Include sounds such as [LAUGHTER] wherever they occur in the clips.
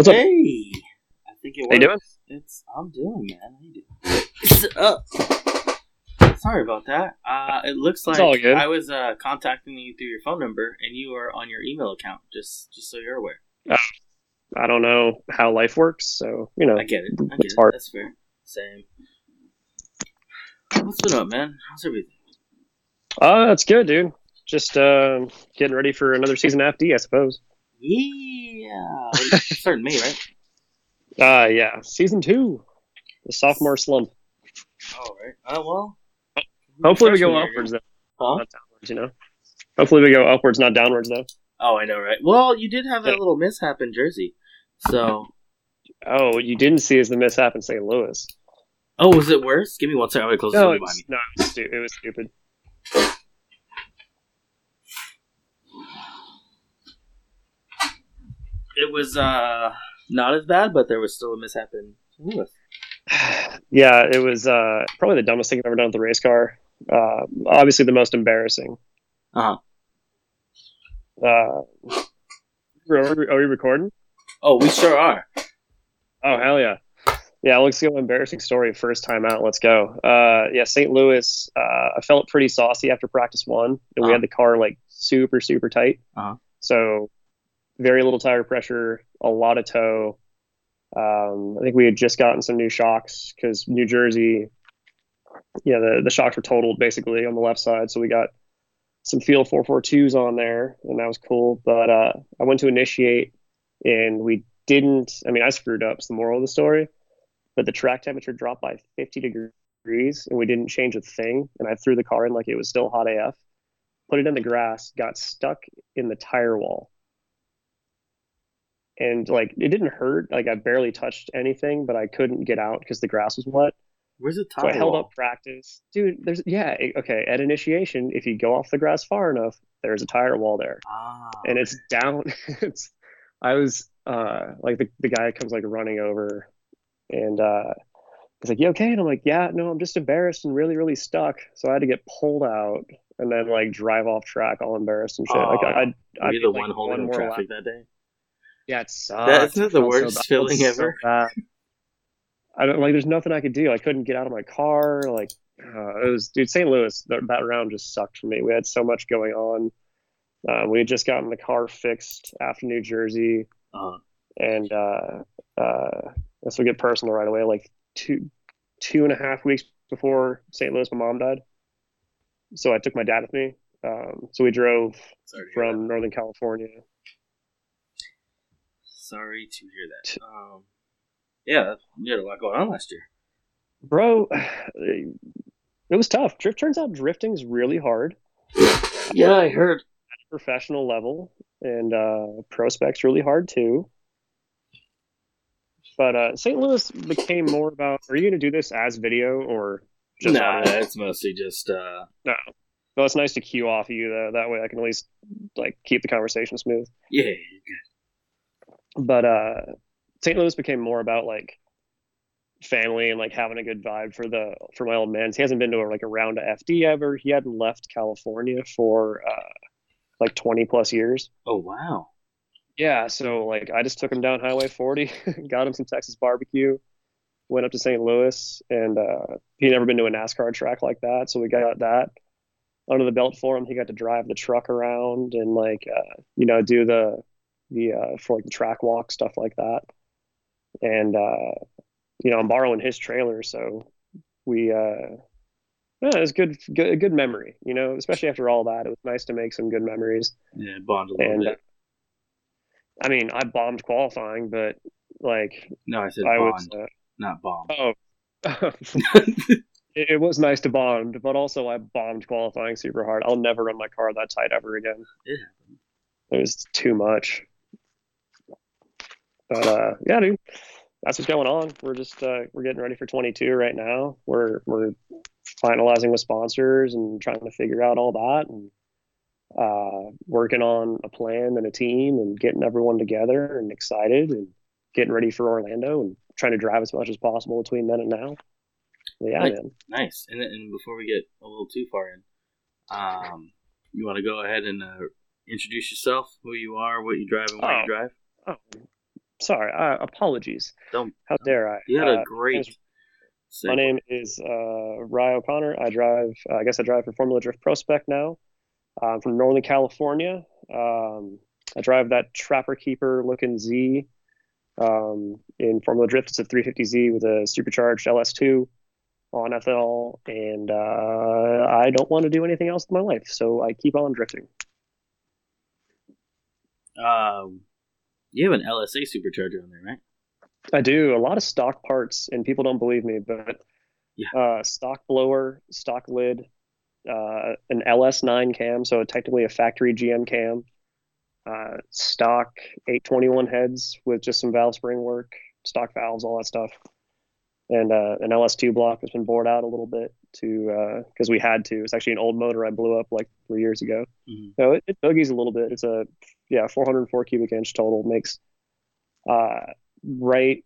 What's up? Hey, I think it How you doing? It's I'm doing, man. How you doing? It's up. Sorry about that. Uh, it looks like. I was uh, contacting you through your phone number, and you are on your email account. Just just so you're aware. I don't know how life works, so you know. I get it. I get It's it. hard. That's fair. Same. What's been up, man? How's everything? Uh, that's good, dude. Just uh, getting ready for another season of FD, I suppose. Yeah, starting May, right? [LAUGHS] Uh, yeah, season two, the sophomore slump. All right. Oh well. Hopefully, we go upwards, though, Huh? not downwards. You know. Hopefully, we go upwards, not downwards, though. Oh, I know, right? Well, you did have that little mishap in Jersey, so. Oh, what you didn't see is the mishap in St. Louis. Oh, was it worse? Give me one second. I'm gonna close No, this it behind me. no, it was, stu- it was stupid. It was uh not as bad, but there was still a mishap in St. Louis. [SIGHS] yeah, it was uh, probably the dumbest thing I've ever done with the race car. Uh, obviously, the most embarrassing. Uh-huh. Uh, [LAUGHS] are we, are we recording? Oh, we sure are. Oh hell yeah, yeah. Let's go. Embarrassing story. First time out. Let's go. Uh, yeah, St. Louis. Uh, I felt pretty saucy after practice one, and we Uh-huh. had the car like super super tight. Uh-huh. So very little tire pressure, a lot of tow. Um, I think we had just gotten some new shocks because New Jersey, yeah, the the shocks were totaled basically on the left side, so we got some Feal 442s on there, and that was cool. But uh, I went to initiate, and we didn't. I mean, I screwed up. It's the moral of the story. But the track temperature dropped by 50 degrees, and we didn't change a thing. And I threw the car in like it was still hot AF. Put it in the grass, got stuck in the tire wall. And like it didn't hurt. Like I barely touched anything, but I couldn't get out because the grass was wet. Where's the So I held wall? up practice, dude. There's yeah, okay. At initiation, if you go off the grass far enough, there's a tire wall there, Ah, and it's down. [LAUGHS] it's I was uh like the the guy comes like running over, and uh he's like, "You okay?" And I'm like, "Yeah, no, I'm just embarrassed and really really stuck." So I had to get pulled out and then like drive off track all embarrassed and shit. like Oh, I, I, I did, the like, one holding the more lap. traffic that day? Yeah, it sucks. That's not the felt so worst bad. Feeling felt so ever. bad. I don't like. There's nothing I could do. I couldn't get out of my car. Like uh, it was, dude. St. Louis. That, that round just sucked for me. We had so much going on. Uh, we had just gotten the car fixed after New Jersey, Uh, and uh, uh, this will get personal right away. Like two, two and a half weeks before St. Louis, my mom died. So I took my dad with me. Um, so we drove sorry to hear from Northern California. Sorry to hear that. Um, yeah, you had a lot going on last year. bro [SIGHS] it was tough drift turns out drifting's really hard Yeah, I heard. professional level and uh prospects really hard too but uh st louis became more about are you going to do this as video or just nah, audio? it's mostly just uh, no well it's nice to cue off of you though that way i can at least like keep the conversation smooth yeah. But uh st louis became more about like family and like having a good vibe for the for my old man. He hasn't been to a, like a round of fd ever. He hadn't left california for uh like 20 plus years. Oh wow. yeah so like i just took him down highway 40 [LAUGHS] got him some texas barbecue went up to st louis and uh he'd never been to a nascar track like that so we got that under the belt for him. He got to drive the truck around and like uh you know do the the uh for like the track walk stuff like that and uh you know i'm borrowing his trailer so we uh yeah, it was good, good, a good memory, you know, especially after all that. It was nice to make some good memories. Yeah, bond a little And uh, bit. I mean, I bombed qualifying, but like No, I said I bond, was, uh, not bomb. oh, it, [LAUGHS] it was nice to bond, but also I bombed qualifying super hard. I'll never run my car that tight ever again. It It was too much. But uh, yeah, dude, that's what's going on. We're just uh, we're getting ready for 22 right now. We're we're finalizing with sponsors and trying to figure out all that and uh, working on a plan and a team and getting everyone together and excited and getting ready for Orlando and trying to drive as much as possible between then and now. But yeah, Like- man. Nice. And, and before we get a little too far in, um, you want to go ahead and uh, introduce yourself, who you are, what you drive, and where Oh. you drive? Oh, sorry. Uh, apologies. Don't. How dare I? You had Uh, a great. name's- My name is uh, Rye O'Connor. I drive. Uh, I guess I drive for Formula Drift Prospect now. I'm from Northern California. Um, I drive that Trapper Keeper looking Z um, in Formula Drift. It's a 350Z with a supercharged LS2 on ethanol, and uh, I don't want to do anything else in my life, so I keep on drifting. Um, you have an LSA supercharger on there, right? I do a lot of stock parts, and people don't believe me, but Yeah. uh, stock blower, stock lid, uh, an LS9 cam, so technically a factory GM cam, uh, stock 821 heads with just some valve spring work, stock valves, all that stuff, and uh, an LS2 block that's been bored out a little bit to because we had to. It's actually an old motor I blew up like three years ago. Mhm. So it, it boogies a little bit. It's a yeah 404 cubic inch total. Makes uh, right.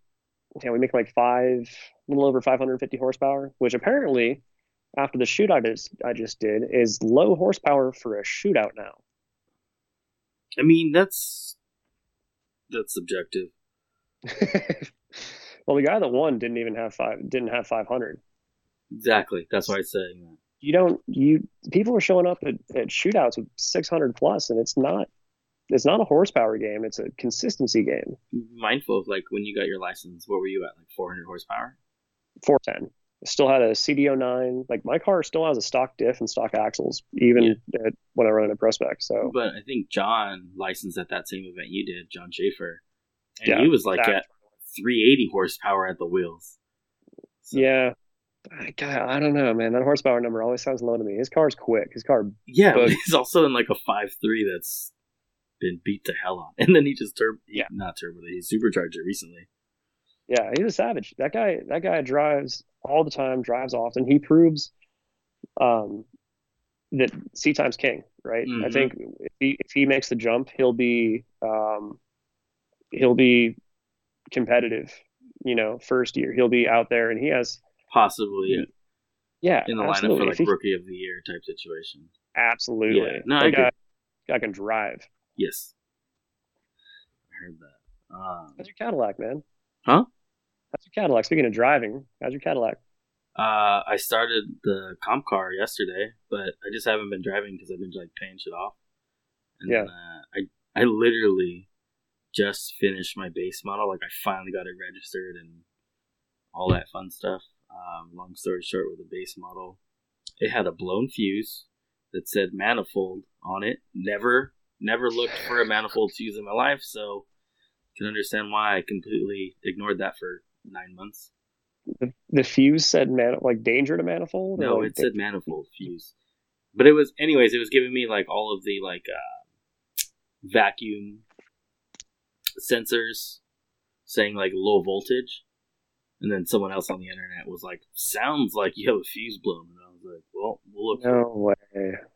Yeah, we make like five, a little over 550 horsepower, which apparently, after the shootout I just, I just did, is low horsepower for a shootout now. I mean, that's that's subjective. [LAUGHS] well, the guy that won didn't even have five, didn't have 500. Exactly. That's why I'm saying that. You don't, you people are showing up at, at shootouts with 600 plus, and it's not, it's not a horsepower game. It's a consistency game. Mindful of like when you got your license, what were you at? Like 400 horsepower? 410. Still had a CDO9. Like my car still has a stock diff and stock axles, even at, when I run in a prospect. So But I think John licensed at that same event you did, John Schaefer, and Yeah, he was like that- at 380 horsepower at the wheels. So- yeah, God, I don't know, man. That horsepower number always sounds low to me. His car's quick. His car, Yeah, but he's also in like a five three that's been beat to hell on, [LAUGHS] and then he just turbo, Yeah. not turbo, he supercharged it recently. yeah, he's a savage. That guy, that guy drives all the time, drives often. He proves um, that seat time's king, right? I Mhm. think if he if he makes the jump, he'll be um, he'll be competitive. You know, first year he'll be out there, and he has Possibly yeah in the absolutely. lineup for like rookie of the year type situation. Absolutely. Yeah, no, I agree. guy, guy can drive. Yes, I heard that. Um, How's your Cadillac, man? Huh? How's your Cadillac? Speaking of driving, how's your Cadillac? uh, I started the comp car yesterday, but I just haven't been driving because I've been like paying shit off. And Yeah. then, uh, I I literally just finished my base model. Like I finally got it registered and all that fun stuff. Um, long story short, with the base model, it had a blown fuse that said manifold on it. Never, never looked for a manifold fuse in my life, so can understand why I completely ignored that for nine months. The, the fuse said man like danger to manifold. No, like, it said manifold fuse. But it was, anyways, it was giving me like all of the like uh, vacuum sensors saying like low voltage. And then someone else on the internet was like, sounds like you have a fuse blown. And I was like, well, we'll look. for it." No way.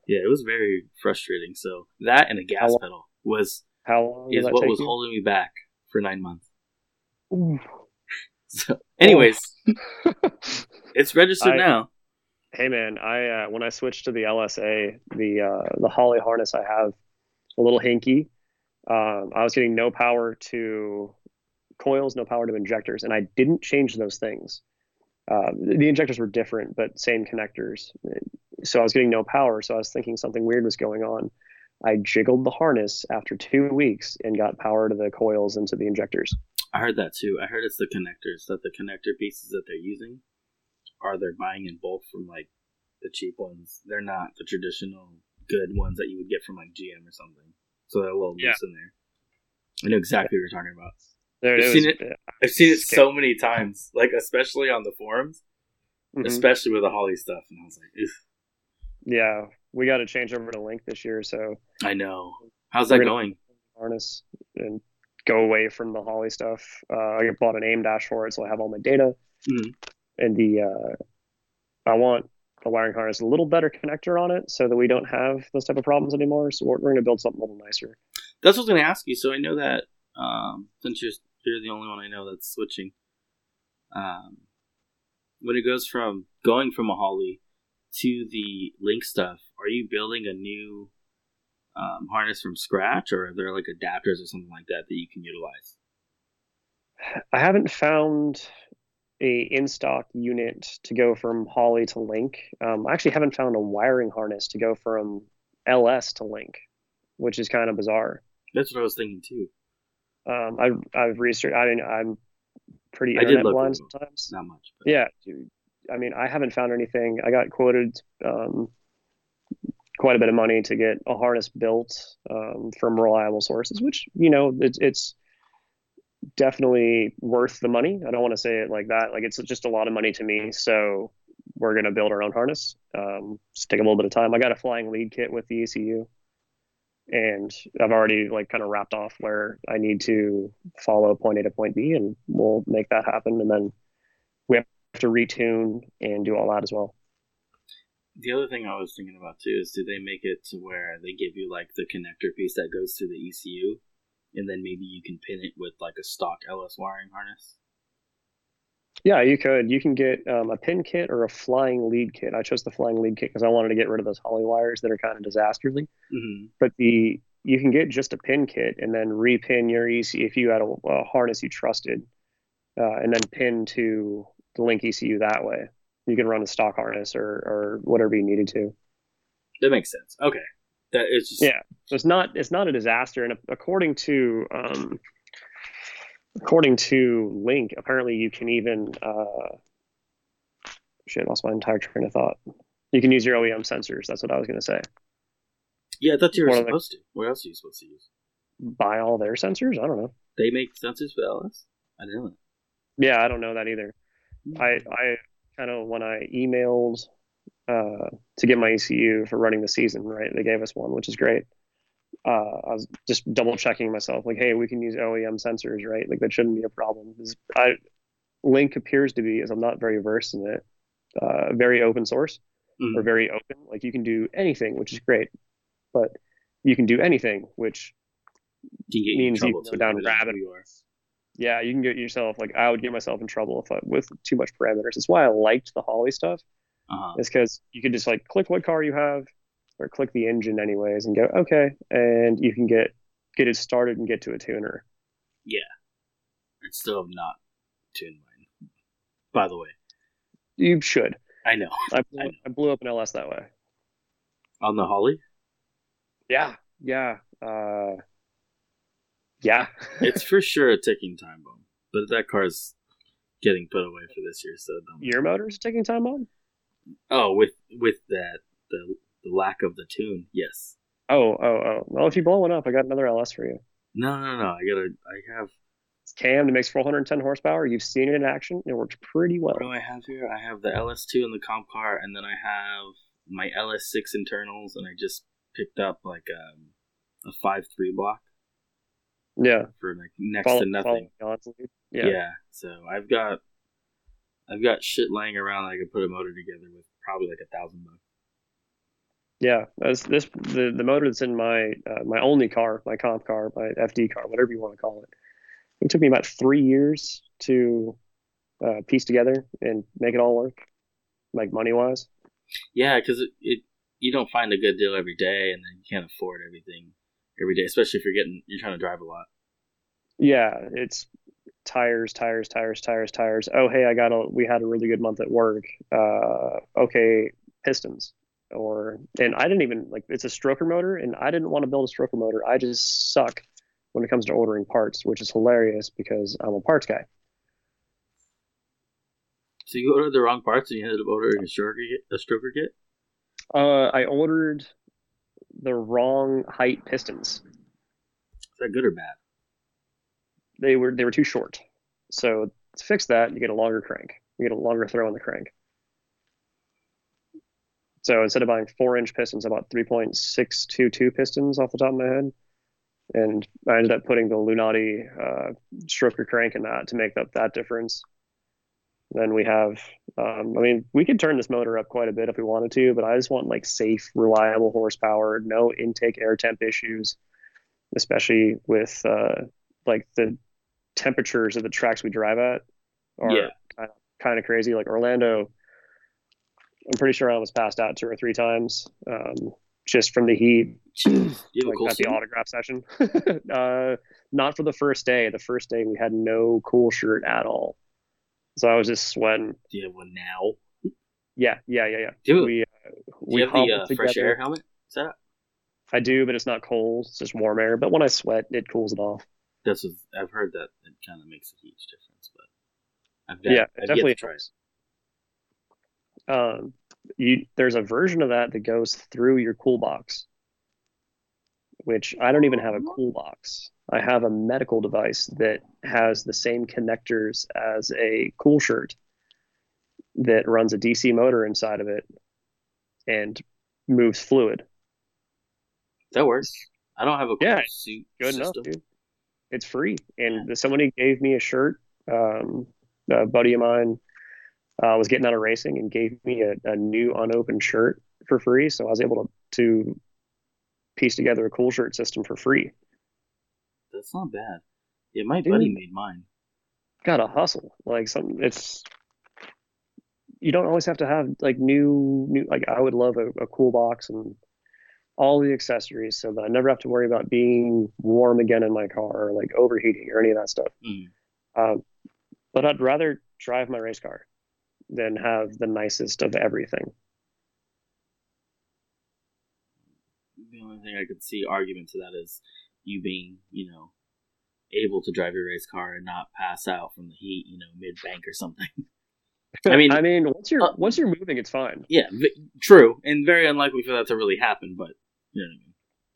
Yeah, it was very frustrating. So that and a gas long- pedal was How long is what was you? holding me back for nine months. Ooh. [LAUGHS] So, anyways, [LAUGHS] it's registered I- now. hey man, I uh, when I switched to the LSA, the uh, the Holley harness I have a little hinky. Um, I was getting no power to coils, no power to injectors, and I didn't change those things. Uh, the injectors were different, but same connectors. So I was getting no power. So I was thinking something weird was going on. I jiggled the harness after two weeks and got power to the coils and to the injectors. I heard that too. I heard it's the connectors that the connector pieces that they're using are they're buying in bulk from like the cheap ones. They're not the traditional good ones that you would get from like GM or something. So they're a little Yeah. loose in there. I know exactly what you're talking about. You've it seen was. it? I've seen it so many times, like especially on the forums, Mhm. especially with the Holley stuff, and I was like, Yeah, we got to change over to Link this year, so I know. How's that gonna- harness and go away from the Holley stuff. Uh, I bought an AIM dash for it, so I have all my data. Mhm. And the uh, I want the wiring harness a little better connector on it, so that we don't have those type of problems anymore. So we're, we're going to build something a little nicer. That's what I was going to ask you. So I know that um, since you're you're the only one I know that's switching, um, when it goes from going from a Holley to the Link stuff, are you building a new um, harness from scratch, or are there like adapters or something like that that you can utilize? I haven't found a in stock unit to go from Holley to Link. Um, I actually haven't found a wiring harness to go from LS to Link, which is kind of bizarre. That's what I was thinking too. Um, I've I've researched. I mean, I'm pretty internet blind sometimes. Not much. But. Yeah, dude. I mean, I haven't found anything. I got quoted um, quite a bit of money to get a harness built um, from reliable sources, which you know it's it's definitely worth the money. I don't want to say it like that. Like it's just a lot of money to me. So we're gonna build our own harness. Um, just take a little bit of time. I got a flying lead kit with the ECU, and I've already like kind of wrapped off where I need to follow point A to point B, and we'll make that happen. And then we have to retune and do all that as well. The other thing I was thinking about too is do they make it to where they give you like the connector piece that goes to the ECU, and then maybe you can pin it with like a stock LS wiring harness? Yeah, you could. You can get um, a pin kit or a flying lead kit. I chose the flying lead kit because I wanted to get rid of those Holley wires that are kind of disasterly. Mm-hmm. But the you can get just a pin kit and then repin your EC if you had a, a harness you trusted, uh, and then pin to the Link ECU that way. You can run a stock harness or or whatever you needed to. That makes sense. Okay, that is just yeah. So it's not it's not a disaster, and according to um, according to Link, apparently you can even uh, shit. I lost my entire train of thought. You can use your OEM sensors. That's what I was going to say. Yeah, I thought you were One supposed to. What else are you supposed to use? Buy all their sensors? I don't know. They make sensors for LS. I didn't know that. Yeah, I don't know that either. Mm-hmm. I I kind of when I emailed uh, to get my ECU for running the season, right? They gave us one, which is great uh, I was just double checking myself, like, hey, we can use OEM sensors, right? Like that shouldn't be a problem. I, Link appears to be, as I'm not very versed in it, uh, very open source mm-hmm. or very open. Like you can do anything, which is great, but you can do anything, which you means you go down rabbit. Yeah, you can get yourself like I would get myself in trouble if I with too much parameters. That's why I liked the Holley stuff. Uh-huh. Is because you could just like click what car you have, or click the engine anyways and go okay and you can get get it started and get to a tuner. Yeah. I still have not tuned mine by the way. You should. I know. I [LAUGHS] blew, I, know. I blew up an ls that way. On the Holley? Yeah yeah uh yeah. [LAUGHS] It's for sure a ticking time bomb but that car's getting put away for this year so don't your motor's a ticking time bomb? Oh with with that the the lack of the tune. Yes. Oh, oh, oh. Well, if you blow one up, I got another LS for you. No, no, no. I gotta. I have. It's cam. It makes 410 horsepower. You've seen it in action. It works pretty well. What do I have here? I have the LS2 in the comp car, and then I have my LS6 internals, and I just picked up like um, a five three block. Yeah. For like next to nothing. Yeah. yeah. So I've got, I've got shit laying around. I could put a motor together with probably like a thousand bucks. Yeah, as this the the motor that's in my uh, my only car, my comp car, my FD car, whatever you want to call it. It took me about three years to uh, piece together and make it all work, like money wise. Yeah, because it, it you don't find a good deal every day, and then you can't afford everything every day, especially if you're getting you're trying to drive a lot. Yeah, it's tires, tires, tires, tires, tires. Oh, hey, I got a we had a really good month at work. Uh, okay, pistons or and I didn't even like it's a stroker motor and I didn't want to build a stroker motor. I just suck when it comes to ordering parts, which is hilarious because I'm a parts guy. So you ordered the wrong parts and you ended up ordering a stroker kit, a stroker kit? Uh, I ordered the wrong height pistons. Is that good or bad? They were they were too short. So to fix that, you get a longer crank. You get a longer throw on the crank. So instead of buying four inch pistons, I bought 3.622 pistons off the top of my head. And I ended up putting the Lunati uh, stroker crank in that to make up that difference. Then we have, um, I mean, we could turn this motor up quite a bit if we wanted to, but I just want like safe, reliable horsepower, no intake air temp issues, especially with uh, like the temperatures of the tracks we drive at are yeah. kind, of, kind of crazy. Like Orlando, I'm pretty sure I was passed out two or three times. Um, just from the heat. you like cool at the autograph session. [LAUGHS] uh, not for the first day. The first day we had no cool shirt at all, so I was just sweating. Do you have one now? Yeah, yeah, yeah, yeah. Do, We uh, do we you have the uh, fresh air helmet set up? I do, but it's not cold. It's just warm air. But when I sweat, it cools it off. That's what I've heard that it kind of makes a huge difference, but I've yeah, I've it yet definitely to try it. helps. Um, you there's a version of that that goes through your cool box, which I don't even have a cool box. I have a medical device that has the same connectors as a cool shirt that runs a DC motor inside of it and moves fluid. That works. I don't have a cool Yeah, suit Good system. enough, dude. It's free. And somebody gave me a shirt. Um, a buddy of mine uh, was getting out of racing and gave me a, a new unopened shirt for free. So I was able to, to piece together a cool shirt system for free. That's not bad. Yeah, my Dude. buddy made mine. Gotta hustle. Like something it's you don't always have to have like new new like I would love a, a cool box and all the accessories so that I never have to worry about being warm again in my car or like overheating or any of that stuff. Mm. Um, but I'd rather drive my race car than have the nicest of everything. The only thing I could see argument to that is you being, you know, able to drive your race car and not pass out from the heat, you know, mid bank or something. [LAUGHS] I mean- I mean, once you're Uh, once you're moving, it's fine. yeah, v- true, and very unlikely for that to really happen. But you know what I mean.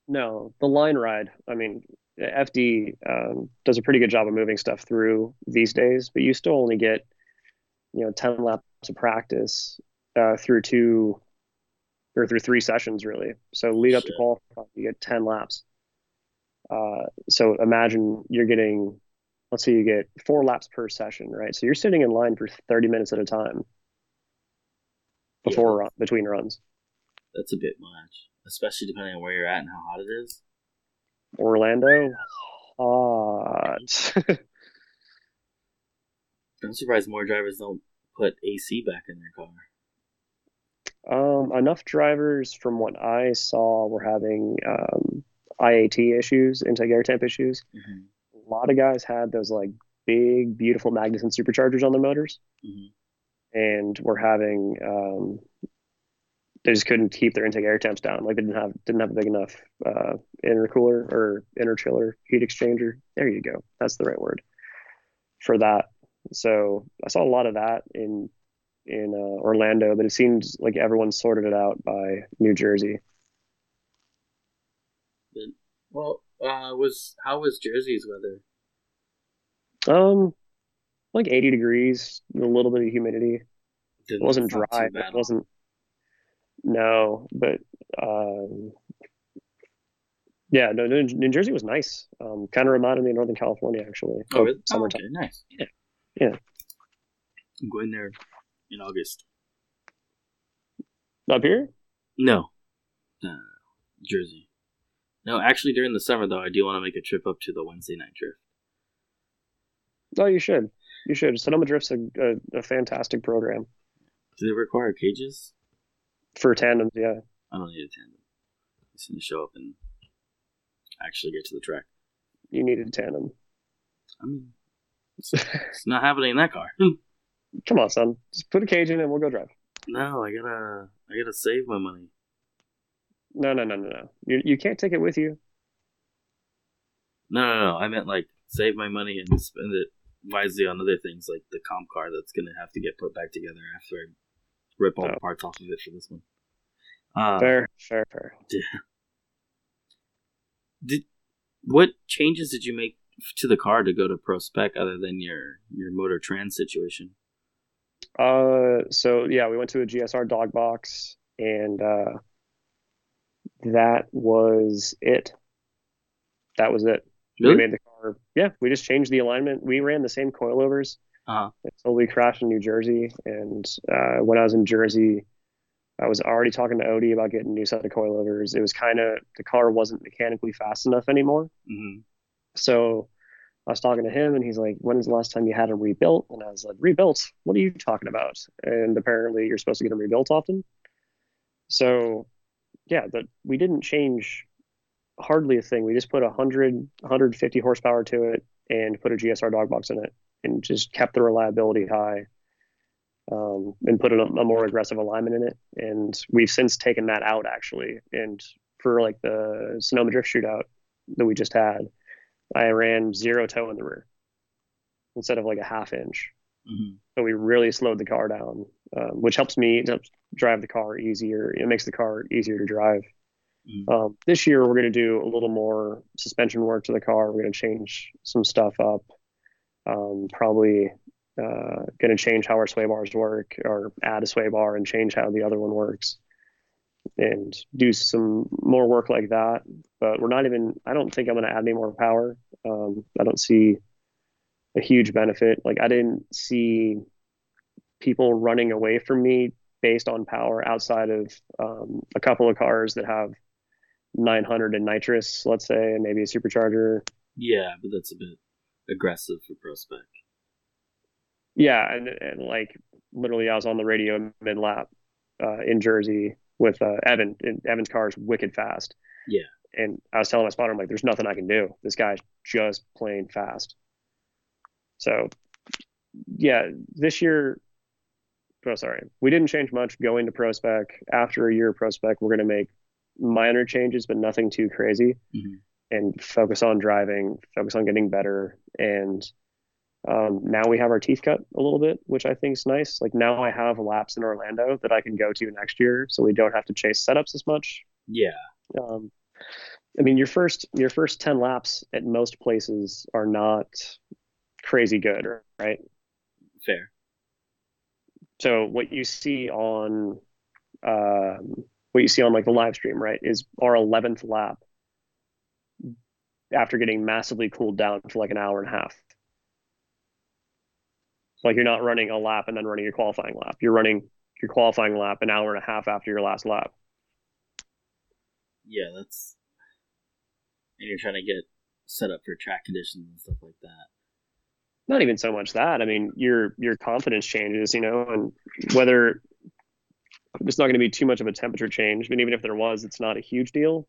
No, the line ride. I mean, FD um, does a pretty good job of moving stuff through these days, but you still only get, you know, ten laps of practice uh, through two or through three sessions really. So lead up to Shit. qualify, you get ten laps. Uh, so imagine you're getting, let's say you get four laps per session, right? So you're sitting in line for thirty minutes at a time before Yeah. run, between runs. That's a bit much, especially depending on where you're at and how hot it is. Orlando, hot. [LAUGHS] I'm surprised more drivers don't put AC back in their car. Um, enough drivers, from what I saw, were having um, IAT issues, intake air temp issues. hmm A lot of guys had those like big, beautiful Magnuson superchargers on their motors, hmm and were having um, they just couldn't keep their intake air temps down. Like they didn't have didn't have a big enough uh, intercooler or interchiller heat exchanger. There you go. That's the right word for that. So I saw a lot of that in in uh, Orlando, but it seems like everyone sorted it out by New Jersey. Well, uh, was how was Jersey's weather? Um, like 80 degrees, a little bit of humidity. Then It wasn't it's not too dry. It wasn't. No, but um, yeah, no, New Jersey was nice. Um, kind of reminded me of Northern California actually. Oh, really? Oh, okay, nice. Yeah. Yeah. I'm going there in August. Up here? No, uh, Jersey. No, actually, during the summer though, I do want to make a trip up to the Wednesday night drift. Oh, you should. You should. Sonoma Drift's a, a, a fantastic program Do they require cages? for tandems. Yeah. I don't need a tandem. I just need to show up and actually get to the track. You needed a tandem. I mean, it's, it's not happening in that car. Come on, son. Just put a cage in it, and we'll go drive. no, I gotta, I gotta save my money. No, no, no, no, no. You, you can't take it with you. No, no, no. I meant like save my money and spend it wisely on other things like the comp car that's gonna have to get put back together after I rip all Oh. the parts off of it for this one. Uh, Fair, fair, fair. [LAUGHS] Did what changes did you make to the car to go to pro spec other than your your motor trans situation? Uh, so yeah, we went to a GSR dog box, and uh, that was it. That was it. We made the car. Yeah, we just changed the alignment. We ran the same coilovers Uh-huh. until we crashed in New Jersey. And uh, when I was in Jersey, I was already talking to Odie about getting a new set of coilovers. It was kind of the car wasn't mechanically fast enough anymore. hmm So I was talking to him, and he's like, "When is the last time you had them rebuilt?" And I was like, "Rebuilt? What are you talking about?" And apparently, you're supposed to get them rebuilt often. So, yeah, that we didn't change hardly a thing. We just put 100, 150 horsepower to it and put a GSR dog box in it and just kept the reliability high um, and put a, a, more aggressive alignment in it. And we've since taken that out actually. And for like the Sonoma Drift Shootout that we just had, I ran zero toe in the rear instead of like a half inch. Mm-hmm. So we really slowed the car down, um, which helps me to drive the car easier. It makes the car easier to drive. Mm-hmm. Um, this year, we're going to do a little more suspension work to the car. We're going to change some stuff up. Um, probably uh, going to change how our sway bars work, or add a sway bar and change how the other one works, and do some more work like that. But we're not even. I don't think I'm going to add any more power. Um, I don't see a huge benefit. Like I didn't see people running away from me based on power outside of um, a couple of cars that have 900 and nitrous, let's say, and maybe a supercharger. Yeah, but that's a bit aggressive for pro spec. Yeah, and, and like literally, I was on the radio mid lap uh, in Jersey with uh, Evan. And Evan's car is wicked fast. Yeah. And I was telling my spotter, I'm like, there's nothing I can do. This guy's just plain fast. So, yeah, this year, oh, sorry, we didn't change much going to pro spec. After a year of pro spec, we're going to make minor changes, but nothing too crazy, mm-hmm. and focus on driving, focus on getting better. And um, now we have our teeth cut a little bit, which I think is nice. Like now I have laps in Orlando that I can go to next year, so we don't have to chase setups as much. Yeah. Um, I mean, your first your first ten laps at most places are not crazy good, right? Fair. So what you see on um, what you see on like the live stream, right, is our 11th lap after getting massively cooled down for like an hour and a half. Like you're not running a lap and then running your qualifying lap. You're running your qualifying lap an hour and a half after your last lap. Yeah, that's and you're trying to get set up for track conditions and stuff like that. Not even so much that. I mean, your your confidence changes, you know, and whether it's not going to be too much of a temperature change. I mean, even if there was, it's not a huge deal.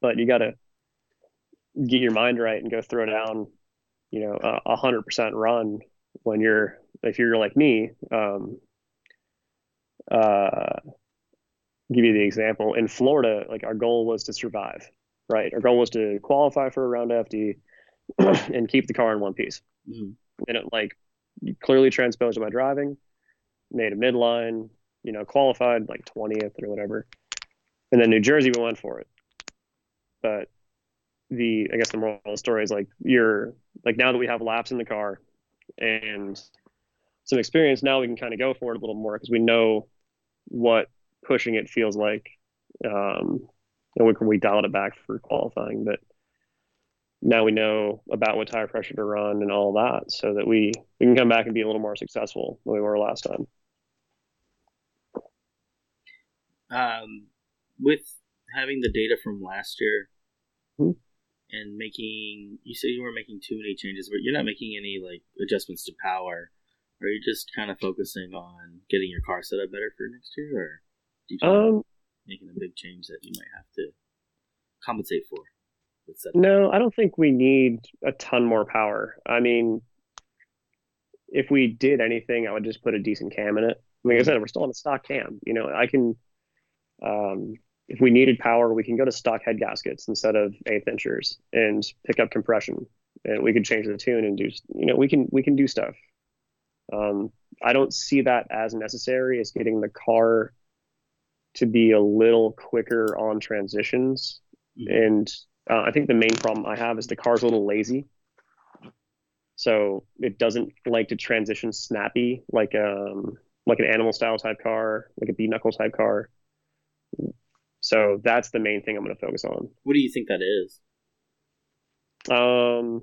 But you got to get your mind right and go throw down, you know, a hundred percent run when you're if you're like me. Um, uh, give you the example in Florida, like our goal was to survive, right? Our goal was to qualify for a round FD [CLEARS THROAT] and keep the car in one piece. Mm-hmm. And it like clearly transposed my driving, made a midline, you know, qualified like 20th or whatever. And then New Jersey, we went for it. But the, I guess the moral of the story is like, you're like, now that we have laps in the car and some experience, now we can kind of go for it a little more because we know what pushing it feels like. Um, and we can we dialed it back for qualifying, but now we know about what tire pressure to run and all that so that we, we can come back and be a little more successful than we were last time. um, with having the data from last year mm-hmm. And making, you say you weren't making too many changes, but you're not making any like adjustments to power. Are you just kind of focusing on getting your car set up better for next year, or do you um, making a big change that you might have to compensate for? No, I don't think we need a ton more power. I mean, if we did anything, I would just put a decent cam in it. I mean, like I said, we're still on a stock cam. You know, I can um, if we needed power, we can go to stock head gaskets instead of eighth inchers and pick up compression. And we could change the tune and do, you know, we can we can do stuff. Um, I don't see that as necessary as getting the car to be a little quicker on transitions. Mm-hmm. And uh, I think the main problem I have is the car's a little lazy. So it doesn't like to transition snappy like um like an animal style type car, like a B knuckle type car. So that's the main thing I'm going to focus on. What do you think that is? Um,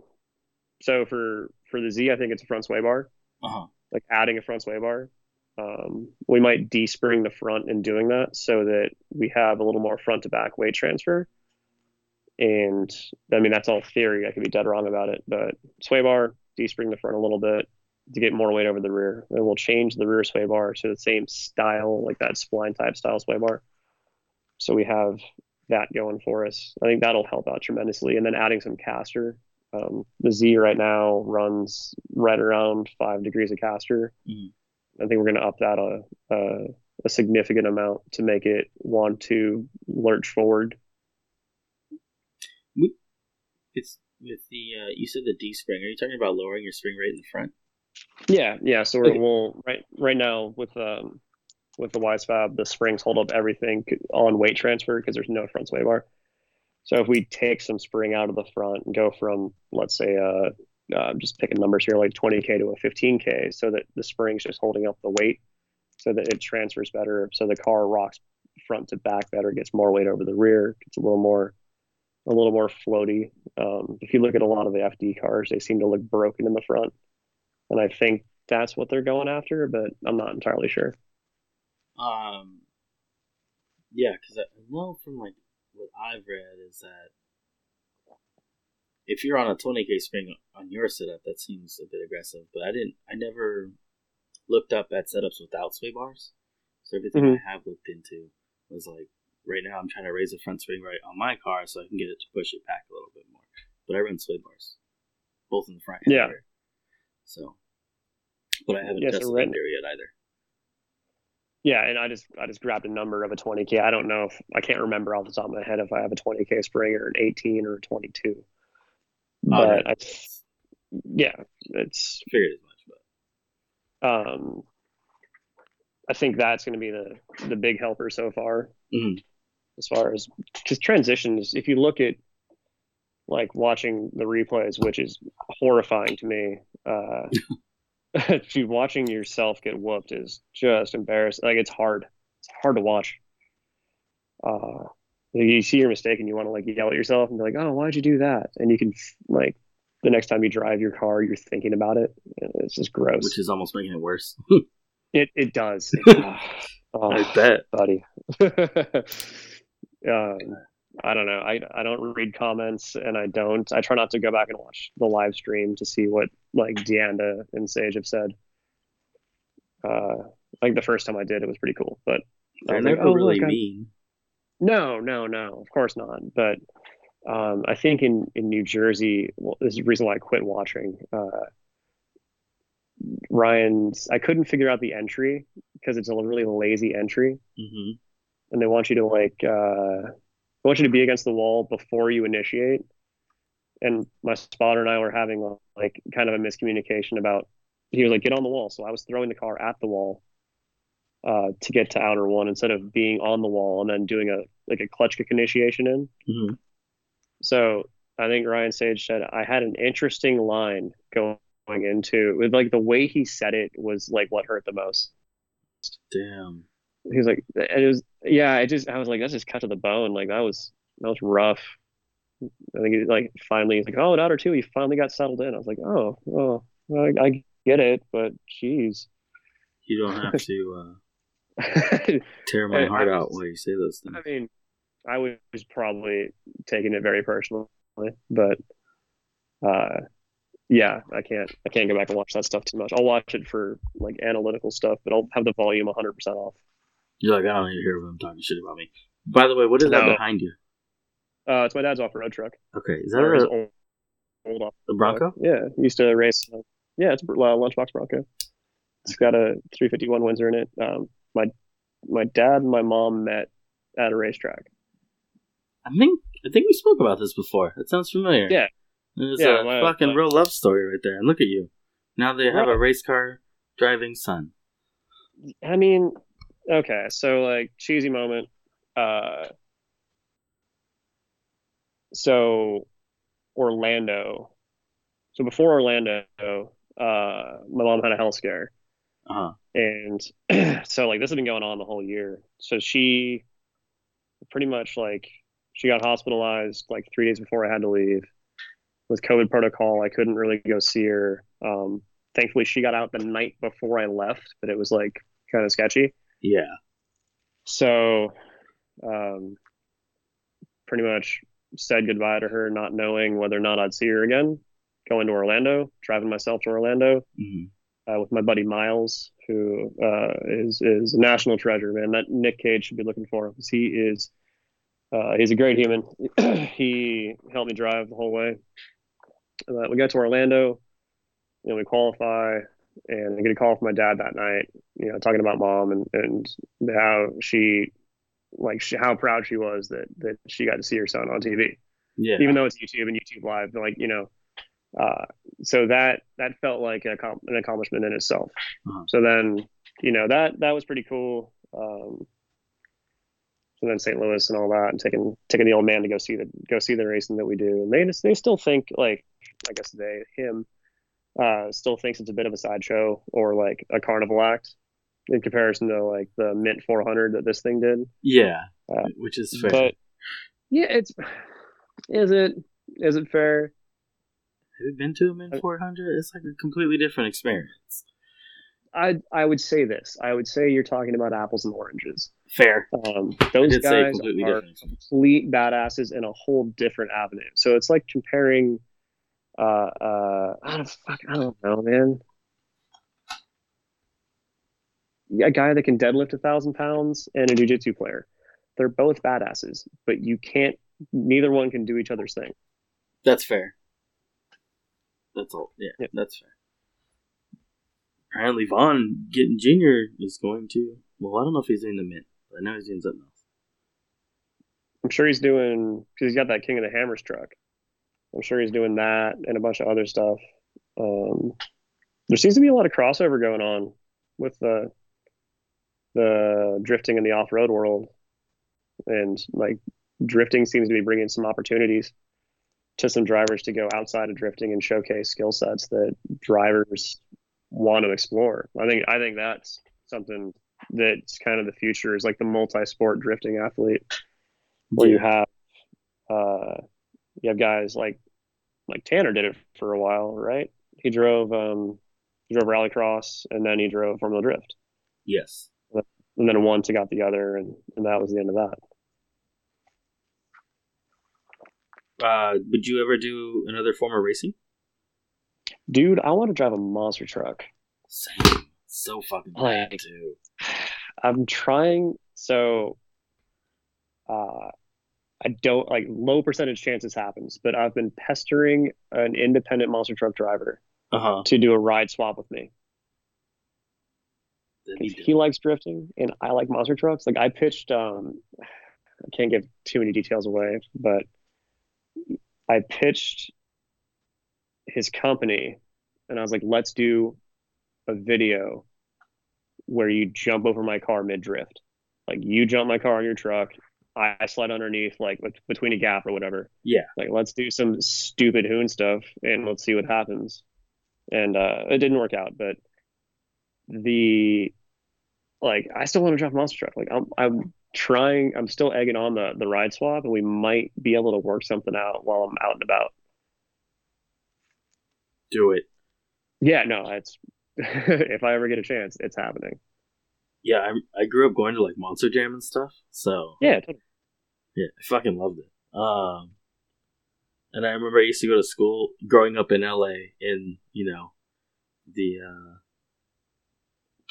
so for for the Z, I think it's a front sway bar. Uh-huh. Like adding a front sway bar. Um, we might despring the front in doing that so that we have a little more front to back weight transfer. And I mean that's all theory. I could be dead wrong about it, but sway bar, despring the front a little bit to get more weight over the rear. And we'll change the rear sway bar to the same style, like that spline type style sway bar so we have that going for us. I think that'll help out tremendously. And then adding some caster. Um, the Z right now runs right around five degrees of caster. Mm-hmm. I think we're going to up that a, a, a significant amount to make it want to lurch forward. It's with the uh, you said the despring. Are you talking about lowering your spring rate in the front? Yeah, yeah. So we're, we'll right right now with um with the WiseFab, the springs hold up everything on weight transfer because there's no front sway bar. So if we take some spring out of the front and go from let's say uh, uh just picking numbers here like 20k to a 15k, so that the spring's just holding up the weight, so that it transfers better, so the car rocks front to back better, gets more weight over the rear, gets a little more a little more floaty. Um, if you look at a lot of the FD cars, they seem to look broken in the front, and I think that's what they're going after, but I'm not entirely sure. Um, yeah, because I know from like what I've read is that if you're on a 20k spring on your setup, that seems a bit aggressive. But I didn't, I never looked up at setups without sway bars. So everything Mhm. I have looked into was like right now I'm trying to raise the front spring right on my car so I can get it to push it back a little bit more. But I run sway bars, both in the front and Yeah. rear. So, but I haven't Yeah, so tested right- that there yet either. Yeah, and I just I just grabbed a number of a 20k. I don't know if I can't remember off the top of my head if I have a 20k spring or an 18 or a 22. But I, yeah, it's figured as much, but um, I think that's going to be the the big helper so far. Mhm. As far as because transitions, if you look at like watching the replays, which is horrifying to me, uh, [LAUGHS] [LAUGHS] dude, watching yourself get whooped is just embarrassing. Like it's hard. It's hard to watch. Uh, you see your mistake and you want to like yell at yourself and be like, "Oh, why'd you do that?" And you can like the next time you drive your car, you're thinking about it. It's just gross. which is almost making it worse. [LAUGHS] It it does. [LAUGHS] Oh, I bet. buddy. um, I don't know. I I don't read comments, and I don't. I try not to go back and watch the live stream to see what like DeAnda and Sage have said. Uh, like the first time I did, it was pretty cool. But I They're was like, never "Oh, really look, I-" mean. No, no, no. Of course not. But um, I think in in New Jersey, well, this is the reason why I quit watching. Uh, Ryan's. I couldn't figure out the entry because it's a really lazy entry, hmm and they want you to like uh, they want you to be against the wall before you initiate. And my spotter and I were having like kind of a miscommunication about. He was like, "Get on the wall," so I was throwing the car at the wall uh, to get to outer one instead of being on the wall and then doing a like a clutch kick initiation in. hmm So I think Ryan Sage said I had an interesting line going into with like the way he said it was like what hurt the most. Damn. He was like, it was yeah. I just I was like that's just cut to the bone. Like that was that was rough. I think he like finally he's like oh an outer two he finally got settled in. I was like oh oh well, I, I get it, but jeez. You don't have to [LAUGHS] uh, tear my [LAUGHS] heart out while you say those things. I mean, I was probably taking it very personally, but uh, yeah, I can't I can't go back and watch that stuff too much. I'll watch it for like analytical stuff, but I'll have the volume 100% off. You're like, I don't need to hear them talking shit about me. By the way, what is that behind you? Uh, it's my dad's off-road truck. Okay, is that Or a, old, old off the Bronco? Yeah, used to race. Uh, yeah, it's a uh, lunchbox Bronco. It's got a 351 Windsor in it. Um, my my dad and my mom met at a racetrack. I think I think we spoke about this before. It sounds familiar. Yeah. It's Yeah, a my- fucking my- real love story right there. And look at you. Now they have a race car driving son. I mean, okay, so like cheesy moment. Uh, so Orlando. So before Orlando, uh, my mom had a health scare, Uh huh. and [CLEARS THROAT] so like this has been going on the whole year. So she pretty much like she got hospitalized like three days before I had to leave. With COVID protocol, I couldn't really go see her. Um, thankfully, she got out the night before I left, but it was like kind of sketchy. Yeah. So, um, pretty much said goodbye to her, not knowing whether or not I'd see her again. Going to Orlando, driving myself to Orlando hmm uh, with my buddy Miles, who uh, is is a national treasure, man. That Nick Cage should be looking for him 'cause he is Uh, he's a great human. [CLEARS THROAT] he helped me drive the whole way. Uh, we got to Orlando, you know, we qualify, and I get a call from my dad that night, you know, talking about mom and, and how she, like, she, how proud she was that that she got to see her son on TV. Yeah. Even though it's YouTube and YouTube Live, like you know, uh, so that that felt like an, an accomplishment in itself. Uh-huh. So then, you know, that that was pretty cool. Um, and then St. Louis and all that, and taking taking the old man to go see the go see the racing that we do, and they just, they still think like I guess they him uh, still thinks it's a bit of a sideshow or like a carnival act in comparison to like the Mint 400 that this thing did. Yeah. Uh, which is fair. But yeah, it's is it is it fair? Have you been to a Mint 400? It's like a completely different experience. I I would say this. I would say you're talking about apples and oranges. Fair. Um, those guys completely are different. complete badasses in a whole different avenue. So it's like comparing. Uh, uh, I don't fuck. I don't know, man. A guy that can deadlift a thousand pounds and a jujitsu player. They're both badasses, but you can't. Neither one can do each other's thing. That's fair. That's all. Yeah, Yeah. that's fair. Apparently, Vaughn Gittin Junior is going to. Well, I don't know if he's doing the mint, but I know he's doing something else. I'm sure he's doing because he's got that King of the Hammers truck. I'm sure he's doing that and a bunch of other stuff. Um, there seems to be a lot of crossover going on with the the drifting in the off road world, and like drifting seems to be bringing some opportunities to some drivers to go outside of drifting and showcase skill sets that drivers want to explore. I think I think that's something that's kind of the future is like the multi-sport drifting athlete where you have uh you have guys like like Tanner did it for a while, right? He drove um he drove rallycross and then he drove Formula Drift. Yes. And then one took out the other and, and that was the end of that. Uh, would you ever do another form of racing? Dude, I want to drive a monster truck. Same. So fucking bad Like- too. I'm trying so uh I don't like low percentage chances happens, but I've been pestering an independent monster truck driver Uh huh. to do a ride swap with me. he likes drifting and I like monster trucks. Like I pitched, um, I can't give too many details away, but I pitched his company and I was like, let's do a video where you jump over my car mid drift. Like you jump my car on your truck, I, slide underneath, like between a gap or whatever. Yeah. Like let's do some stupid hoon stuff and let's see what happens. And uh, it didn't work out, but the like I still want to drive monster truck. Like I'm I'm trying I'm still egging on the the ride swap and we might be able to work something out while I'm out and about. do it. Yeah, no, it's [LAUGHS] if I ever get a chance, it's happening. Yeah, I I grew up going to like Monster Jam and stuff, so Yeah, totally. Yeah, I fucking loved it. Um, and I remember I used to go to school growing up in LA in, you know, the uh,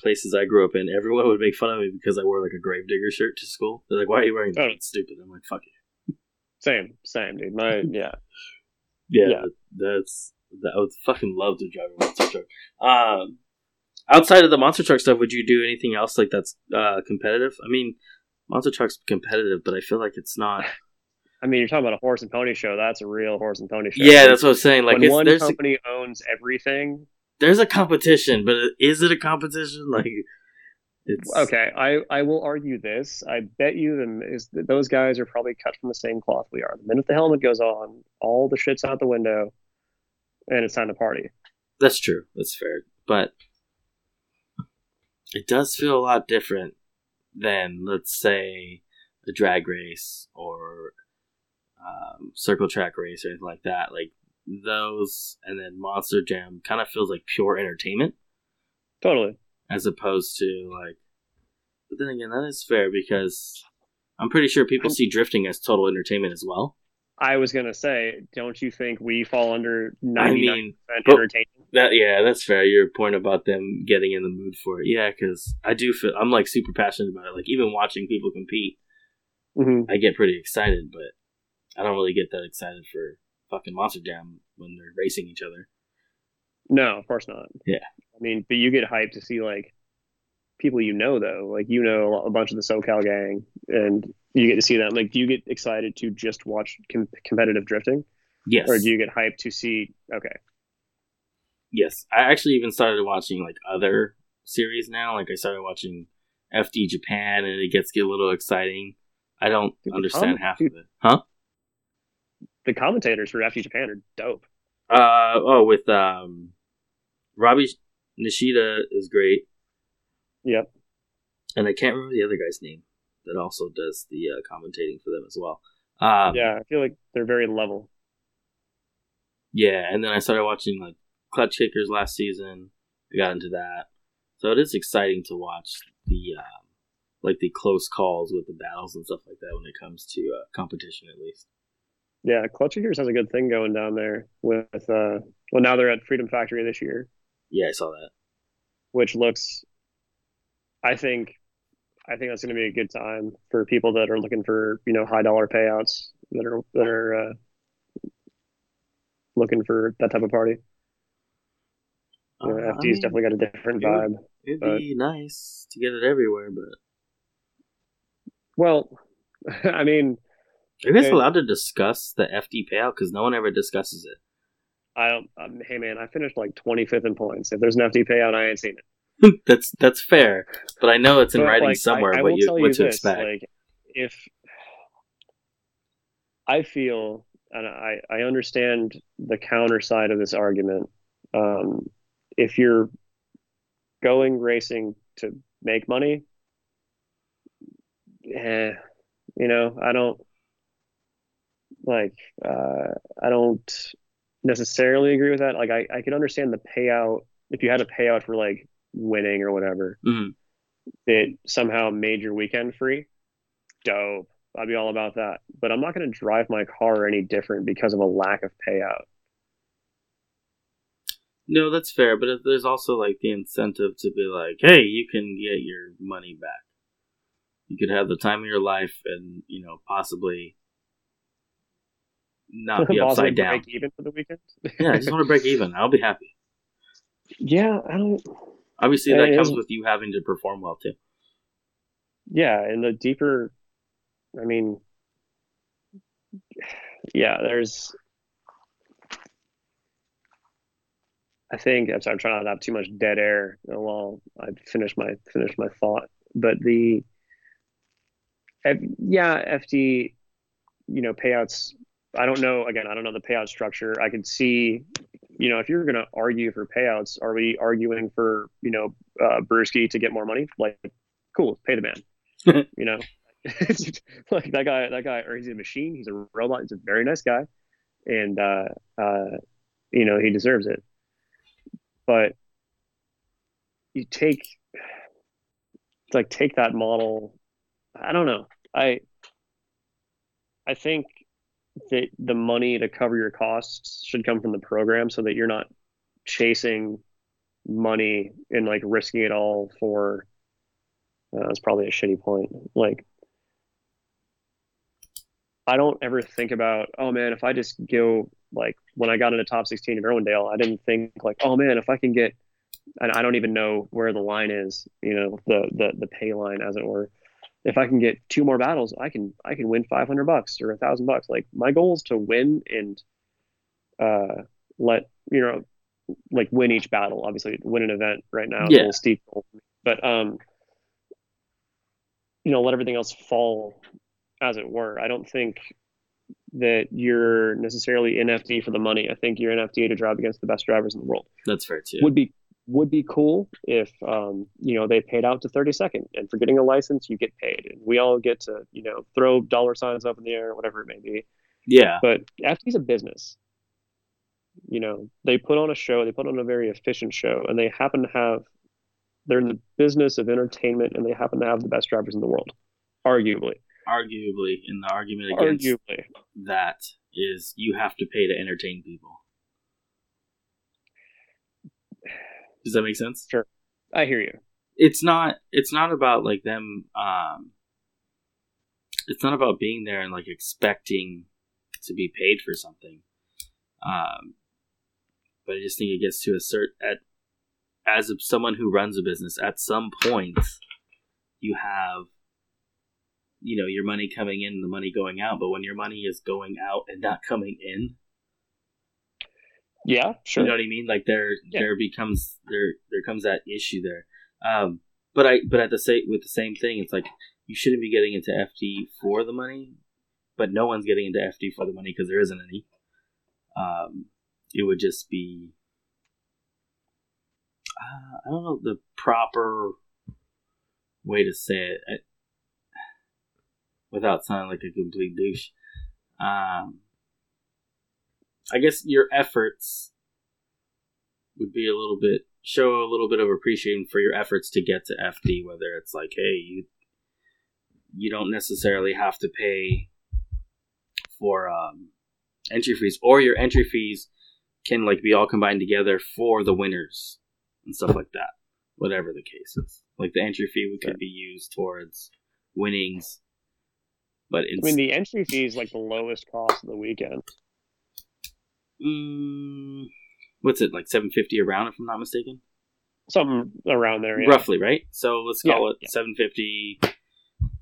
places I grew up in. Everyone would make fun of me because I wore like a Gravedigger shirt to school. They're like, why are you wearing that? Oh. It's stupid. I'm like, fuck you. Same, same, dude. My [LAUGHS] yeah. Yeah, Yeah. that's. That I would fucking love to drive a monster truck. Um, outside of the monster truck stuff, would you do anything else like that's uh, competitive? I mean, monster truck's competitive, but I feel like it's not. [LAUGHS] I mean, you're talking about a horse and pony show. That's a real horse and pony show. Yeah, that's what I'm saying. Like, when one company owns everything. there's a competition, but is it a competition? [LAUGHS] Like, it's Okay, I I will argue this. I bet you them is those guys are probably cut from the same cloth we are. The minute the helmet goes on, all the shit's out the window, and it's time to party. That's true. That's fair, but it does feel a lot different than, let's say, a drag race or um, circle track race or anything like that. Like those, and then Monster Jam kind of feels like pure entertainment Totally. as opposed to like. But then again, that is fair because I'm pretty sure people see drifting as total entertainment as well. I was gonna say, don't you think we fall under ninety nine percent entertainment? That yeah, that's fair. Your point about them getting in the mood for it, yeah, because I do feel I'm like super passionate about it. Like even watching people compete, hmm I get pretty excited, but I don't really get that excited for fucking Monster Jam when they're racing each other. No, of course not. Yeah. I mean, but you get hyped to see like people you know though. Like you know a bunch of the SoCal gang, and you get to see them. Like, do you get excited to just watch com- competitive drifting, Yes. or do you get hyped to see? Okay, Yes. I actually even started watching like other series now. Like I started watching FD Japan and it gets get a little exciting. I don't Dude, understand half dude. of it. Huh? the commentators for FD Japan are dope. Uh oh, with um Robbie Nishida is great. Yep. And I can't remember the other guy's name that also does the uh, commentating for them as well. Um, yeah, I feel like they're very level. Yeah, and then I started watching like Clutch Kickers last season. I got into that, so it is exciting to watch the um, like the close calls with the battles and stuff like that when it comes to uh, competition, at least. Yeah, Clutch Kickers has a good thing going down there with uh well now they're at Freedom Factory this year, Yeah, I saw that. which looks I think I think that's going to be a good time for people that are looking for, you know, high dollar payouts that are that are uh looking for that type of party. You know, Uh, I FD's mean, definitely got a different it would- vibe. It'd be nice to get it everywhere, but Well, [LAUGHS] I mean, are you guys allowed to discuss the FD payout? Because no one ever discusses it. I. Um, hey, man, I finished like 25th in points. If there's an FD payout, I ain't seen it. [LAUGHS] that's that's fair, but I know it's in But, writing like, somewhere I, I what you what you to this, expect. Like, if I feel, and I I understand the counter side of this argument, um, if you're going racing to make money, eh, you know, I don't like. Uh, I don't necessarily agree with that. Like, I I can understand the payout if you had a payout for like winning or whatever Mhm. that somehow made your weekend free, dope. I'd be all about that. But I'm not going to drive my car any different because of a lack of payout. No, that's fair, but there's also like the incentive to be like, hey, you can get your money back. You could have the time of your life, and you know possibly not [LAUGHS] be upside down. break even for the weekend. Yeah, I just want to break even. I'll be happy. [LAUGHS] yeah, I don't. Obviously, that it comes is. with you having to perform well too. Yeah, and the deeper, I mean, yeah, there's. I think I'm sorry, I'm trying not to have too much dead air while I finish my finish my thought. But the, yeah, FD, you know, payouts. I don't know. Again, I don't know the payout structure. I could see, you know, if you're going to argue for payouts, are we arguing for you know uh, Brewski to get more money? Like, cool, pay the man. [LAUGHS] you know, [LAUGHS] like that guy. That guy, or he's a machine. He's a robot. He's a very nice guy, and uh, uh, you know, he deserves it. But you take, like, take that model. I don't know. I, I think that the money to cover your costs should come from the program, so that you're not chasing money and like risking it all for. Uh, that's probably a shitty point. Like, I don't ever think about, oh man, if I just go like when I got into top 16 of Irwindale, I didn't think like, oh man, if I can get, and I don't even know where the line is, you know, the the the pay line as it were. If I can get two more battles, I can I can win 500 bucks or a thousand bucks. Like my goal is to win and uh let you know like win each battle. Obviously, win an event right now is a Yeah. steep goal, but um, you know, let everything else fall as it were. I don't think that you're necessarily in FD for the money. I think you're in FD to drive against the best drivers in the world. That's fair too. Would be would be cool if um, you know they paid out to 32nd, and for getting a license, you get paid, and we all get to you know throw dollar signs up in the air, whatever it may be. yeah, But FD's a business. You know, they put on a show, they put on a very efficient show, and they happen to have, they're in the business of entertainment, and they happen to have the best drivers in the world, arguably. arguably, in the argument against Arguably. that is you have to pay to entertain people. Does that make sense? Sure. I hear you. It's not. It's not about like them. Um, it's not about being there and like expecting to be paid for something. Um, but I just think it gets to a certain at as a, someone who runs a business at some point you have you know your money coming in and the money going out but when your money is going out and not coming in yeah sure. you know what i mean? Like there yeah. there becomes there there comes that issue there. Um but i but at the same with the same thing it's like you shouldn't be getting into FD for the money but no one's getting into FD for the money because there isn't any. Um it would just be uh, I don't know the proper way to say it. I, without sounding like a complete douche. Um, I guess your efforts would be a little bit show a little bit of appreciation for your efforts to get to FD. Whether it's like, hey, you you don't necessarily have to pay for um, entry fees, or your entry fees can like be all combined together for the winners and stuff like that. Whatever the case is, like the entry fee could be used towards winnings. But I mean, the entry fee is like the lowest cost of the weekend. Mm, what's it like? Seven fifty around if I'm not mistaken. Something around there, yeah. roughly, right? So let's call yeah, it yeah. seven fifty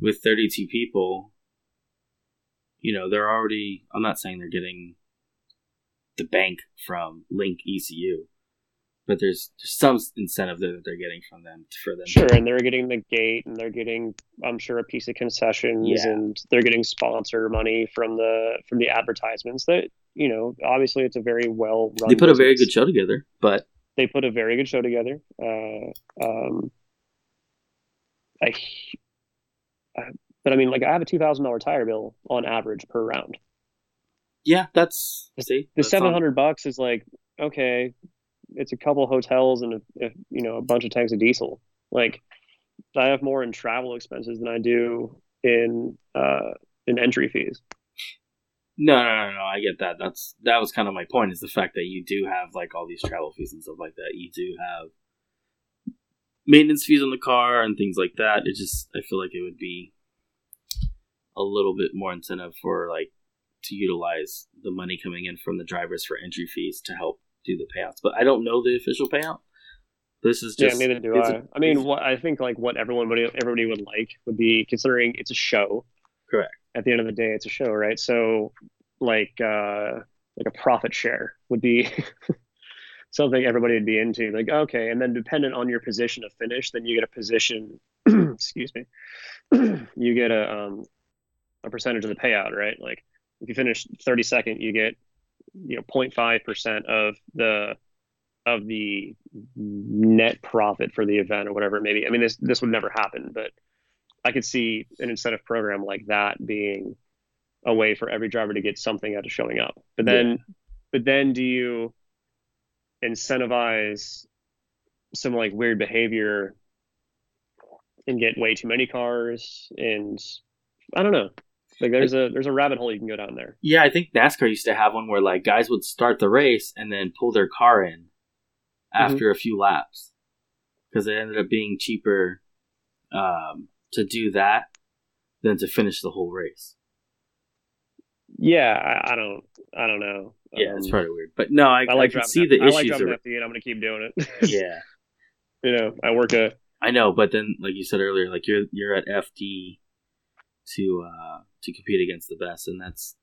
with thirty two people. You know, they're already. I'm not saying they're getting the bank from Link ECU, but there's, there's some incentive that they're getting from them for them. Sure, and they're getting the gate, and they're getting, I'm sure, a piece of concessions, yeah. and they're getting sponsor money from the from the advertisements. That you know, obviously, it's a very well run. They put business. a very good show together, but they put a very good show together. Uh, um, I, I, but I mean, like I have a two thousand dollar tire bill on average per round. Yeah, that's see the seven hundred bucks is like okay, it's a couple hotels and a, a, you know a bunch of tanks of diesel. Like I have more in travel expenses than I do in uh, in entry fees. No, no, no, no. I get that. That's that was kind of my point. Is the fact that you do have like all these travel fees and stuff like that. You do have maintenance fees on the car and things like that. It just I feel like it would be a little bit more incentive for like to utilize the money coming in from the drivers for entry fees to help do the payouts, but I don't know the official payout. This is just yeah, neither do I. A, I mean, what I think like what everyone would everybody would like would be considering it's a show. Correct. At the end of the day, it's a show, right? So like uh like a profit share would be [LAUGHS] something everybody would be into. Like okay, and then dependent on your position of finish, then you get a position. [CLEARS THROAT] excuse me. [CLEARS THROAT] you get a um a percentage of the payout, right? Like if you finish 32nd, you get you know 0.5 percent of the of the net profit for the event or whatever it may be. I mean, this this would never happen, but I could see an incentive program like that being a way for every driver to get something out of showing up. But then, yeah. but then, do you incentivize some like weird behavior and get way too many cars? And I don't know. Like there's a there's a rabbit hole you can go down there. Yeah, I think NASCAR used to have one where like guys would start the race and then pull their car in after mm-hmm. a few laps because it ended up being cheaper um, to do that than to finish the whole race. Yeah, I, I don't, I don't know. Yeah, um, it's probably weird, but no, I, I like I can see the issues. I like driving FD, and I'm going to keep doing it. [LAUGHS] [LAUGHS] yeah, you know, I work a. I know, but then, like you said earlier, like you're you're at FD to uh, to compete against the best, and that's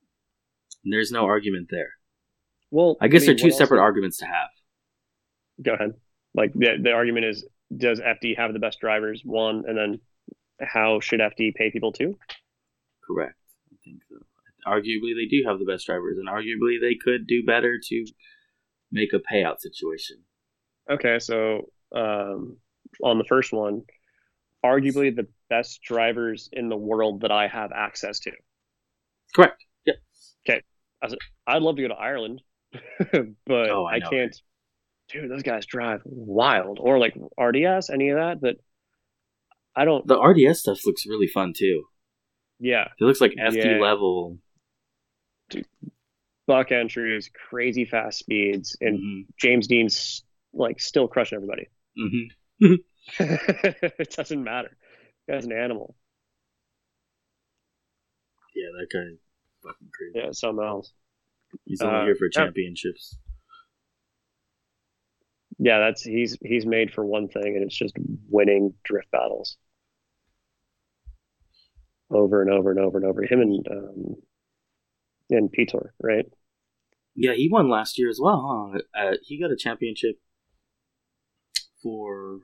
there's no argument there. Well, I guess I mean, they're two separate arguments to have. Go ahead. Like the the argument is, does FD have the best drivers? One, and then how should FD pay people too? Correct. I think so. Arguably, they do have the best drivers, and arguably, they could do better to make a payout situation. Okay, so um, on the first one, arguably the best drivers in the world that I have access to. Correct. Yeah. Okay. I'd love to go to Ireland, [LAUGHS] but oh, I, I can't. Dude, those guys drive wild, or like RDS, any of that. But I don't. The RDS stuff looks really fun too. Yeah, it looks like SD yeah. level. Dude, buck entries, crazy fast speeds, and mm-hmm. James Deane's like still crushing everybody. [LAUGHS] Mm-hmm. it doesn't matter. Guy's an animal. Yeah, that guy, fucking crazy. Yeah, something else. He's only Uh, here for championships. Yeah, that's he's he's made for one thing, and it's just winning drift battles over and over and over and over. Him and um, and Piotr, right? Yeah, he won last year as well, huh? Uh, he got a championship for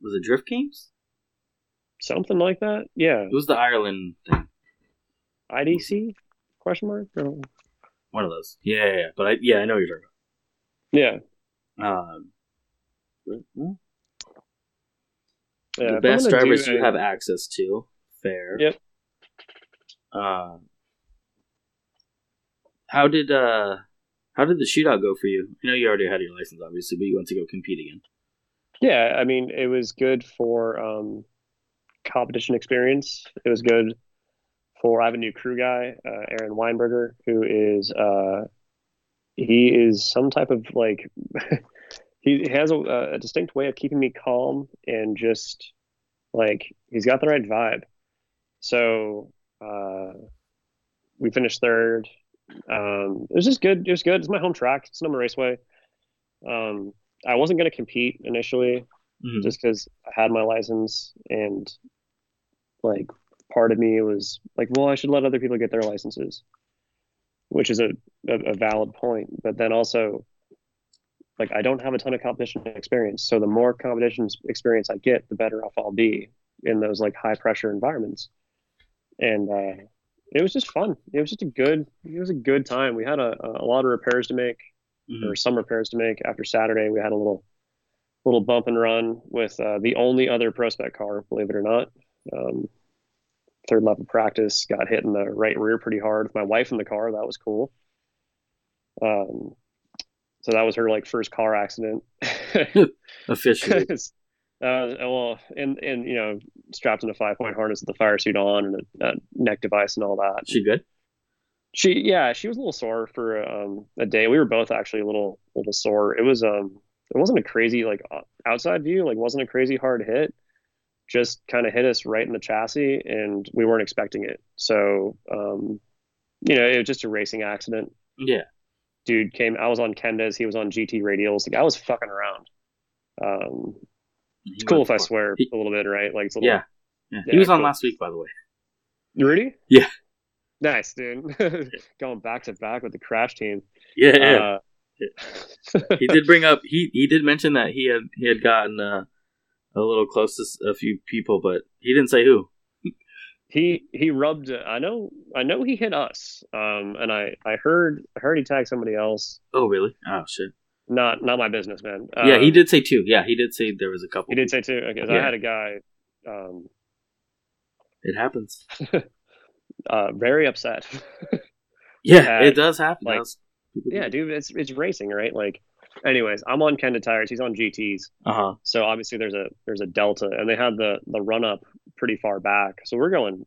was it Drift Games? Something like that. Yeah, It was the Ireland thing. IDC question mark. Or- One of those. Yeah, yeah, yeah. But I, yeah, I know what you're talking about. Yeah. Um, yeah. the best drivers do you a- have access to. Fair. Yep. Uh, how did uh, how did the shootout go for you? I know you already had your license, obviously, but you went to go compete again. Yeah, I mean, it was good for um, competition experience. It was good for I have a new crew guy, uh, Aaron Weinberger, who is uh, he is some type of like [LAUGHS] he has a, a distinct way of keeping me calm and just like he's got the right vibe. So uh, we finished third. Um, it was just good. It was good. It's my home track. It's Sonoma Raceway. Um, I wasn't going to compete initially Mhm. just because I had my license and like part of me was like, well, I should let other people get their licenses, which is a, a, a valid point. But then also, like, I don't have a ton of competition experience. So the more competition experience I get, the better off I'll be in those like high pressure environments. And uh, it was just fun. It was just a good, it was a good time. We had a, a lot of repairs to make Mhm. or some repairs to make after Saturday. We had a little little bump and run with uh, the only other prospect car, believe it or not. Um, third lap of practice, got hit in the right rear pretty hard with my wife in the car. That was cool. Um, so that was her like first car accident. [LAUGHS] [LAUGHS] Officially. Uh, well, and and you know, strapped in a five point harness with the fire suit on and a, a neck device and all that. she good? She yeah, she was a little sore for um, a day. We were both actually a little a little sore. It was um it wasn't a crazy like outside view, like wasn't a crazy hard hit. Just kind of hit us right in the chassis and we weren't expecting it. So um you know, it was just a racing accident. Yeah. Dude came I was on Kenda's, he was on GT radials. Like I was fucking around. Um it's cool if I swear He- a little bit, right? Like it's a little Yeah. Yeah. He Yeah, was on cool. last week, by the way. Rudy? Yeah. Nice, dude. [LAUGHS] Going back to back with the crash team. Yeah, yeah. Uh, he did bring up he he did mention that he had he had gotten uh, a little close to a few people, but he didn't say who. he he rubbed i know i know he hit us um and i i heard i heard he tagged somebody else Oh, really? Oh shit. Not not my business man yeah, he Um, did say two. Yeah, he did say there was a couple. he did say because i Yeah. had a guy um It happens. [LAUGHS] uh very upset [LAUGHS] Yeah, it does happen. like- yeah dude it's it's racing right like anyways i'm on kenda tires he's on gts Uh-huh. so obviously there's a there's a delta and they had the the run up pretty far back so we're going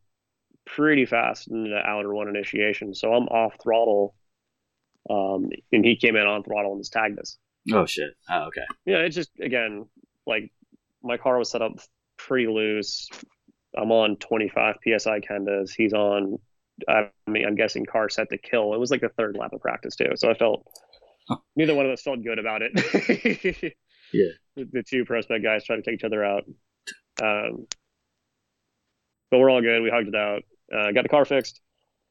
pretty fast into the outer one initiation so i'm off throttle um and he came in on throttle and just tagged us Oh shit. Oh, okay. yeah, it's just again like my car was set up pretty loose. I'm on 25 psi Kendas. He's on. I mean, I'm guessing car set to kill. It was like the third lap of practice too, so I felt Huh. neither one of us felt good about it. [LAUGHS] Yeah. the, the two prospect guys try to take each other out. Um, but we're all good. We hugged it out. Uh, got the car fixed.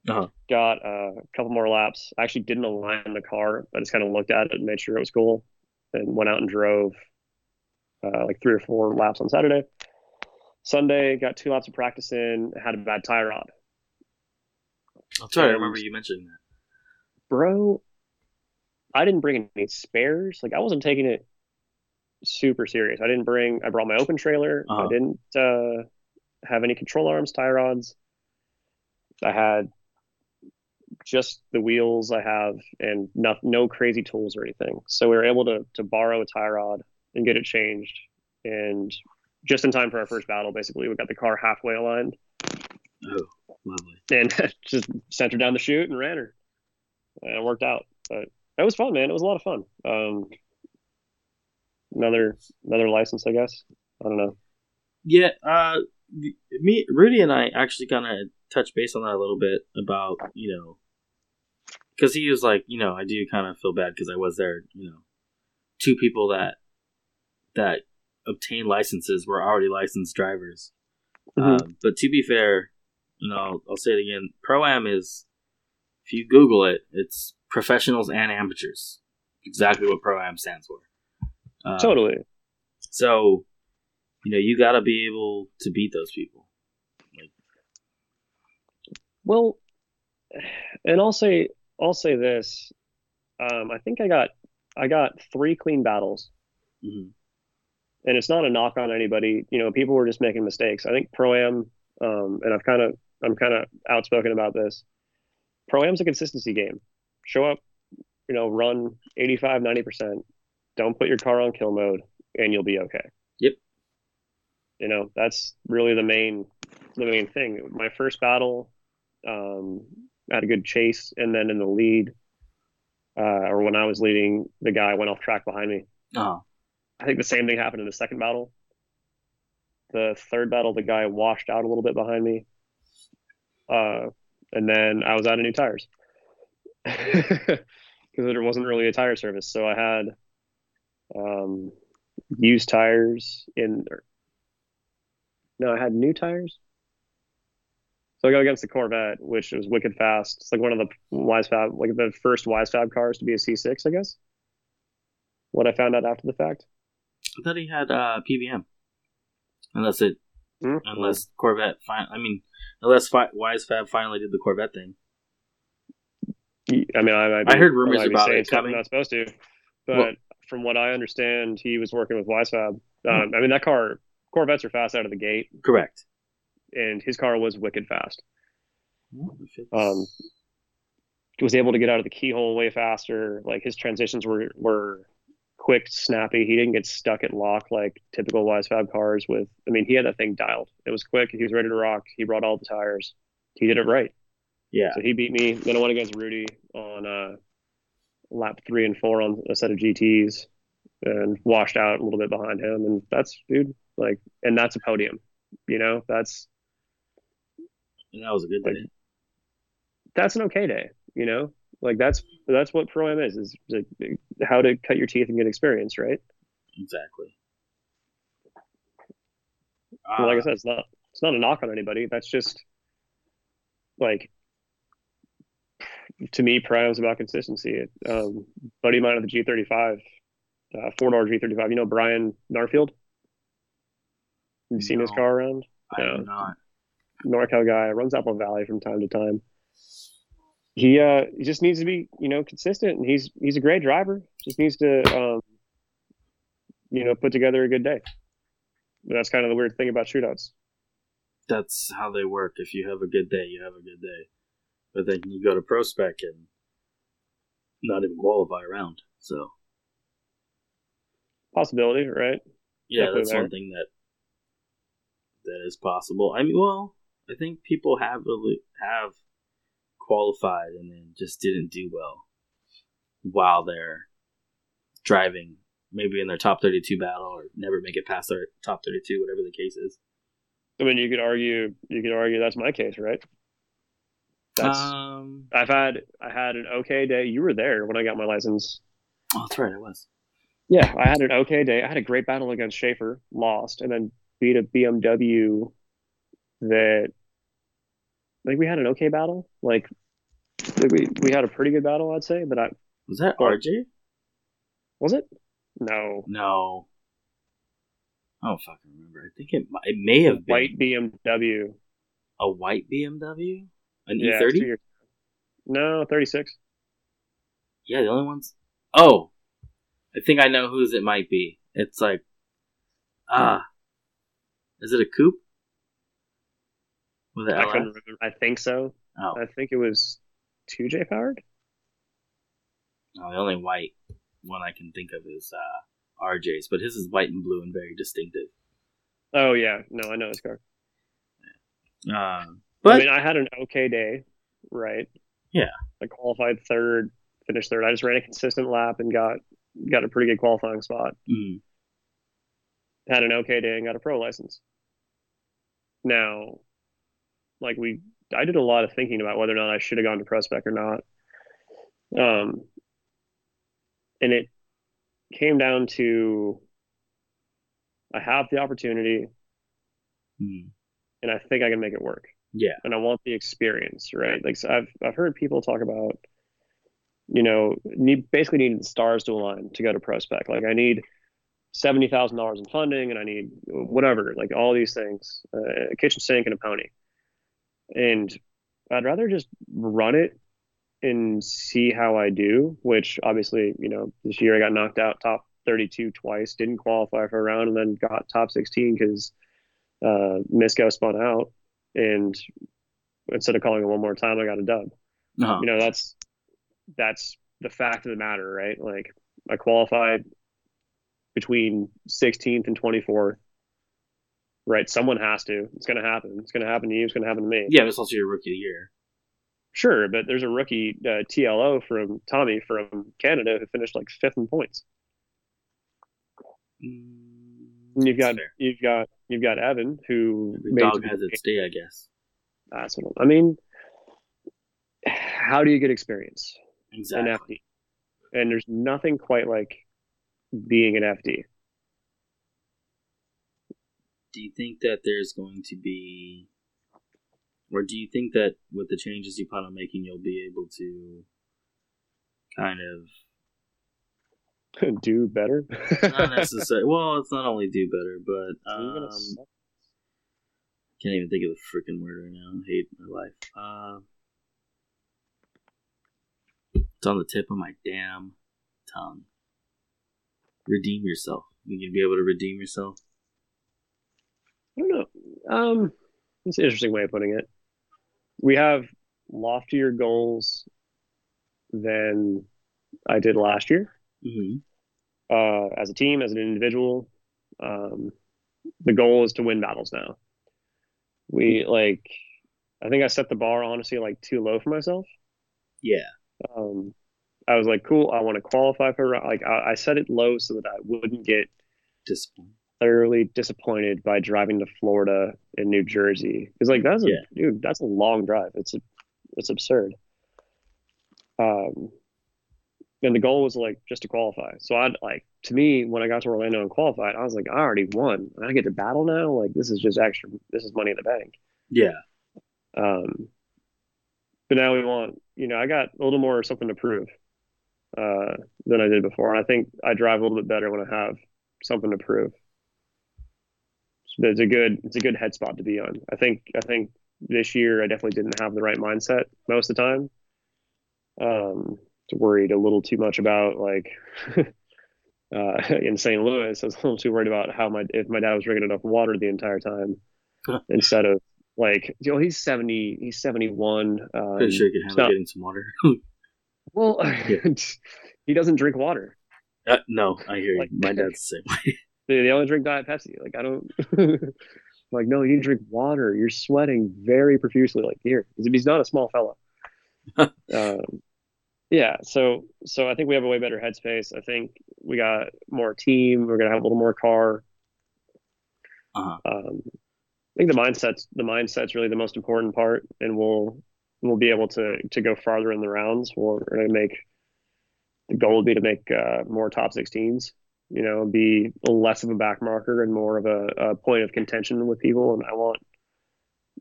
Uh-huh. Got uh, a couple more laps. I actually didn't align the car. I just kind of looked at it and made sure it was cool, and went out and drove uh, like three or four laps on Saturday. Sunday, got two laps of practice in. Had a bad tie rod, That's right. I remember you mentioning that. bro. I didn't bring any spares. Like I wasn't taking it super serious. I didn't bring. I brought my open trailer. I Uh-huh. didn't uh, have any control arms, tie rods. I had just the wheels I have and no, no crazy tools or anything. So we were able to to borrow a tie rod and get it changed. And just in time for our first battle, basically, we got the car halfway aligned Oh, lovely. and [LAUGHS] just sent her down the chute and ran her. And it worked out. But it was fun, man. It was a lot of fun. Um, another another license, I guess. I don't know. Yeah, uh, me, Rudy, and I actually kind of touch base on that a little bit about you know because he was like you know I do kind of feel bad because I was there you know two people that that obtained licenses were already licensed drivers. Mhm. Um, but to be fair, you know I'll, I'll say it again: pro am is if you Google it, it's professionals and amateurs. Exactly what pro am stands for. Um, totally. so, you know, you got to be able to beat those people. Well, and I'll say I'll say this. Um, I think I got I got three clean battles, hmm and it's not a knock on anybody. You know, people were just making mistakes. I think pro am, um, and I've kind of I'm kind of outspoken about this. Pro am's a consistency game. Show up, you know, run 85, 90 percent. Don't put your car on kill mode, and you'll be okay. Yep. You know, that's really the main the main thing. My first battle, um, had a good chase, and then in the lead, uh, or when I was leading, the guy went off track behind me. Oh, I think the same thing happened in the second battle. The third battle, the guy washed out a little bit behind me. Uh, and then I was out of new tires [LAUGHS] because there wasn't really a tire service. So I had um, used tires in. Or, no, I had new tires. So I go against the Corvette, which was wicked fast. It's like one of the Wisefab, like the first Wisefab cars to be a C6, I guess. What I found out after the fact. I thought he had uh, PVM. Unless it, Hmm? unless Corvette, fin- I mean, unless fi- Wisefab finally did the Corvette thing. I mean, I, I heard rumors be about it coming. I'm Not supposed to, but Well- from what I understand, he was working with Wisefab. Hmm. Um, I mean, that car Corvettes are fast out of the gate, Correct. And his car was wicked fast. Well, if it's- Um, he was able to get out of the keyhole way faster. Like his transitions were were quick, snappy. He didn't get stuck at lock like typical Wisefab cars. With, I mean, he had that thing dialed. It was quick. He was ready to rock. He brought all the tires. He did it right. yeah. So he beat me. Then I went against Rudy on uh, lap three and four on a set of GTs and washed out a little bit behind him. And that's, dude, like, and that's a podium. You know, that's And that was a good Like- day. that's an okay day. You know, like that's that's what pro am is is like, how to cut your teeth and get experience, right? Exactly. And like I Uh, said, it's not it's not a knock on anybody. That's just like to me, pro is about consistency. Um, buddy of mine at the G35, uh, four door G35. You know Brian Narfield. Have You've seen his car around. I no. am not. NorCal guy runs Apple Valley from time to time. He uh he just needs to be you know consistent, and he's he's a great driver. Just needs to um you know put together a good day. But that's kind of the weird thing about shootouts. That's how they work. If you have a good day, you have a good day. But then you go to pro spec and not even qualify around. So Possibility, right? yeah, Definitely that's there. one thing that that is possible. I mean, well, I think people have have qualified and then just didn't do well while they're driving, maybe in their top thirty-two battle or never make it past their top thirty-two, whatever the case is. I mean, you could argue you could argue that's my case, right? That's um, I've had I had an okay day. You were there when I got my license. oh, that's right, I was. Yeah, I had an okay day. I had a great battle against Schaefer, lost, and then beat a BMW that like we had an okay battle. Like like, we we had a pretty good battle, I'd say. But I Was that RJ? was it? No, No. I don't fucking remember. I think it it may have been white BMW. a white BMW, an E30. two No, thirty six. Yeah, the only ones. Oh, I think I know whose it might be. It's like, ah, is it a coupe with an I couldn't remember. I think so. Oh, I think it was two J powered. no, the only white one I can think of is uh, RJ's, but his is white and blue and very distinctive. Oh yeah, no, I know his car. Um, but I mean, I had an okay day, right? Yeah. I qualified third, finished third. I just ran a consistent lap and got got a pretty good qualifying spot. mm, Had an okay day and got a pro license. Now, like we I did a lot of thinking about whether or not I should have gone to pro spec or not. Um, and it came down to I have the opportunity, Hmm. and I think I can make it work. Yeah. and I want the experience, right? Like so I've I've heard people talk about, you know, need basically needing the stars to align to go to pro spec. Like I need seventy thousand dollars in funding, and I need whatever, like all these things, uh, a kitchen sink and a pony. And I'd rather just run it and see how I do. Which obviously, you know, this year I got knocked out top thirty-two twice, didn't qualify for a round, and then got top sixteen because uh, Misco spun out and instead of calling it one more time, I got a dub. Uh-huh. You know, that's that's the fact of the matter, right? Like I qualified between 16th and 24th. Right, someone has to. It's going to happen. It's going to happen to you. It's going to happen to me. Yeah, but it's also your rookie of the year. Sure, but there's a rookie uh, TLO from Tommy from Canada who finished like fifth in points. And you've got fair. you've got you've got Evan who made dog has its day, I guess. That's what I mean. How do you get experience? Exactly. an FD. And there's nothing quite like being an FD. Do you think that there's going to be, or do you think that with the changes you plan on making, you'll be able to kind of [LAUGHS] do better. not [LAUGHS] necessarily? well, it's not only do better, but um, can't even think of the freaking word right now. I hate my life. Uh, it's on the tip of my damn tongue. Redeem yourself. You gonna be able to redeem yourself? I don't know. Um, it's an interesting way of putting it. We have loftier goals than I did last year. Mm-hmm. Uh, as a team, as an individual, um, the goal is to win battles now. We like, I think I set the bar honestly like too low for myself. Yeah. um, I was like, cool, I want to qualify for like I, I set it low so that I wouldn't get Discipline. Thoroughly disappointed by driving to Florida and New Jersey because like that's a Yeah. dude, that's a long drive. It's a, it's absurd. Um, and the goal was like just to qualify. So I'd like to me when I got to Orlando and qualified, I was like, I already won. I get to battle now. Like this is just extra. This is money in the bank. Yeah. Um, but now we want, you know, I got a little more something to prove uh, than I did before. And I think I drive a little bit better when I have something to prove. It's a good, it's a good head spot to be on. I think, I think this year I definitely didn't have the right mindset most of the time. Um, worried a little too much about like [LAUGHS] uh, [LAUGHS] in St. Louis. I was a little too worried about how my if my dad was drinking enough water the entire time [LAUGHS] instead of like you know he's 70 he's 71 um, Pretty sure you can have not- getting some water. well he doesn't drink water uh, no, I hear you. Like- My dad's the same way. They, they only drink diet pepsi like i don't [LAUGHS] like no you need to drink water you're sweating very profusely like here he's, not a small fellow [LAUGHS] um, yeah so so i think we have a way better headspace i think we got more team we're gonna have a little more car Uh-huh. um, I think the mindset's the mindset's really the most important part, and we'll we'll be able to to go farther in the rounds. We're to make the goal would be to make uh, more top 16s. You know, be less of a back marker and more of a, a point of contention with people. And I want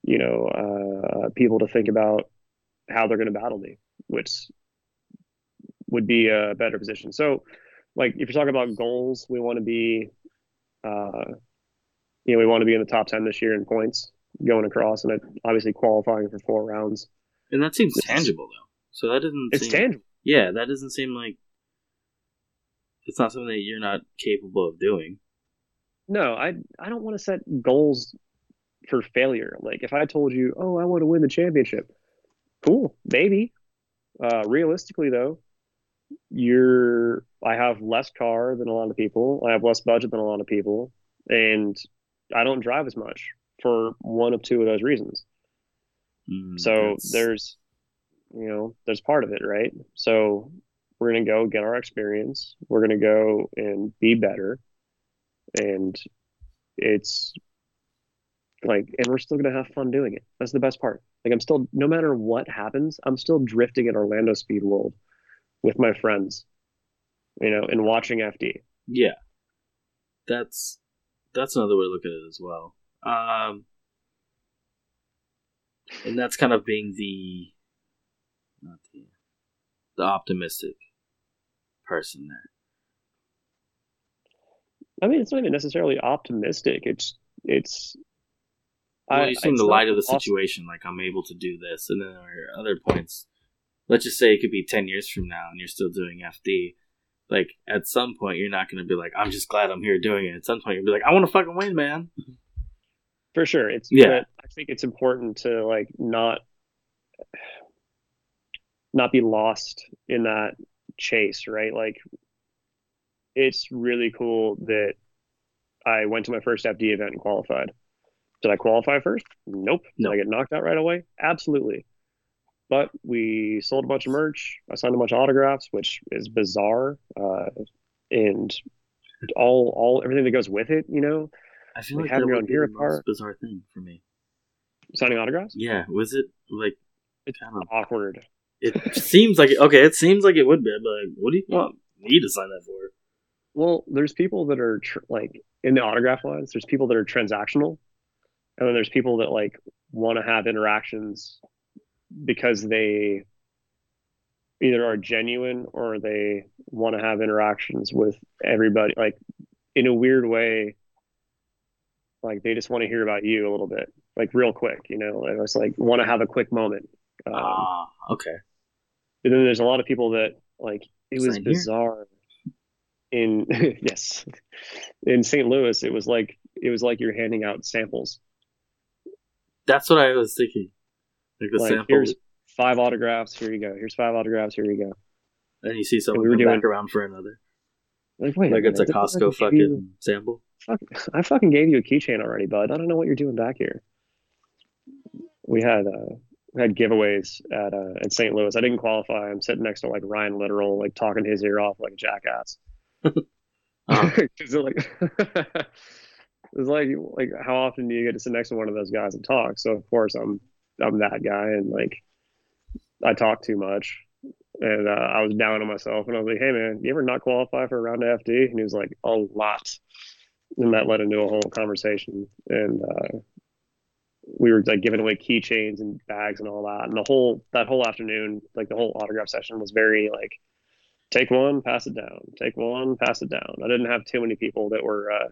you know uh, people to think about how they're going to battle me, which would be a better position. So, like if you're talking about goals, we want to be. Uh, you know, we want to be in the top 10 this year in points going across and obviously qualifying for four rounds. And that seems It's- tangible though. So that doesn't It's seem tangible. Yeah, that doesn't seem like it's not something that you're not capable of doing. No, I I don't want to set goals for failure. Like if I told you, "Oh, I want to win the championship." Cool, maybe. Uh, realistically though, you're I have less car than a lot of people. I have less budget than a lot of people, and I don't drive as much for one of two of those reasons. Mm, So that's- there's, you know, there's part of it, right? So we're gonna go get our experience. We're gonna go and be better, and it's Like, and we're still gonna have fun doing it. That's the best part. Like, I'm still, no matter what happens, I'm still drifting at Orlando Speed World with my friends, you know, and watching FD. Yeah, that's that's another way to look at it as well. Um, and that's kind of being the not the the optimistic person there. I mean, it's not even necessarily optimistic. It's it's. Well, I- you see in the light of the awesome. situation, like I'm able to do this, and then there are other points. Let's just say it could be ten years from now, and you're still doing FD. Like at some point, you're not going to be like, "I'm just glad I'm here doing it." At some point, you'll be like, "I want to fucking win, man." for sure. It's Yeah. I think it's important to like not not be lost in that chase, right? Like it's really cool that I went to my first FD event and qualified. Did I qualify first? Nope. Did I get knocked out right away? Absolutely. But we sold a bunch of merch. I signed a bunch of autographs, which is bizarre. Uh, and all all everything that goes with it, you know, I feel Like like, having your own hero the car. bizarre thing for me. signing autographs. Yeah, was it like? It's kind of. awkward. It seems like it, okay. It seems like it would be, but like, what do you want me to sign that for? Well, there's people that are tr- like in the autograph lines. There's people that are transactional, and then there's people that like want to have interactions because they either are genuine or they want to have interactions with everybody. Like in a weird way, like they just want to hear about you a little bit, like real quick. You know, it's like want to have a quick moment. Um, Ah, okay. And then there's a lot of people that like it was Same here. bizarre in [LAUGHS] yes in st louis it was like it was like you're handing out samples That's what I was thinking. Like the like sample, here's five autographs here you go here's five autographs here you go and you see someone we were come back doing- around for another. like wait Like it's a minute, didn't I Costco you- fucking sample. fuck, i fucking gave you a keychain already bud i don't know what you're doing back here we had uh had giveaways at uh at st louis i didn't qualify i'm sitting next to like ryan literal like talking his ear off like a jackass [LAUGHS] [LAUGHS] because like [LAUGHS] it's like like how often do you get to sit next to one of those guys and talk? So of course I'm I'm that guy and like I talk too much. And uh, I was down on myself and I was like, Hey man, you ever not qualify for a round of FD? And he was like, A lot. And that led into a whole conversation. And uh we were like giving away keychains and bags and all that. And the whole that whole afternoon, like the whole autograph session was very like take one, pass it down. Take one, pass it down. I didn't have too many people that were uh,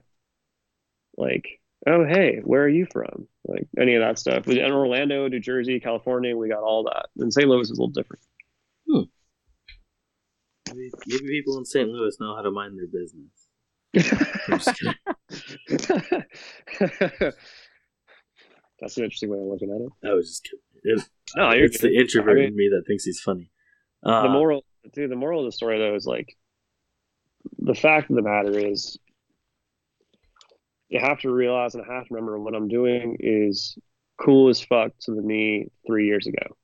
like, oh hey, where are you from? Like any of that stuff. In Orlando, New Jersey, California, we got all that. And St. Louis is a little different. maybe, maybe people in St. Louis know how to mind their business. [LAUGHS] [LAUGHS] Kidding. That's an interesting way of looking at it. I was just kidding. It, No, it's the good. introvert I mean- in me that thinks he's funny. Uh, the moral, dude, the moral of the story though is like, the fact of the matter is, you have to realize and I have to remember what I'm doing is cool as fuck to the me three years ago,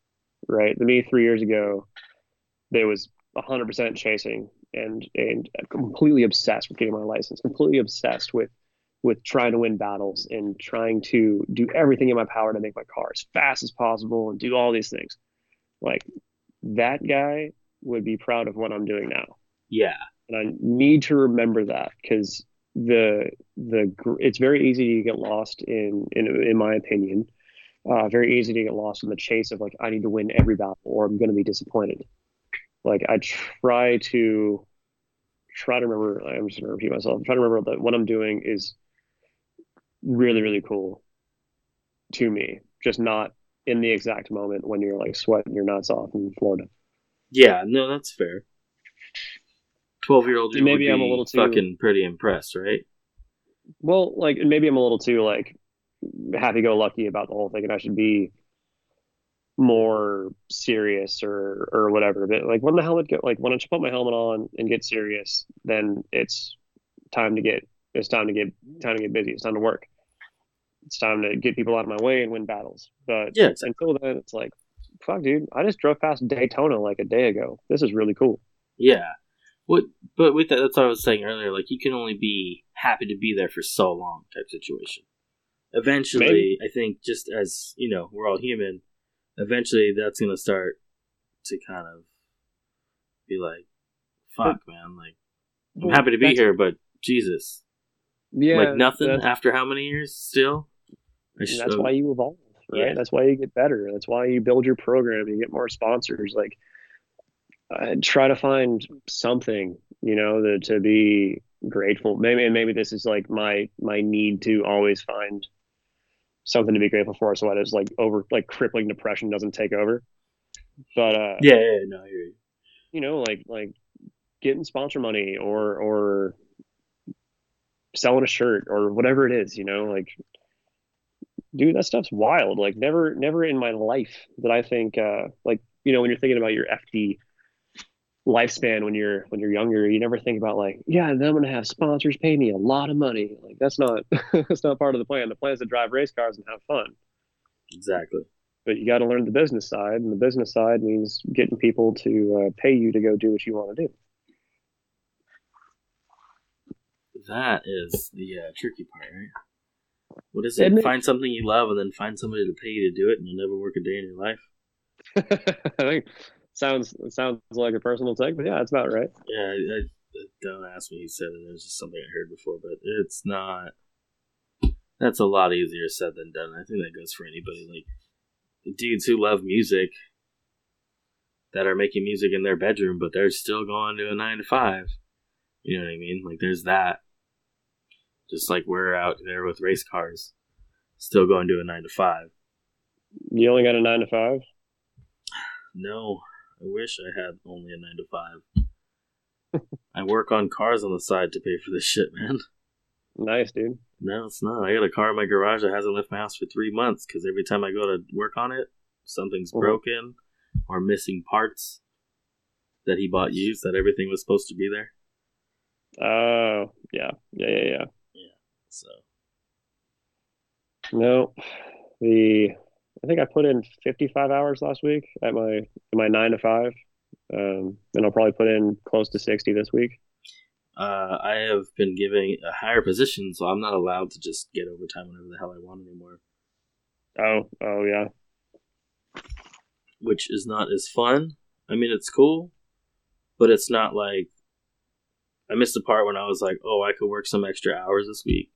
right? The me three years ago, there was 100% chasing and and completely obsessed with getting my license, completely obsessed with with trying to win battles and trying to do everything in my power to make my car as fast as possible and do all these things. Like that guy would be proud of what I'm doing now yeah, and I need to remember that because the the it's very easy to get lost in in in my opinion, uh, very easy to get lost in the chase of like I need to win every battle or I'm going to be disappointed. Like I try to try to remember. I'm just going to repeat myself. Try to remember that what I'm doing is really really cool to me, just not in the exact moment when you're like sweating your nuts off in Florida. yeah. No, that's fair. Twelve year old, maybe I'm a little too- fucking pretty impressed, right? Well, like maybe I'm a little too like happy go lucky about the whole thing, and I should be more serious or or whatever. But like when the helmet get like when I put my helmet on and get serious, then it's time to get it's time to get time to get busy. It's time to work. It's time to get people out of my way and win battles. But Yeah, exactly. until then, it's like, fuck, dude. I just drove past Daytona like a day ago. This is really cool. Yeah. What? But with that, that's what I was saying earlier. Like you can only be happy to be there for so long, type situation. eventually, Maybe. I think just as you know, we're all human. Eventually, that's gonna start to kind of be like, "Fuck, man! Like, I'm happy to be here, but Jesus, Yeah, like nothing after how many years? Still, That's why you evolve, right? Yeah. That's why you get better. That's why you build your program. You get more sponsors. Like, uh, try to find something, you know, that, to be grateful. Maybe, and maybe this is like my my need to always find something to be grateful for, so that it's like over like crippling depression doesn't take over. But uh, yeah, yeah, no, you. you know, like like getting sponsor money or or selling a shirt or whatever it is, you know, like dude, that stuff's wild. Like never never in my life that I think uh like, you know, when you're thinking about your FD lifespan when you're when you're younger, you never think about like, yeah, then I'm gonna have sponsors pay me a lot of money. Like that's not [LAUGHS] that's not part of the plan. The plan is to drive race cars and have fun Exactly. but you got to learn the business side and the business side means getting people to uh, pay you to go do what you want to do That is the uh, tricky part, right? What is it? It? Find something you love, and then find somebody to pay you to do it, and you'll never work a day in your life. [LAUGHS] i think sounds it sounds like a personal take but yeah that's about right Yeah, I, I, don't ask me who said it. It was just something I heard before, but it's not. That's a lot easier said than done. I think that goes for anybody. Like the dudes who love music that are making music in their bedroom, but they're still going to a nine to five. You know what I mean? Like there's that. Just like we're out there with race cars, still going to a nine to five. you only got a nine to five No, I wish I had only a nine to five. [LAUGHS] I work on cars on the side to pay for this shit, man. nice dude No, it's not. I got a car in my garage that hasn't left my house for three months because every time I go to work on it, something's Mhm. broken or missing parts that he bought used that everything was supposed to be there. oh yeah yeah yeah yeah So. No the i think i put in 55 hours last week at my my nine to five. Um and i'll probably put in close to 60 this week. Uh, I have been giving a higher position, so I'm not allowed to just get overtime whenever the hell I want anymore, oh oh yeah. Which is not as fun. I mean, it's cool, but it's not like I missed the part when I was like, oh, I could work some extra hours this week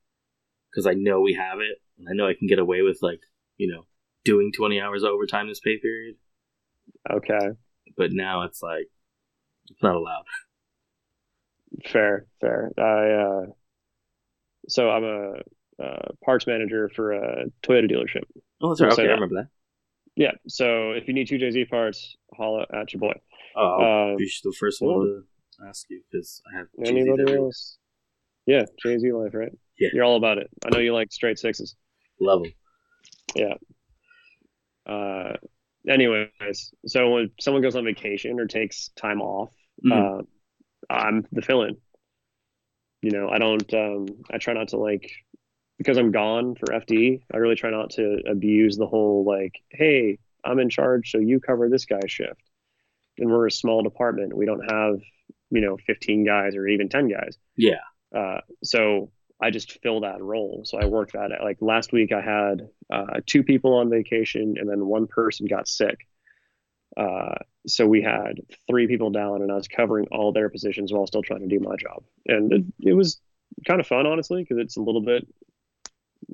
because I know we have it, and I know I can get away with like you know doing 20 hours overtime this pay period. okay But now it's like it's not allowed. [LAUGHS] Fair, fair. I uh, so I'm a uh, parts manager for a Toyota dealership. Oh, that's right. Say Okay, I remember that. Yeah. So if you need two JZ parts, holla at your boy. Oh, be the first one to ask you because I have Anybody else? Yeah, JZ life, right? Yeah. You're all about it. I know you like straight sixes. Love them. Yeah. Uh, anyways, so when someone goes on vacation or takes time off, Mhm. uh, I'm the fill-in. You know, I don't. Um, I try not to like because I'm gone for FD. I really try not to abuse the whole like, hey, I'm in charge, so you cover this guy's shift. And we're a small department. We don't have you know 15 guys or even 10 guys. Yeah. Uh, so I just fill that role. So I work that like last week I had uh, two people on vacation and then one person got sick. Uh, so we had three people down and I was covering all their positions while still trying to do my job. And it, it was kind of fun, honestly, because it's a little bit,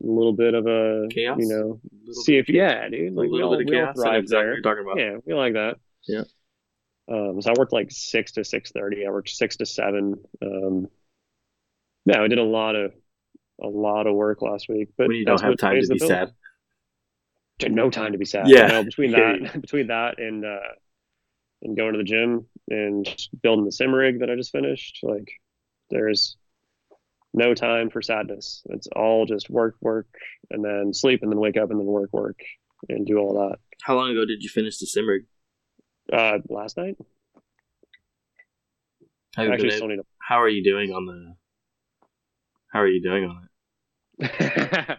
a little bit of a, Chaos? you know, see if, yeah, dude, like we little all, bit of we all chaos. Thrive there. you're talking about. Yeah, we like that. Yeah. Um, so I worked like six to six thirty. I worked six to seven. Um, yeah, I did a lot of a lot of work last week. But when you that's don't have time to be sad. No time to be sad. Yeah. No, between that between that and uh, and going to the gym and building the sim rig that I just finished, like there's no time for sadness. It's all just work, work, and then sleep, and then wake up, and then work, work, and do all that. How long ago did you finish the sim rig? Uh, last night, I actually been still able- need how are you doing on the? How are you doing on it? [LAUGHS]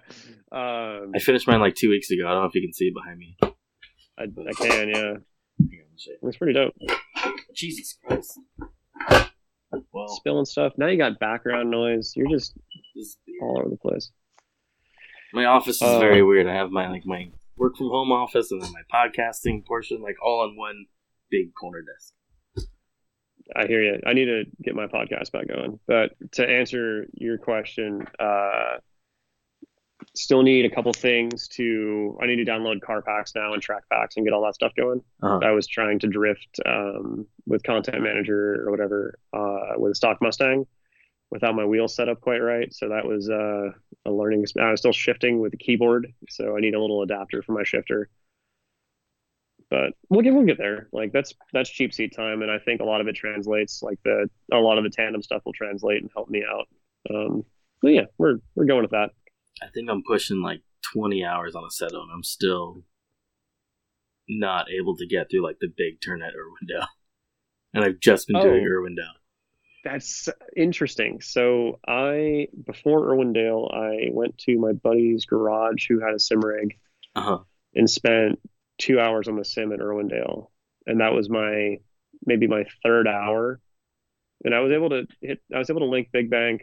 um, I finished mine like two weeks ago. I don't know if you can see it behind me. I, I can, yeah. Hang on, I'll show you. It's pretty dope. Jesus Christ. Well, Spilling stuff. Now you got background noise. You're just this is beer. all over the place. My office is Oh. very weird. I have my like my work from home office and then my podcasting portion, like all on one big corner desk. I hear you. I need to get my podcast back going. But to answer your question, uh, still need a couple things to. I need to download car packs now and track packs and get all that stuff going. Uh-huh. I was trying to drift um, with Content Manager or whatever uh, with a stock Mustang without my wheels set up quite right. So that was uh, a learning. I was still shifting with the keyboard, so I need a little adapter for my shifter. But we'll get we'll get there. Like that's that's cheap seat time, and I think a lot of it translates. Like the a lot of the tandem stuff will translate and help me out. Um, but yeah, we're we're going with that. I think I'm pushing like 20 hours on a set, and I'm still not able to get through like the big turn at Irwindale. [LAUGHS] And I've just been doing Oh. Irwindale. That's interesting. So I before Irwindale, I went to my buddy's garage who had a sim rig Uh huh. and spent two hours on the sim at Irwindale, and that was my maybe my third hour, and I was able to hit. I was able to link Big Bank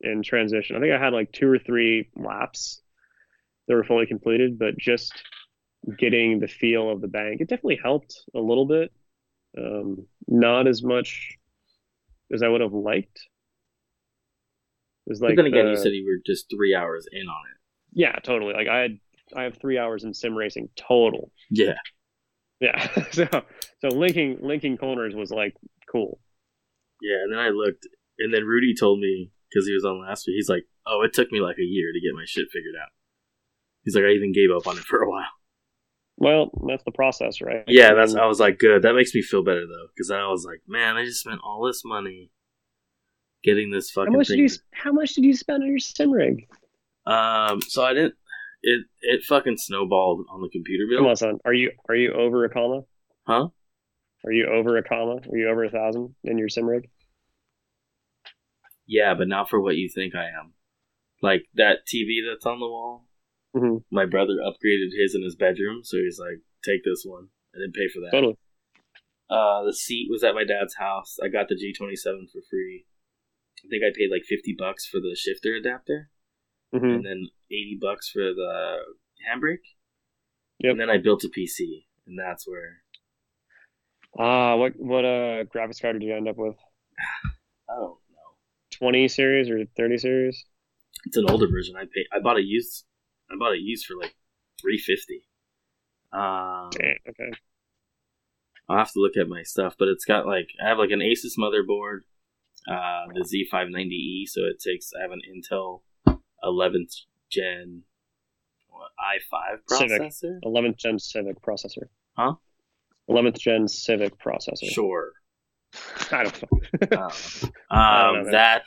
in transition. I think I had like two or three laps that were fully completed, but just getting the feel of the bank, it definitely helped a little bit. Um, not as much as I would have liked. It was But like then again, the- you said you were just three hours in on it. yeah, totally. Like I had, I have three hours in sim racing total. Yeah. Yeah. [LAUGHS] so so linking linking corners was like cool. Yeah, and then I looked, and then Rudy told me because he was on last week. He's like, "Oh, it took me like a year to get my shit figured out." He's like, "I even gave up on it for a while." Well, that's the process, right? Yeah, that's. I was like, "Good." That makes me feel better though, because I was like, "Man, I just spent all this money getting this how fucking much did you how much did you spend on your sim rig? Um, so I didn't. It it fucking snowballed on the computer bill. Come on, son. Are you are you over a comma? Huh? Are you over a comma? Are you over a thousand in your sim rig? Yeah, but not for what you think I am. Like that TV that's on the wall. Mhm. My brother upgraded his in his bedroom, so he's like, "Take this one." I didn't pay for that. Totally. Uh, the seat was at my dad's house. I got the G27 for free. I think I paid like 50 bucks for the shifter adapter hmm and then 80 bucks for the handbrake. Yep. And then I built a PC, and that's where Ah, what what uh graphics card did you end up with? [SIGHS] I don't know. Twenty series or thirty series? It's an older version. I paid. I bought a used. I bought it used for like 350. Um, Damn, okay. I'll have to look at my stuff, but it's got like I have like an Asus motherboard, uh, the Z590E, so it takes I have an Intel 11th gen what, i5 Civic. processor. Eleventh gen Civic processor. Huh? Eleventh gen Civic processor. Sure. I don't know. [LAUGHS] Um, I don't um, know, that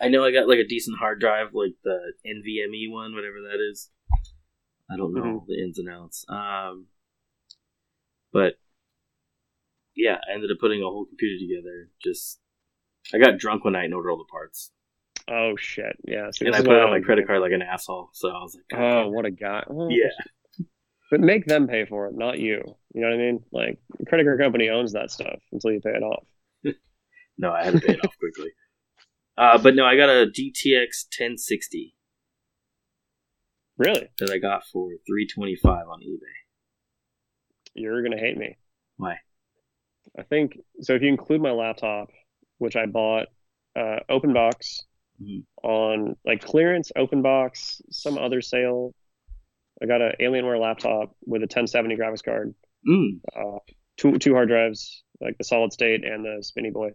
I know I got like a decent hard drive, like the NVMe one, whatever that is. I don't know Mm-hmm. the ins and outs. Um, but yeah, I ended up putting a whole computer together. Just I got drunk one night and ordered all the parts, oh shit. Yeah. See, and I put it on my credit card like an asshole. So I was like. God Oh, what a guy. Well, yeah. But make them pay for it, not you. You know what I mean? Like credit card company owns that stuff until you pay it off. [LAUGHS] No, I had to pay it off quickly. Uh, but no, I got a GTX 1060 Really? that I got for 325 on eBay. You're gonna hate me. Why? I think so. If you include my laptop, which I bought uh, open box Mhm. on like clearance, open box, some other sale. I got an Alienware laptop with a 1070 graphics card, Mm, uh, two two hard drives, like the solid state and the Spinny Boy,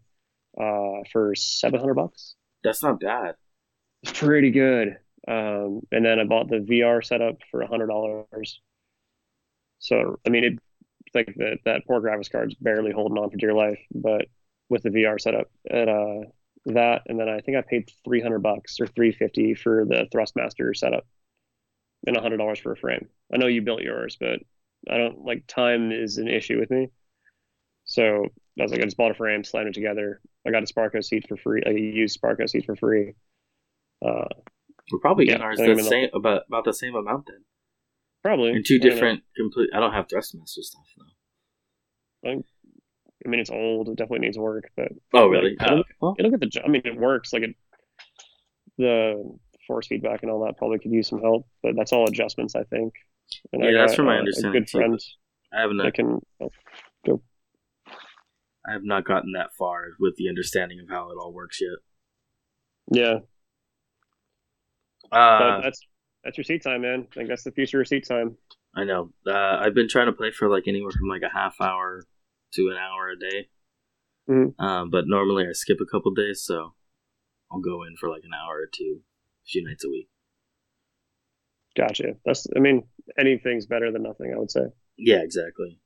uh, for 700 bucks. that's not bad. It's pretty good. Um, and then I bought the VR setup for hundred dollars. So I mean, it like that that poor graphics card's barely holding on for dear life, but with the VR setup, and uh, that, and then I think I paid three hundred bucks or three fifty for the Thrustmaster setup, and hundred dollars for a frame. I know you built yours, but I don't like time is an issue with me. So I was like, I just bought a frame, slammed it together. I got a Sparco seat for free. I used Sparco seat for free. Uh, We're probably Yeah, in ours the same about about the same amount then. probably In two know. different complete. I don't have Thrustmaster stuff though. I mean, it's old. It definitely needs work, but Oh really? I don't- Oh, well, it'll get the. I mean, it works. Like it, the force feedback and all that probably could use some help, but that's all adjustments, I think. And Yeah, I that's got, from my uh, understanding A good friend I have not. that can. I have not gotten that far with the understanding of how it all works yet. Yeah, Uh, that's that's your seat time, man. I think that's the future of seat time. I know. Uh, I've been trying to play for like anywhere from like a half hour to an hour a day. Mhm. Um, but normally I skip a couple days, so I'll go in for like an hour or two, a few nights a week. Gotcha. That's. I mean, anything's better than nothing. I would say. Yeah, exactly.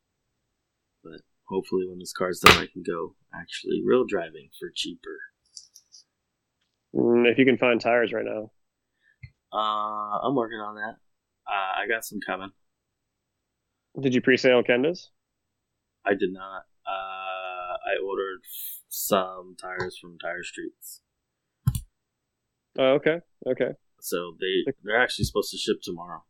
But hopefully, when this car's done, I can go actually real driving for cheaper. Mm, if you can find tires right now. Uh, I'm working on that. Uh, I got some coming. Did you pre-sale Kendas? I did not. Uh, I ordered some tires from Tire Streets. Oh, okay. Okay. So they they're actually supposed to ship tomorrow.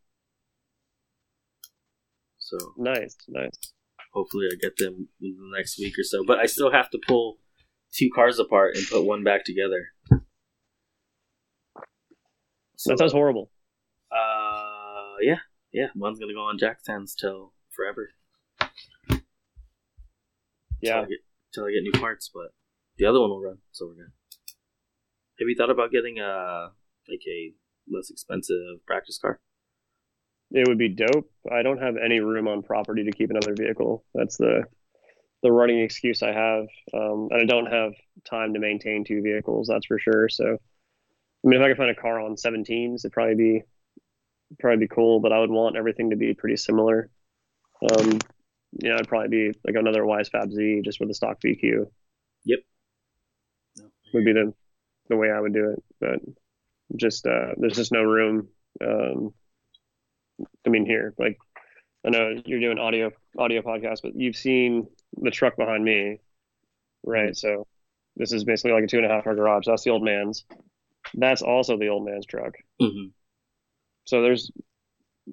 So Nice. Nice. hopefully I get them in the next week or so. But I still have to pull two cars apart and put one back together. So, That sounds horrible. Uh, yeah, yeah. One's gonna go on jack stands till forever. Till Yeah. I get, till I get new parts, but the other one will run, so we're good. Have you thought about getting a like a less expensive practice car? It would be dope. I don't have any room on property to keep another vehicle. That's the the running excuse I have. Um, and I don't have time to maintain two vehicles. That's for sure. So, I mean, if I could find a car on 17s, it'd probably be probably be cool. But I would want everything to be pretty similar. Um, you know, it'd probably be like another Wisefab Z just with a stock VQ Yep. No. would be the the way I would do it. But just uh, there's just no room. Um, I mean, here, like I know you're doing audio audio podcast, but you've seen the truck behind me, right? So this is basically like a two and a half hour garage. That's the old man's. That's also the old man's truck. Mm-hmm. So there's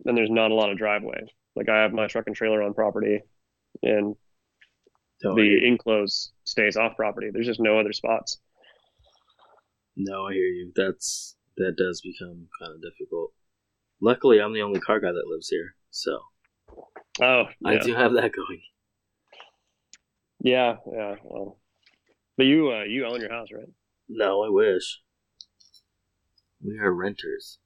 and there's not a lot of driveway. Like I have my truck and trailer on property, and the enclosed stays off property. There's just no other spots. No, I hear you. That's that does become kind of difficult. Luckily, I'm the only car guy that lives here, so Oh, I do have that going. yeah, yeah. Well, but you uh, you own your house, right? No, I wish. We are renters.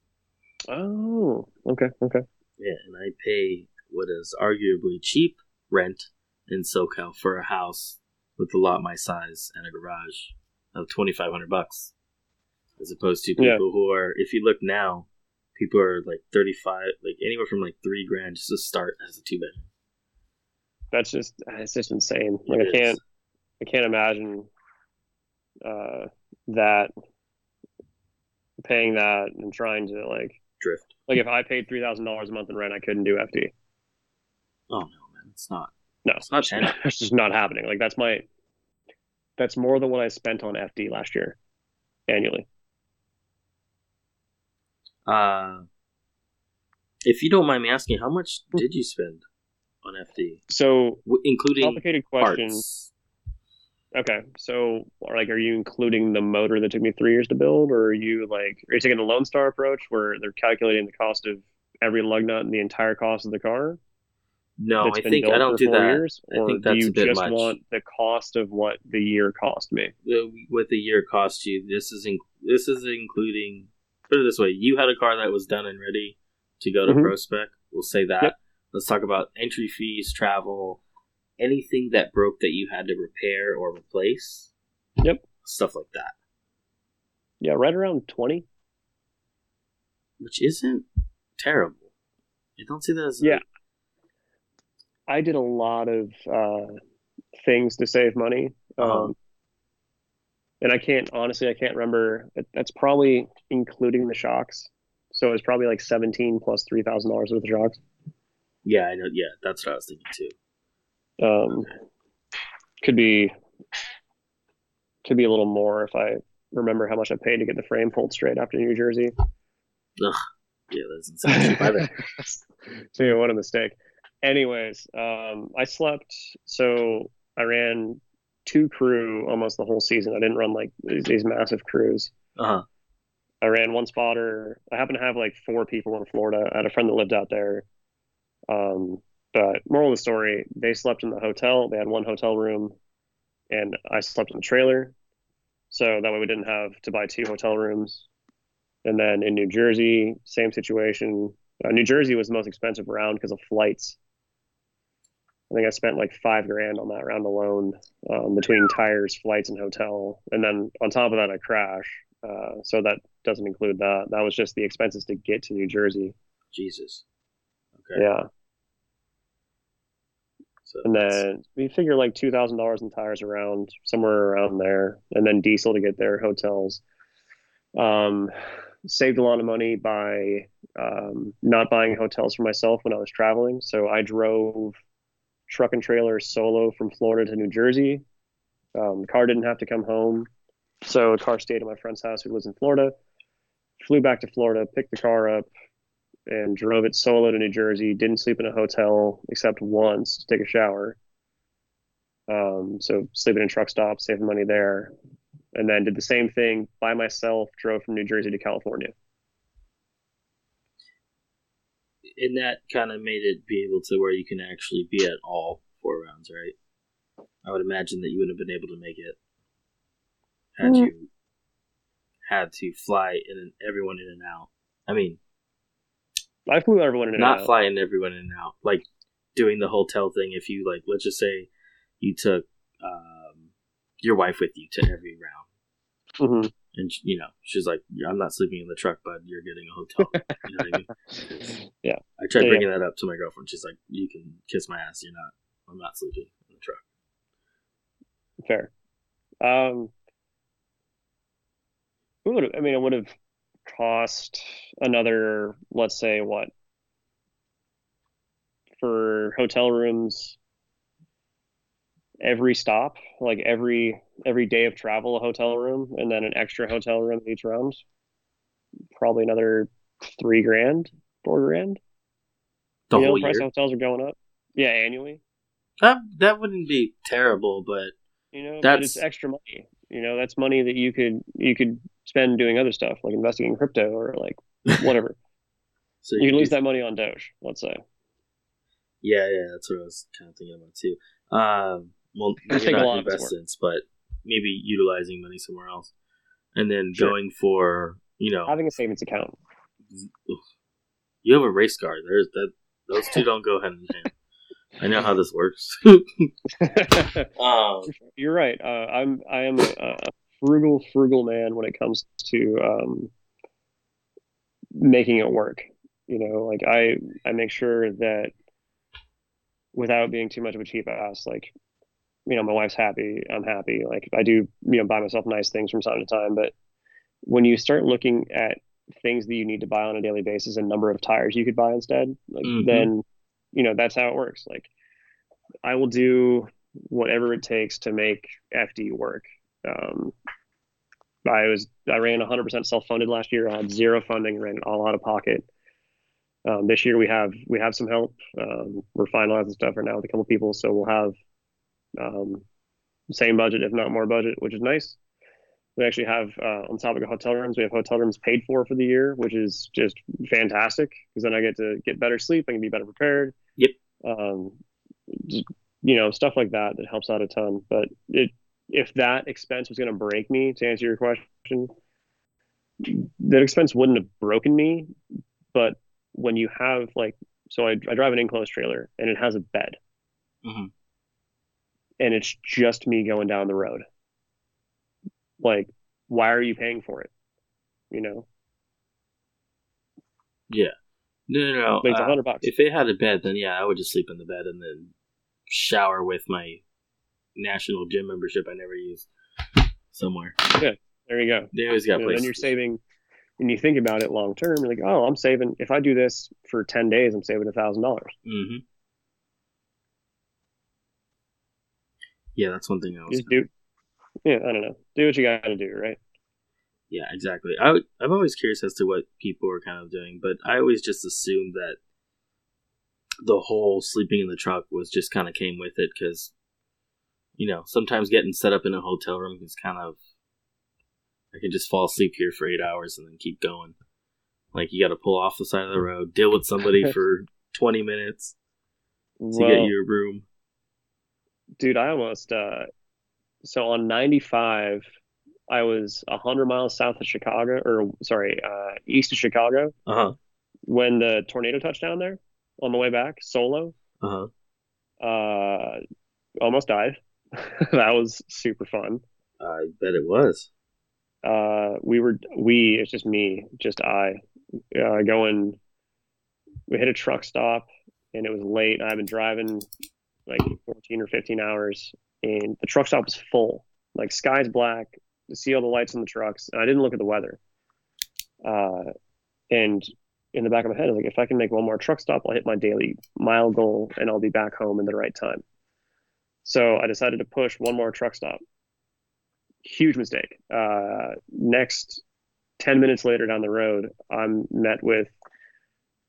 Oh, okay, okay. Yeah, and I pay what is arguably cheap rent in SoCal for a house with a lot my size and a garage of twenty five hundred bucks, as opposed to people Yeah. who are. If you look now, people are like thirty five, like anywhere from like three grand just to start as a two bedroom. That's just it's just insane. Like It I can't I can't imagine uh, that paying that and trying to like drift. like if I paid three thousand dollars a month in rent, I couldn't do FD. Oh no, man, it's not. No, It's not [LAUGHS] it's, just not happening. Like that's my that's more than what I spent on FD last year annually. Uh, if you don't mind me asking, how much did you spend on FD, So w- including complicated question. parts? Okay, so like, are you including the motor that took me three years to build, or are you like, are you taking the Lone Star approach where they're calculating the cost of every lug nut and the entire cost of the car? No, I think I don't do that. Years, I think do that's you a bit just much. want the cost of what the year cost me? The- What the year cost you? This is in, this is including. Put it this way: you had a car that was done and ready to go to Mhm. ProSpec. We'll say that. Yep. Let's talk about entry fees, travel, anything that broke that you had to repair or replace. Yep. Stuff like that, Yeah, right around twenty. which isn't terrible. I don't see that as Yeah. I did a lot of uh, things to save money. Um, Uh-huh. and I can't, honestly, I can't remember. That's probably including the shocks. So it's probably like 17 plus $3,000 worth of shocks. Yeah, I know. Yeah, that's what I was thinking too. Um, could be, could be a little more if I remember how much I paid to get the frame pulled straight after New Jersey. Ugh. Yeah, that doesn't sound cheap either. so yeah, what a mistake. Anyways, um, I slept. So I ran two crew almost the whole season. I didn't run like these, these massive crews. Uh huh. I ran one spotter. I happened to have like four people in Florida. I had a friend that lived out there. Um, but moral of the story, they slept in the hotel. They had one hotel room, and I slept in the trailer. So that way we didn't have to buy two hotel rooms. And then in New Jersey, same situation. Uh, New Jersey was the most expensive round because of flights. I think I spent like five grand on that round alone um, between tires, flights, and hotel. And then on top of that, I crash. Uh, so that doesn't include that. That was just the expenses to get to New Jersey. Jesus. Okay. Yeah. So And that's- then we figure like two thousand dollars in tires around somewhere around there, and then diesel to get there, hotels. Um, saved a lot of money by um, not buying hotels for myself when I was traveling. So I drove truck and trailer solo from Florida to New Jersey. Um, car didn't have to come home, so the car stayed at my friend's house who lives in Florida. Flew back to Florida, picked the car up, and drove it solo to New Jersey. Didn't sleep in a hotel except once to take a shower. Um, so sleeping in truck stops, saving money there, and then did the same thing by myself. Drove from New Jersey to California. And that kind of made it be able to where you can actually be at all four rounds, right? I would imagine that you wouldn't have been able to make it had Mm. you had to fly in and everyone in and out. I mean, I flew everyone in and not out. flying everyone in and out, like doing the hotel thing. If you like, let's just say you took um, your wife with you to every round, Mhm. And she- you know she's like, "I'm not sleeping in the truck, but you're getting a hotel." you know what I mean? [LAUGHS] Yeah. I tried Yeah, bringing that up to my girlfriend. She's like, "You can kiss my ass. You're not. I'm not sleeping in the truck." Fair. Um, it would I mean, it would have cost another, let's say, what for hotel rooms every stop, like every every day of travel, a hotel room, and then an extra hotel room each round. Probably another three grand, four grand. The you know, whole the price year. of hotels are going up. Yeah, annually. That that wouldn't be terrible, but You know, but That's- it's extra money. You know, that's money that you could you could spend doing other stuff like investing in crypto or like [LAUGHS] whatever. so you could lose that money on Doge, let's say. Yeah, yeah, that's what I was kind of thinking about too. Um, well, I maybe think a not lot investments, but maybe utilizing money somewhere else, and then Sure. going for you know, Having a savings account. you have a race car. There's that; those two don't go hand in hand. I know how this works. [LAUGHS] [LAUGHS] um, You're right. Uh, I'm I am a, a frugal frugal man when it comes to um, making it work. You know, like I I make sure that without being too much of a cheap ass, like you know, my wife's happy, I'm happy. Like I do, you know, buy myself nice things from time to time, but when you start looking at things that you need to buy on a daily basis and number of tires you could buy instead, like Mhm. then you know that's how it works. Like I will do whatever it takes to make FD work. Um, I was I ran 100% self-funded last year. I had zero funding, ran it all out of pocket. Um, this year we have we have some help. Um, we're finalizing stuff right now with a couple people, so we'll have um, same budget, if not more budget, which is nice. We actually have uh, on topic of the hotel rooms, we have hotel rooms paid for for the year, which is just fantastic because then I get to get better sleep. I can be better prepared. Yep. Um, just, you know, stuff like that that helps out a ton. But it if that expense was going to break me, to answer your question, that expense wouldn't have broken me. But when you have like, so I, I drive an enclosed trailer and it has a bed Mhm. And it's just me going down the road. Like, why are you paying for it? You know, Yeah. no, no, no. like it's a uh, hundred bucks. if it had a bed, then yeah, I would just sleep in the bed and then shower with my national gym membership I never use somewhere. Yeah, there you go. They always got You know, then you're saving. When you think about it long term, you're like, oh, I'm saving. If I do this for ten days, I'm saving a thousand dollars. Yeah, that's one thing I was. Just do. Yeah, I don't know. Do what you got to do, right? Yeah, exactly. I I'm always curious as to what people are kind of doing, but I always just assumed that the whole sleeping in the truck was just kind of came with it because, you know, sometimes getting set up in a hotel room is kind of I can just fall asleep here for eight hours and then keep going. Like you got to pull off the side of the road, deal with somebody [LAUGHS] for twenty minutes to well, get your room. Dude, I almost uh, so on 95, I was 100 miles south of Chicago, or sorry, uh, east of Chicago Uh huh. when the tornado touched down there on the way back solo. Uh huh. Uh, almost died. [LAUGHS] that was super fun. I bet it was. Uh, we were we it's just me, just I, uh, going. We hit a truck stop and it was late. I've been driving like 14 or 15 hours, and the truck stop was full. Like sky's black, to see all the lights on the trucks, and I didn't look at the weather. Uh, and in the back of my head, I was like, if I can make one more truck stop, I'll hit my daily mile goal, and I'll be back home in the right time. So I decided to push one more truck stop. Huge mistake. Uh, next 10 minutes later down the road, I'm met with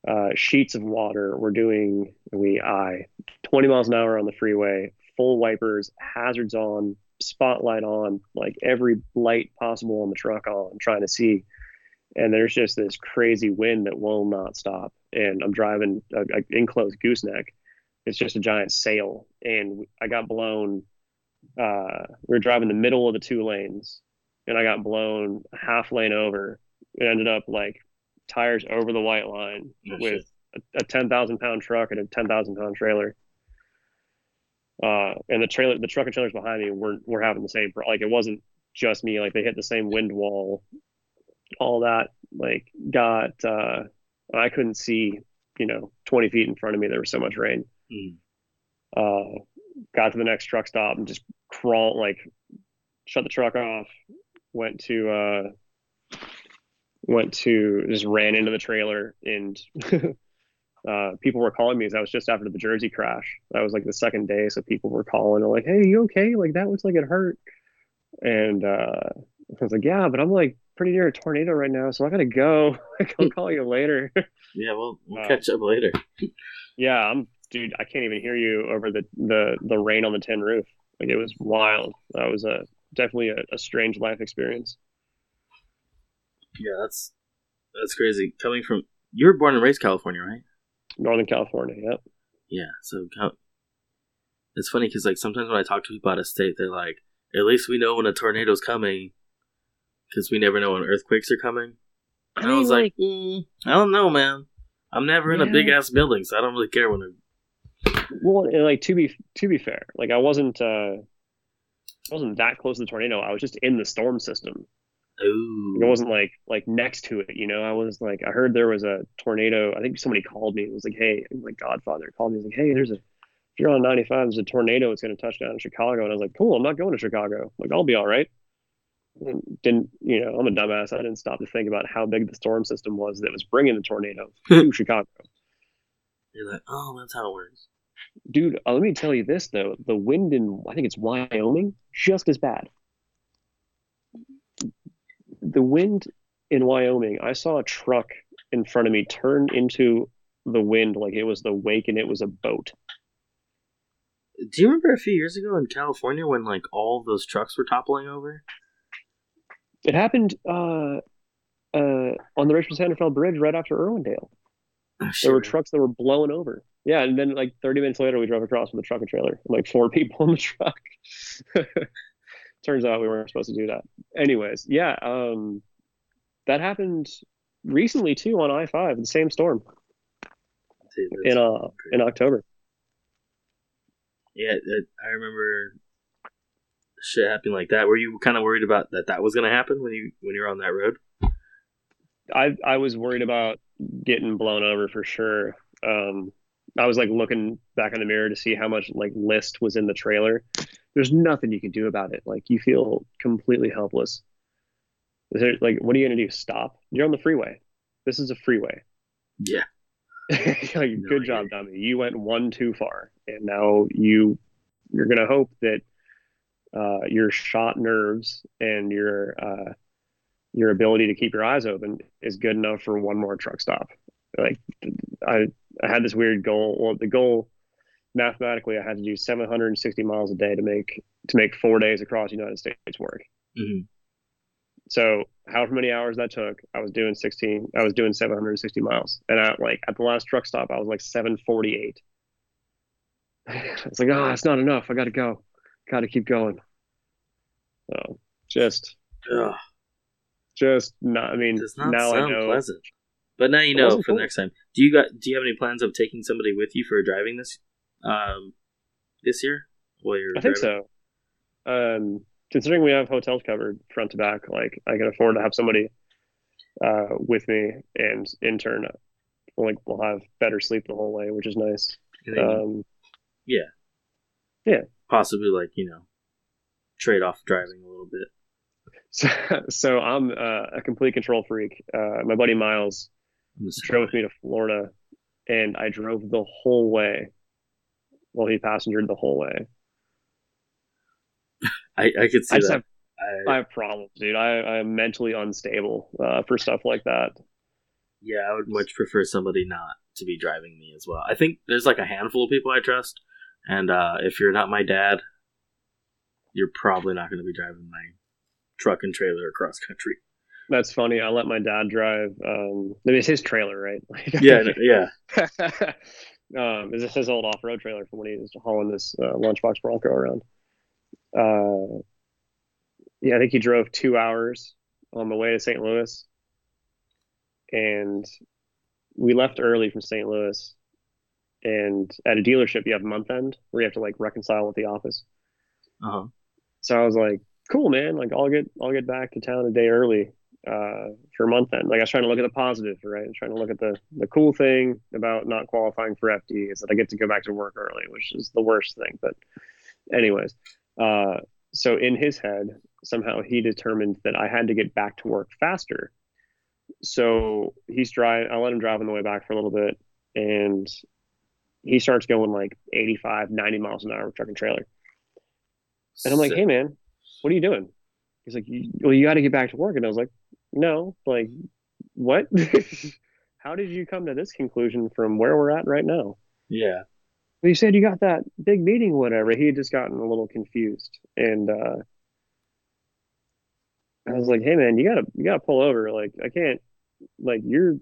uh, sheets of water. We're doing, we, I, 20 miles an hour on the freeway, full wipers, hazards on, spotlight on, like every light possible on the truck on, trying to see. And there's just this crazy wind that will not stop. And I'm driving an enclosed gooseneck. It's just a giant sail. And I got blown. Uh, we were driving the middle of the two lanes, and I got blown half lane over. It ended up like tires over the white line Oh, with a, a 10,000 pound truck and a 10,000 pound trailer. Uh, and the trailer, the truck and trailers behind me were were having the same, like it wasn't just me, like they hit the same wind wall, all that, like got, uh, I couldn't see, you know, 20 feet in front of me. There was so much rain. Mm. Uh, got to the next truck stop and just crawl, like shut the truck off, went to, uh, went to just ran into the trailer and [LAUGHS] uh, people were calling me as I was just after the Jersey crash. That was like the second day, so people were calling and like, "Hey, you okay? Like that looks like it hurt." And uh, I was like, "Yeah, but I'm like pretty near a tornado right now, so I gotta go. [LAUGHS] I'll call you later." Yeah, well, we'll Uh, catch up later. yeah, I'm dude. I can't even hear you over the the the rain on the tin roof. Like it was wild. That was a definitely a, a strange life experience. Yeah, that's that's crazy. Coming from you were born and raised California, right? Northern California. Yep. Yeah. So it's funny because like sometimes when I talk to people out of state, they're like, "At least we know when a tornado's coming, because we never know when earthquakes are coming." And I, mean, was like, mm, "I don't know, man. I'm never in a big ass building, so I don't really care when it." Well, and like to be to be fair, like I wasn't uh I wasn't that close to the tornado. I was just in the storm system. Ooh. It wasn't like like next to it, you know. I was like I heard there was a tornado. I think somebody called me. It was like, hey, my godfather called me. He was like, hey, there's a if you're on 95, there's a tornado. It's going to touch down in Chicago. And I was like, cool. I'm not going to Chicago. Like I'll be all right. And didn't you know? I'm a dumbass. I didn't stop to think about how big the storm system was that was bringing the tornado [LAUGHS] to Chicago. You're like, "Oh, that's how it works." Dude, uh, let me tell you this though. The wind in I think it's Wyoming, just as bad. The wind in Wyoming, I saw a truck in front of me turn into the wind like it was the wake and it was a boat. Do you remember a few years ago in California when like all those trucks were toppling over? It happened uh, uh, on the Richmond San Rafael Bridge right after Irwindale. Oh, There were trucks that were blown over. Yeah, and then like 30 minutes later, we drove across with a truck and trailer, like four [LAUGHS] people in the truck. [LAUGHS] Turns out we weren't supposed to do that. Anyways, yeah, um, that happened recently too on I-5, the same storm Dude, in uh in October. Yeah, I remember shit happening like that. Were you kind of worried about that that was going to happen when you when you were on that road? I I was worried about getting blown over for sure. Um, I was like looking back in the mirror to see how much like list was in the trailer. There's nothing you can do about it. Like you feel completely helpless. Is there, like, what are you gonna do? Stop? You're on the freeway. This is a freeway. Yeah. [LAUGHS] like, No, good I job, dummy. You went one too far, and now you you're gonna hope that uh, your shot nerves and your uh, your ability to keep your eyes open is good enough for one more truck stop. Like I I had this weird goal. Well, the goal mathematically I had to do 760 miles a day to make to make four days across the United States work. hmm So however many hours that took, I was doing 16. I was doing 760 miles, and I like at the last truck stop, I was like 748. [LAUGHS] It's like, oh, it's not enough. I got to go. Got to keep going. So just, Ugh, just not. I mean, does not now I sound know. pleasant. But now you know for the next time. Do you got? Do you have any plans of taking somebody with you for driving this, um, this year? While you're I think so. Um, considering we have hotels covered front to back, like I can afford to have somebody uh, with me, and in turn, like we'll have better sleep the whole way, which is nice. Then Um, yeah, yeah, possibly like you know, trade off driving a little bit. so, [LAUGHS] so I'm uh, a complete control freak. Uh, my buddy Miles I'm the same drove with me to Florida, and I drove the whole way while he passengered the whole way. I I could see I that. have I, I have problems, dude. I I'm mentally unstable uh, for stuff like that. yeah, I would much prefer somebody not to be driving me as well. I think there's like a handful of people I trust, and uh, if you're not my dad, you're probably not going to be driving my truck and trailer across country. That's funny. I let my dad drive. Um, I mean, it's his trailer, right? Like, [LAUGHS] Yeah, yeah. [LAUGHS] um, is this his old off-road trailer from when he was hauling this uh, lunchbox Bronco around. Uh, yeah, I think he drove two hours on the way to St. Louis, and we left early from St. Louis. And at a dealership, you have month end where you have to like reconcile with the office. Uh huh. So I was like, cool, man. Like I'll get I'll get back to town a day early uh, for a month end. Like I was trying to look at the positive, right? I was trying to look at the the cool thing about not qualifying for FD is that I get to go back to work early, which is the worst thing. But anyways, uh, so in his head, somehow he determined that I had to get back to work faster. So he's driving. I let him drive on the way back for a little bit, and he starts going like 85, 90 miles an hour with truck and trailer. And I'm like, hey man, what are you doing? He's like, well, you got to get back to work. And I was like, no, like, what? [LAUGHS] How did you come to this conclusion from where we're at right now? yeah, Well, you said you got that big meeting, whatever. He had just gotten a little confused, and uh, I was like, hey man, you gotta you gotta pull over. Like, I can't. Like, you're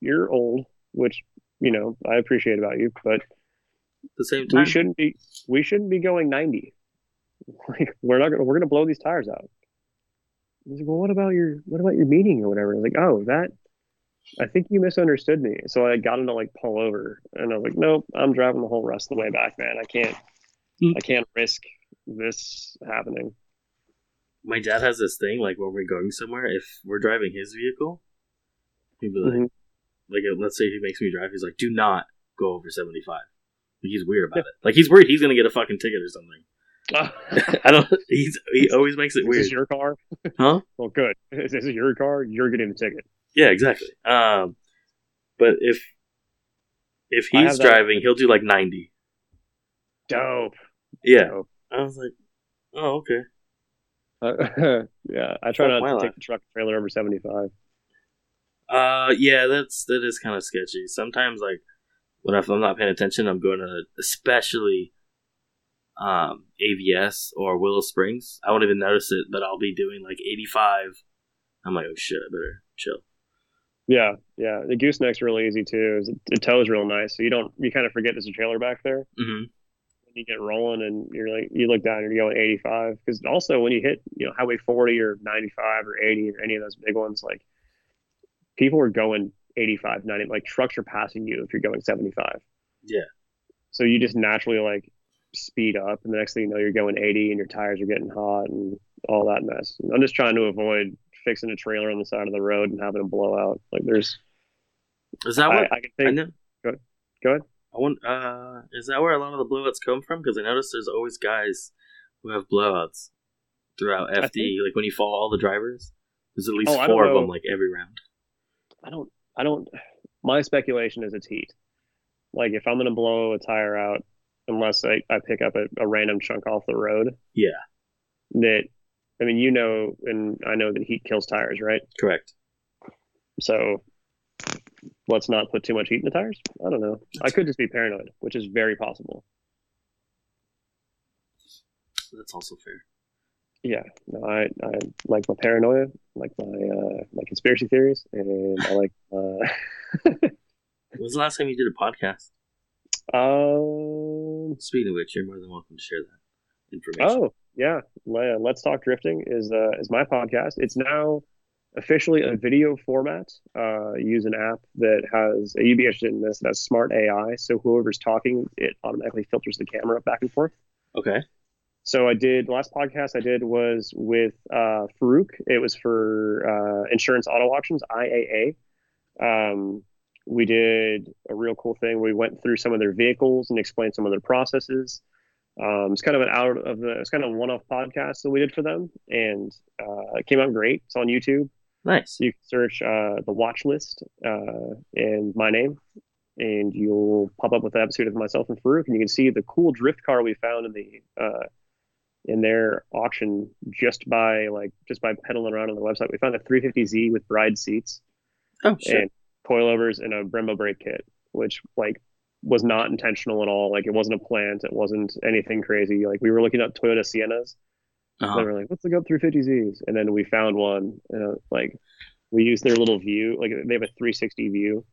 you're old, which you know I appreciate about you, but at the same time, we shouldn't be we shouldn't be going 90 [LAUGHS] like we're not gonna we're gonna blow these tires out he's like well what about your what about your meeting or whatever I was like oh that i think you misunderstood me so i got him to like pull over and i was like nope i'm driving the whole rest of the way back man i can't Hmm. i can't risk this happening my dad has this thing like when we're going somewhere, if we're driving his vehicle, he'd be like, Mhm. like uh, let's say he makes me drive, he's like, do not go over seventy five. He's weird about it. Like he's worried he's gonna get a fucking ticket or something. [LAUGHS] I don't. He's he always makes it weird, this your car huh? [LAUGHS] well good is this your car you're getting the ticket Yeah, exactly. Um, but if if he's driving, he'll do like ninety. dope Yeah, dope I was like, oh okay. Uh, [LAUGHS] yeah i try not to life. take the truck trailer over 75 Uh, yeah, that's that is kind of sketchy. Sometimes, like when I'm not paying attention, I'm going to especially um AVS or Willow Springs. I won't even notice it, but I'll be doing like 85. I'm like, oh shit, I better chill. Yeah, yeah. The gooseneck's really easy too. The toe is real nice, so you don't you kind of forget there's a trailer back there. hmm When you get rolling and you're like you look down and you're going 85 because also when you hit you know highway 40 or 95 or 80 or any of those big ones like people are going 85 90 like trucks are passing you if you're going 75 Yeah. so you just naturally like speed up and the next thing you know you're going 80 and your tires are getting hot and all that mess And i'm just trying to avoid fixing a trailer on the side of the road and having a blowout like there's Is that I, what I can I, think know? go ahead I want. Uh, is that where a lot of the blowouts come from? Because I noticed there's always guys who have blowouts throughout FD. think- Like when you follow all the drivers, there's at least Oh, four of them like every round. I don't, I don't, my speculation is it's heat. Like if I'm going to blow a tire out, unless I, I pick up a, a random chunk off the road. Yeah. That, I mean, you know, and I know that heat kills tires, right? Correct. So let's not put too much heat in the tires. I don't know. I could just be paranoid, which is very possible. That's also fair. Yeah, no, I I like my paranoia, like my uh, my conspiracy theories, and I like. Uh, [LAUGHS] When's the last time you did a podcast? um. Speaking of which, you're more than welcome to share that information. Oh yeah, Let's Talk Drifting is uh, is my podcast. It's now officially a video format. Uh, use an app that has you'd be interested in this. That has smart AI, so whoever's talking, it automatically filters the camera back and forth. Okay. So I did the last podcast I did was with uh, Farouk. It was for uh, Insurance Auto Auctions IAA. Um, we did a real cool thing. We went through some of their vehicles and explained some of their processes. Um, it's kind of an out of the it's kind of a one off podcast that we did for them, and uh, it came out great. It's on YouTube. Nice. You can search uh, the watch list uh, and my name, and you'll pop up with the episode of myself and Farouk, and you can see the cool drift car we found in the uh, in their auction just by like just by pedaling around on the website. We found a 350Z with bride seats Oh shit. and coilovers and a Brembo brake kit, which like was not intentional at all. Like it wasn't a plant, it wasn't anything crazy. Like we were looking up Toyota Siennas. Uh-huh. They were like, let's look up 350Zs, and then we found one. Uh, like we used their little view, like they have a 360 view,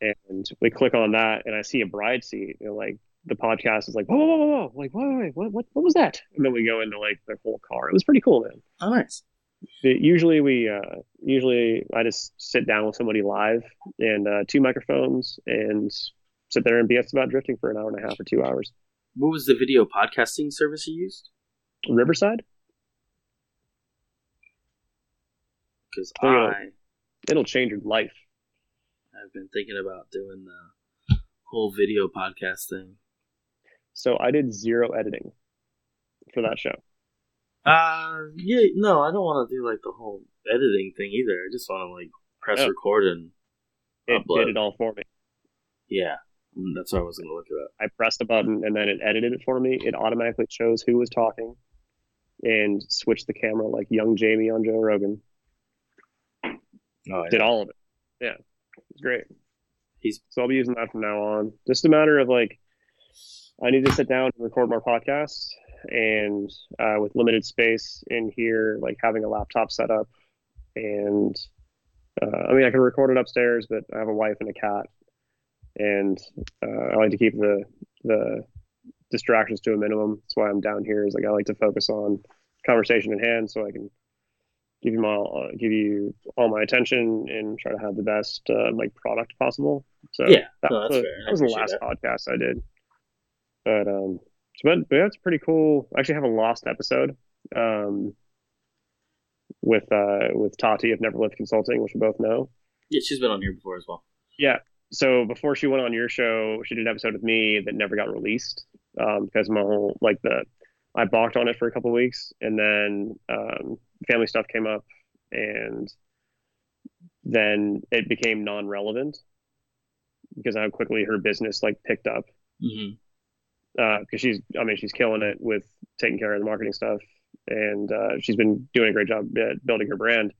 and we click on that, and I see a bride seat. And like the podcast is like, whoa, whoa, whoa, whoa. like, wait, wait, what, what, what was that? And then we go into like their whole car. It was pretty cool, man. Oh, nice. Usually we, uh, usually I just sit down with somebody live and uh, two microphones and sit there and BS about drifting for an hour and a half or two hours. What was the video podcasting service you used? Riverside, Because Oh, yeah. I it'll change your life. I've been thinking about doing the whole video podcast thing. So I did zero editing for that show. Uh, yeah, no, I don't want to do like the whole editing thing either. I just want to like press Oh. record and It Upload. did it all for me. yeah, Mm, that's what I was gonna look at. I pressed a button and then it edited it for me. It automatically chose who was talking and switched the camera like young Jamie on Joe Rogan. Oh, Did all of it. Yeah, it's great. He's- so I'll be using that from now on. Just a matter of like, I need to sit down and record more podcasts, and uh, with limited space in here, like having a laptop set up, and uh, I mean I can record it upstairs, but I have a wife and a cat, and uh, I like to keep the the distractions to a minimum. That's why I'm down here. Is like I like to focus on conversation at hand, so I can give you my uh, give you all my attention and try to have the best uh, like product possible. So Yeah, that, no, was, the-. That was the last podcast I did. But um, so but, but that's pretty cool. I actually have a lost episode um with uh with Tati of Never Lived Consulting, which we both know. Yeah, she's been on here before as well. Yeah. So before she went on your show, she did an episode with me that never got released um, because my whole like the I balked on it for a couple of weeks, and then um, family stuff came up, and then it became non-relevant because how quickly her business like picked up Mm-hmm. Because she's I mean she's killing it with taking care of the marketing stuff and uh, she's been doing a great job at building her brand.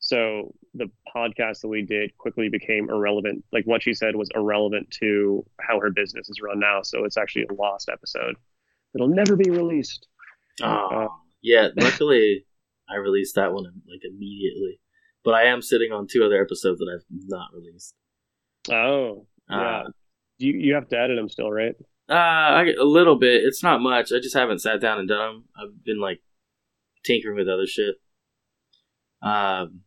So the podcast that we did quickly became irrelevant. Like what she said was irrelevant to how her business is run now. So it's actually a lost episode. It'll never be released. Oh, yeah. Luckily, I released that one like immediately. But I am sitting on two other episodes that I've not released. Oh, yeah. Uh, You you have to edit them still, right? Uh, I, a little bit. It's not much. I just haven't sat down and done them. I've been like tinkering with other shit. Um,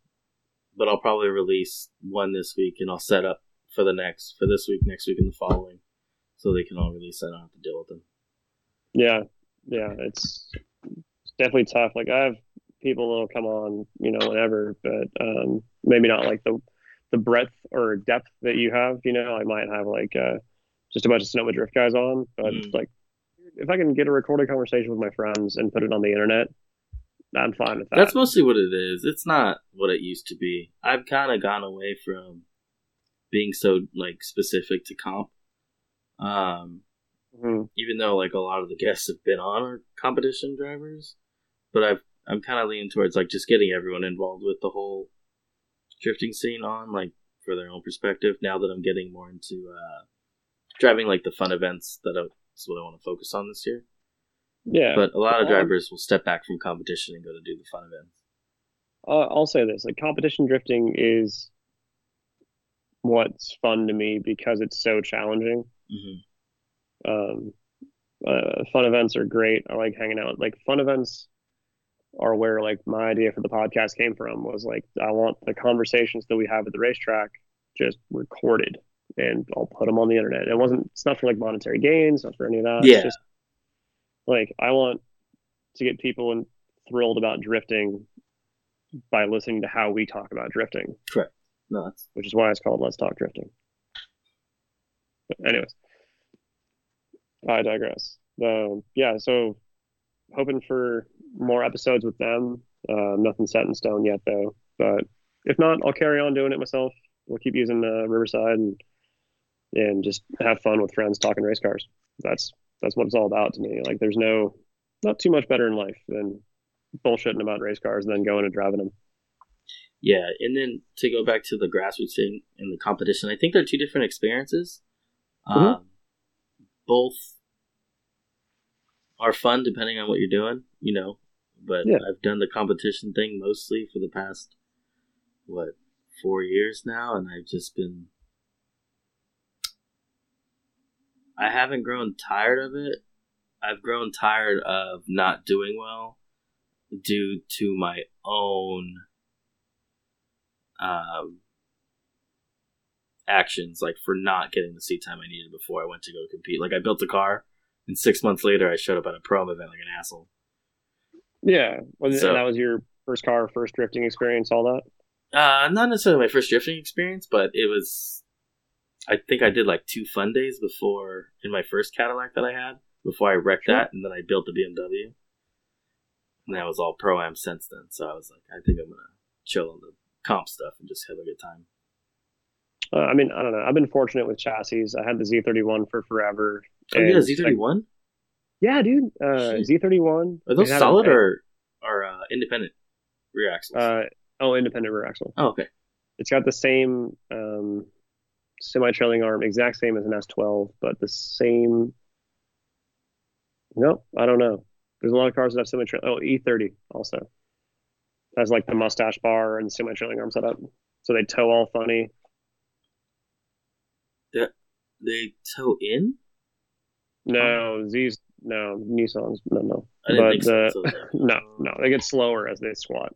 but I'll probably release one this week, and I'll set up for the next for this week, next week, and the following, so they can all release. I don't have to deal with them. Yeah, yeah. It's definitely tough. Like I have people that'll come on, you know, whenever, but um, maybe not like the the breadth or depth that you have. You know, I might have like uh, just a bunch of Sonoma Drift guys on, but Mm. like if I can get a recorded conversation with my friends and put it on the internet, I'm fine with that. That's mostly what it is. It's not what it used to be. I've kind of gone away from being so like specific to comp. Um, Mhm. even though like a lot of the guests have been on are competition drivers, but I've I'm kind of leaning towards like just getting everyone involved with the whole drifting scene on like for their own perspective. Now that I'm getting more into uh, driving like the fun events, that I, that's what I want to focus on this year. Yeah, But a lot of drivers will step back from competition and go to do the fun events. uh, I'll say this: like competition drifting is what's fun to me because it's so challenging. hmm Um, uh, fun events are great. I like hanging out. Like fun events are where like my idea for the podcast came from was like I want the conversations that we have at the racetrack just recorded and I'll put them on the internet. It wasn't. It's not for like monetary gains. Not for any of that. Yeah. It's just like I want to get people in, thrilled about drifting by listening to how we talk about drifting, Correct. No, that's which is why it's called Let's Talk Drifting. But anyways, I digress. Um, yeah, so hoping for more episodes with them. Uh, nothing set in stone yet, though. But if not, I'll carry on doing it myself. We'll keep using uh, Riverside and and just have fun with friends talking race cars. That's that's what it's all about to me. Like, there's no not too much better in life than bullshitting about race cars and then going and driving them. yeah. And then to go back to the grassroots thing and the competition, I think they're two different experiences. Mhm. Um, both are fun depending on what you're doing, you know. But Yeah. I've done the competition thing mostly for the past what four years now, and I've just been. I haven't grown tired of it. I've grown tired of not doing well due to my own um, actions, like for not getting the seat time I needed before I went to go compete. Like I built a car, and six months later I showed up at a prom event like an asshole. Yeah, well, So- that was your first car, first drifting experience, all that. Uh, not necessarily my first drifting experience, but it was. I think I did like two fun days before in my first Cadillac that I had before I wrecked Sure. that, and then I built the BMW. And that was all pro am since then. So I was like, I think I'm gonna chill on the comp stuff and just have a good time. Uh, I mean, I don't know. I've been fortunate with chassis. I had the Z31 for forever. Oh yeah, Z thirty one. like, yeah, dude. Uh, Z31. Are those had a- solid or or uh, independent rear axles? Uh, oh, independent rear axle. oh, okay. It's got the same um, semi-trailing arm, exact same as an S12, but the same. No, I don't know. There's a lot of cars that have semi-trailing. Oh, E30 also has like the mustache bar and semi-trailing arm setup, so they tow all funny. Yeah, They tow in. No, Z's no Nissans no no. But think the- so [LAUGHS] No, no, they get slower as they squat.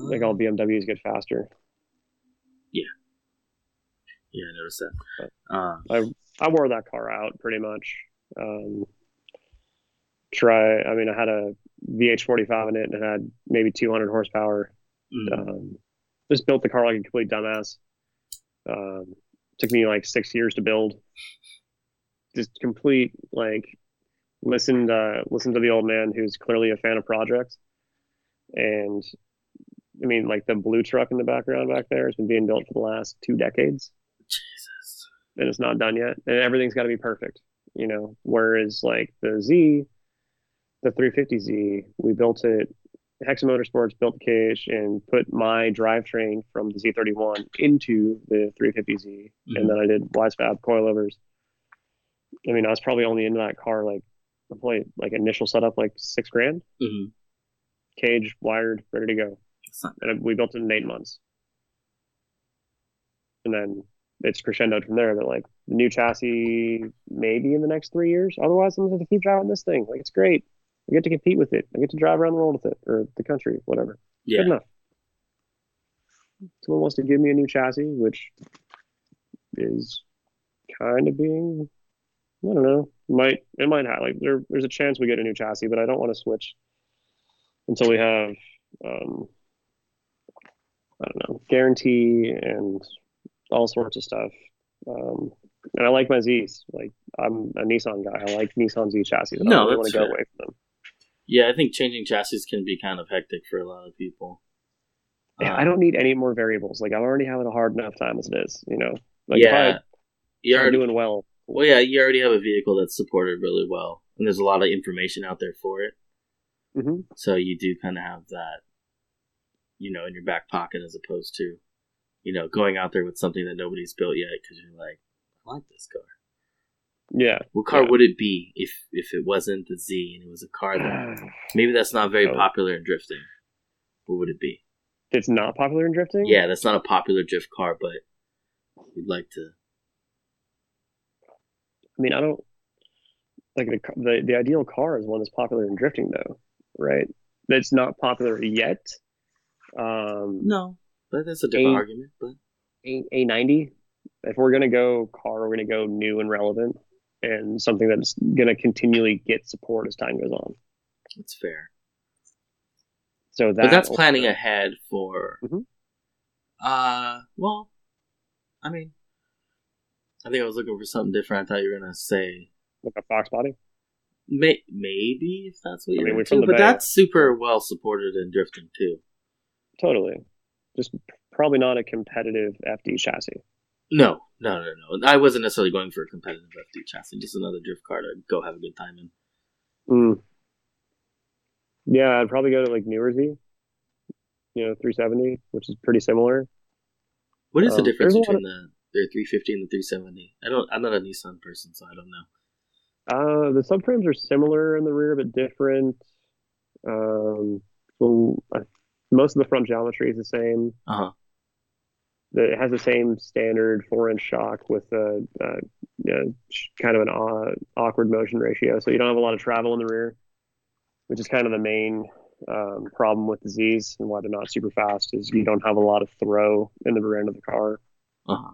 Like all oh. BMWs get faster. Yeah, I noticed that. But- Um, I wore that car out pretty much. Um, try, I mean, I had a VH45 in it and it had maybe 200 horsepower. mm, Um, just built the car like a complete dumbass. Um, took me like six years to build. Just complete like listened uh, listened to the old man who's clearly a fan of projects, and I mean like the blue truck in the background back there has been being built for the last two decades Jesus. and it's not done yet, and everything's got to be perfect, you know. Whereas like the Z, the 350Z, we built it. Hexa Motorsports built the cage and put my drivetrain from the Z31 into the 350Z, Mhm. and then I did Wisefab coilovers. I mean, I was probably only into that car like probably like initial setup like six grand, Mhm. cage wired, ready to go, not- and we built it in eight months. And then it's crescendoed from there. That like the new chassis maybe in the next three years. Otherwise, I'm gonna have to keep driving this thing. Like it's great. I get to compete with it. I get to drive around the world with it or the country, whatever. Yeah. Good enough. Someone wants to give me a new chassis, which is kind of being, I don't know, might it might have like there, there's a chance we get a new chassis, but I don't want to switch until we have, um, I don't know, guarantee and all sorts of stuff. Um, and I like my Z's. Like I'm a Nissan guy. I like Nissan Z chassis. I don't No, really want to go away from them. Yeah, I think changing chassis can be kind of hectic for a lot of people. Yeah, Um, I don't need any more variables. Like I'm already having a hard enough time as it is. You know, like yeah, if I you start already, doing well, well, yeah, you already have a vehicle that's supported really well, and there's a lot of information out there for it. hmm So you do kind of have that, you know, in your back pocket as opposed to, you know, going out there with something that nobody's built yet because you're like, I like this car. Yeah. What car Yeah. would it be if if it wasn't the Z and it was a car that [SIGHS] maybe that's not very Oh. popular in drifting? What would it be? It's not popular in drifting. Yeah, that's not a popular drift car, but you'd like to. I mean, I don't like the the the ideal car is one that's popular in drifting, though, right? That's not popular yet. Um, No, but that's a different A- argument. But A A ninety. If we're gonna go car, we're gonna go new and relevant, and something that's gonna continually get support as time goes on. it's fair. So that. but that's planning ahead for. Mhm. Uh, well, I mean, I think I was looking for something different. I thought you were gonna say like a Fox body. may- maybe if that's what I you're mean, into, but Bay. that's super well supported in drifting too. Totally. Just probably not a competitive FD chassis. No, no, no, no. I wasn't necessarily going for a competitive FD chassis, just another drift car to go have a good time in. Mm. Yeah, I'd probably go to like Newer Z, you know, 370, which is pretty similar. What is the Um, difference there's a lot between the 350 and the 370? I don't. I'm not a Nissan person, so I don't know. Uh, the subframes are similar in the rear, but different. Um, so uh, most of the front geometry is the same. Uh huh. The- It has the same standard four-inch shock with a, uh know, kind of an aw- awkward motion ratio, so you don't have a lot of travel in the rear, which is kind of the main um, problem with the Z's and why they're not super fast. Is you don't have a lot of throw in the rear end of the car. Uh huh.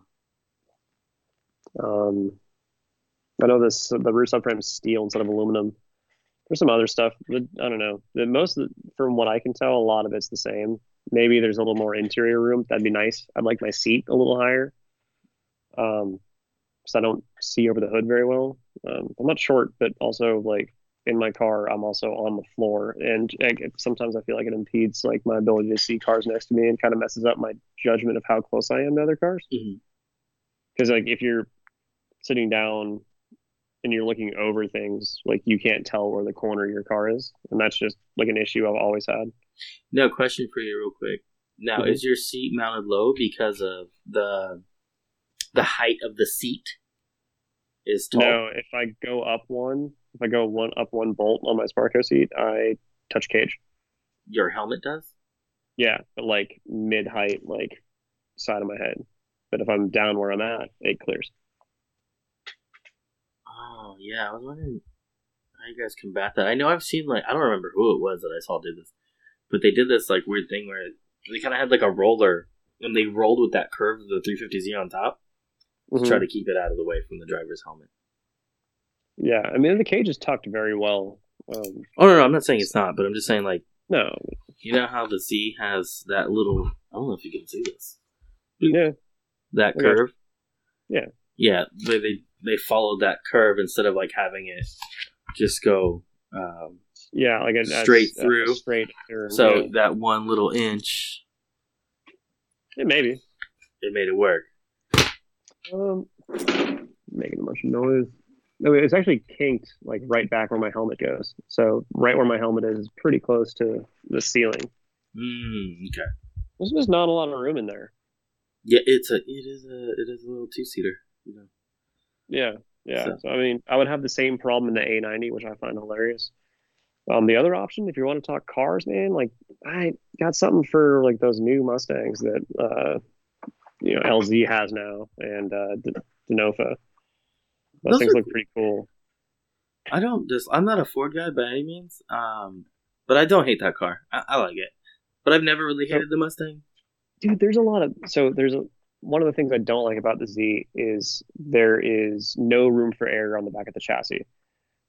Um, I know this the rear subframe is steel instead of aluminum. There's some other stuff, but I don't know. The most, from what I can tell, a lot of it's the same. Maybe there's a little more interior room. That'd be nice. I'd like my seat a little higher, um, because I don't see over the hood very well. Um, I'm not short, but also like in my car, I'm also on the floor, and like, sometimes I feel like it impedes like my ability to see cars next to me, and kind of messes up my judgment of how close I am to other cars because like if you're sitting down and you're looking over things like you can't tell where the corner of your car is and that's just like an issue i've always had No question for you, real quick. Now, Mhm. is your seat mounted low because of the the height of the seat? Is tall. no if i go up one if i go one up one bolt on my Sparco seat i touch cage Your helmet does. yeah but like mid height like side of my head but if i'm down where i'm at it clears Oh yeah, I was wondering how you guys combat that. I know I've seen like I don't remember who it was that I saw did this, but they did this like weird thing where they kind of had like a roller and they rolled with that curve of the 350Z on top to Mhm. try to keep it out of the way from the driver's helmet. yeah i mean the cage is tucked very well um Oh no, no, I'm not saying it's not, but I'm just saying like no you know how the Z has that little I don't know if you can see this yeah that Okay. curve. Yeah. yeah. They they they followed that curve instead of like having it just go. Um, yeah like a, a- Straight a through. straight or, so yeah. that one little inch, Yeah, maybe it made it work. Um, making a bunch of noise. No, it's actually kinked like right back where my helmet goes. So right where my helmet is is pretty close to the ceiling. Mm, okay. There's just not a lot of room in there. Yeah, it's a it is a it is a little two seater. You know. Yeah, yeah. So- So I mean, I would have the same problem in the A90, which I find hilarious. Um, the other option, if you want to talk cars, man, like I got something for like those new Mustangs that uh, you know LZ has now and uh, D- DeNofa. Those, Those things are- look pretty cool. I don't just I'm not a Ford guy by any means. Um, but I don't hate that car. I, I like it. But I've never really So- hated the Mustang. dude there's a lot of so there's a one of the things i don't like about the z is there is no room for air on the back of the chassis.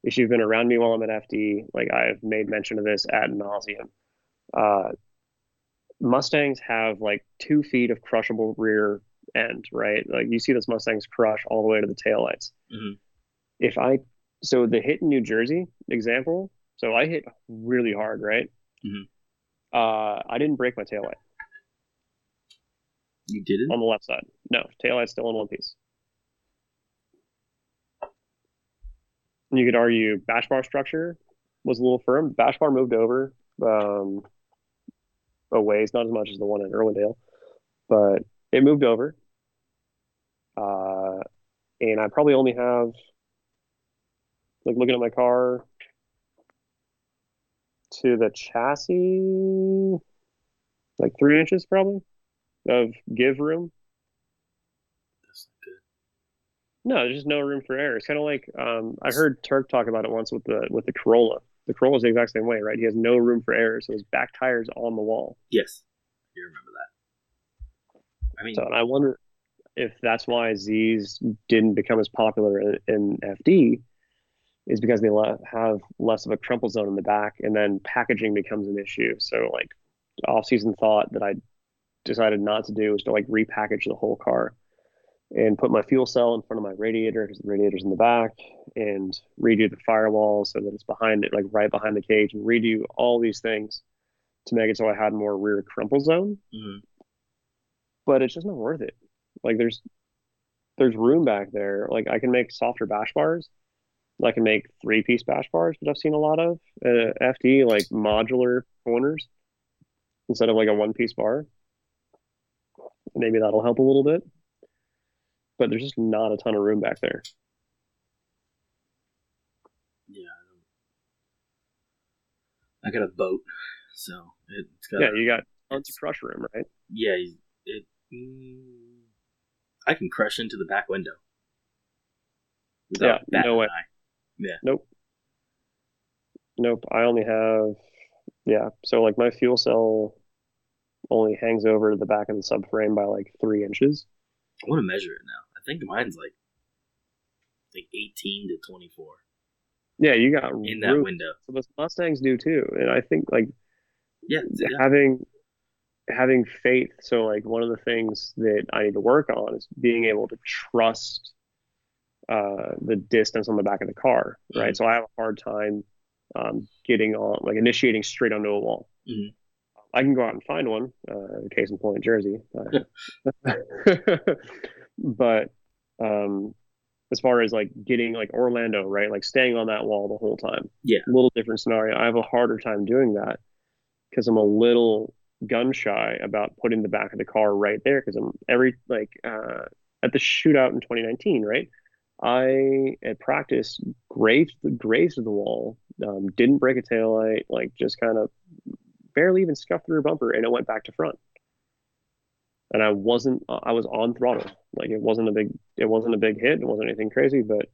If you've been around me while i'm at fd like i've made mention of this ad nauseum. Uh, mustangs have like two feet of crushable rear end right? Like you see those mustangs crush all the way to the taillights Mhm. if i so the hit in new jersey example so i hit really hard right? Mhm. uh, i didn't break my taillight You didn't? on the left side. No, taillight's still in one piece. And you could argue bash bar structure was a little firm. Bash bar moved over um, a ways, not as much as the one in Irwindale, but it moved over. Uh, and I probably only have like looking at my car to the chassis, like three inches probably of give room. That's not good. No, there's just no room for error. It's kind of like um, I heard Tuerck talk about it once with the with the Corolla. The Corolla's the exact same way, right? He has no room for error, so his back tire's on the wall. Yes, you remember that. I mean, So I wonder if that's why Z's didn't become as popular in, in FD, is because they le- have less of a crumple zone in the back, and then packaging becomes an issue. So like off-season thought that I decided not to do was to like repackage the whole car and put my fuel cell in front of my radiator because the radiator's in the back and redo the firewall so that it's behind it, like right behind the cage, and redo all these things to make it so I had more rear crumple zone. mhm. But it's just not worth it. Like there's there's room back there. Like I can make softer bash bars. I can make three piece bash bars, which I've seen a lot of. Uh, FD like modular corners instead of like a one piece bar. Maybe that'll help a little bit. But there's just not a ton of room back there. yeah, I, don't... I got a boat, so it's got. Yeah, you got tons of crush room, right? yeah, it. Mm, I can crush into the back window. Yeah, no way. eye. Nope. Nope. I only have, yeah. So like my fuel cell only hangs over the back of the subframe by like three inches. I want to measure it now. I think mine's like like eighteen to twenty four Yeah, you got in that room. window. So those Mustangs do too, and I think like Yeah, yeah. having having faith. So like one of the things that I need to work on is being able to trust uh, the distance on the back of the car, right? Mhm. So I have a hard time um, getting on, like initiating straight onto a wall. Mhm. I can go out and find one, uh, case in point, Jersey. Uh, [LAUGHS] but um, as far as like getting like Orlando, right? Like staying on that wall the whole time. Yeah. A little different scenario. I have a harder time doing that because I'm a little gun shy about putting the back of the car right there because I'm every like uh, at the shootout in 2019, right? I at practice grazed grazed the wall, um, didn't break a taillight, like just kind of barely even scuffed through a bumper, and it went back to front. And I wasn't, I was on throttle. Like it wasn't a big, it wasn't a big hit. It wasn't anything crazy, but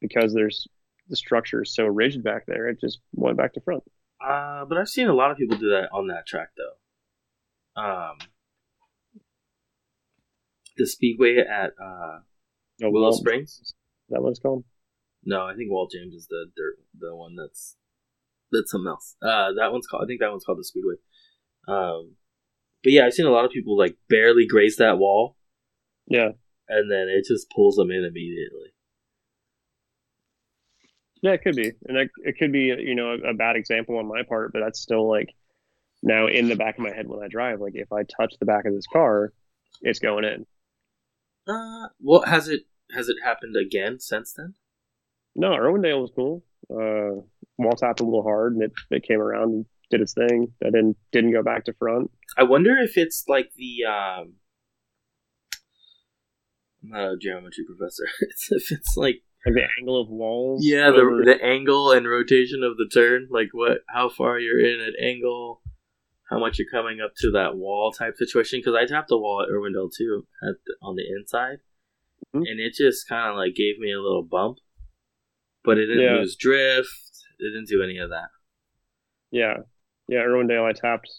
because there's the structure is so rigid back there, it just went back to front. Uh, but I've seen a lot of people do that on that track though. Um, the speedway at uh, No, Willow Walt- Springs. Is that what it's called? No, I think Walt James is the dirt, the one that's that's something else. Uh, that one's called. I think that one's called the Speedway. Um, but yeah, I've seen a lot of people like barely graze that wall, Yeah. and then it just pulls them in immediately. Yeah, it could be, and it, it could be, you know, a, a bad example on my part, but that's still like now in the back of my head when I drive. Like if I touch the back of this car, it's going in. Uh, well, has it has it happened again since then? No, Irwindale was cool. Uh, wall tapped a little hard, and it, it came around and did its thing. I didn't didn't go back to front. I wonder if it's like the um. I'm not a geometry professor. [LAUGHS] It's if it's like Like the angle of walls. yeah, the the angle and rotation of the turn, like what, how far you're in at angle, how much you're coming up to that wall type situation. Because I tapped the wall at Irwindale too, at the, on the inside, Mhm. and it just kind of like gave me a little bump, but it didn't Yeah. lose drift. It didn't do any of that. yeah, yeah. Irwindale, I tapped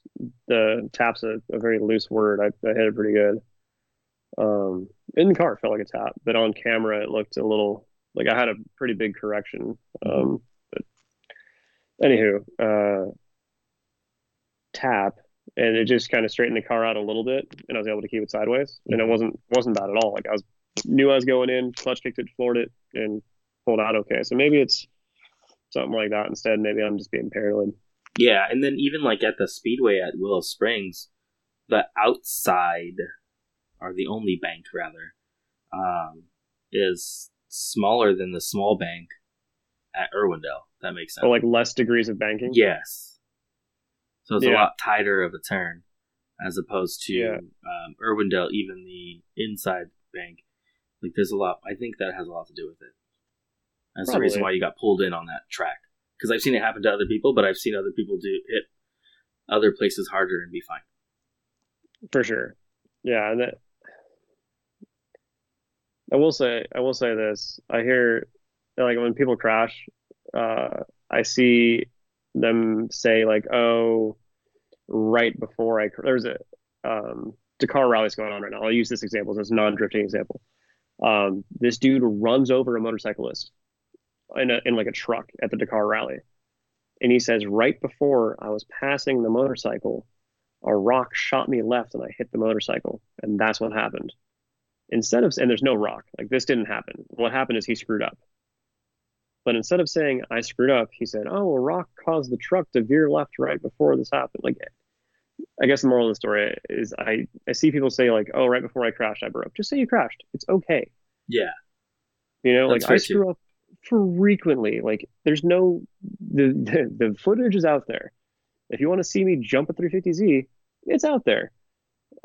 the taps a, a very loose word. I, I hit it pretty good. Um, in the car, it felt like a tap, but on camera, it looked a little like I had a pretty big correction. Um, but anywho, uh, tap, and it just kind of straightened the car out a little bit, and I was able to keep it sideways, and it wasn't wasn't bad at all. Like I was knew I was going in, clutch kicked it, floored it, and pulled out okay. So maybe it's something like that instead. Maybe I'm just being paranoid. Yeah, and then even like at the speedway at Willow Springs, the outside or the only bank rather um, is smaller than the small bank at Irwindale. That makes sense. Or like less degrees of banking. yes. So it's a lot tighter of a turn as opposed to Yeah. um, Irwindale. Even the inside bank, like there's a lot. I think that has a lot to do with it. That's the reason why you got pulled in on that track. Because I've seen it happen to other people, but I've seen other people do hit other places harder and be fine. for sure. Yeah, and that, I will say, I will say this. I hear like when people crash, uh, I see them say like, "Oh, right before I there's a um, Dakar rally's going on right now. I'll use this example as a non-drifting example. Um, this dude runs over a motorcyclist in a in like a truck at the Dakar rally, and he says, "Right before I was passing the motorcycle." a rock shot me left and I hit the motorcycle, and that's what happened. Instead of and there's no rock, like this didn't happen. What happened is he screwed up. But instead of saying I screwed up, he said, "Oh, a rock caused the truck to veer left right before this happened." Like, I guess the moral of the story is I I see people say like, "Oh, right before I crashed, I broke." Just say you crashed. It's okay. Yeah. You know, That's like I screw up frequently. Like, there's no the, the the footage is out there. If you want to see me jump a 350Z, it's out there.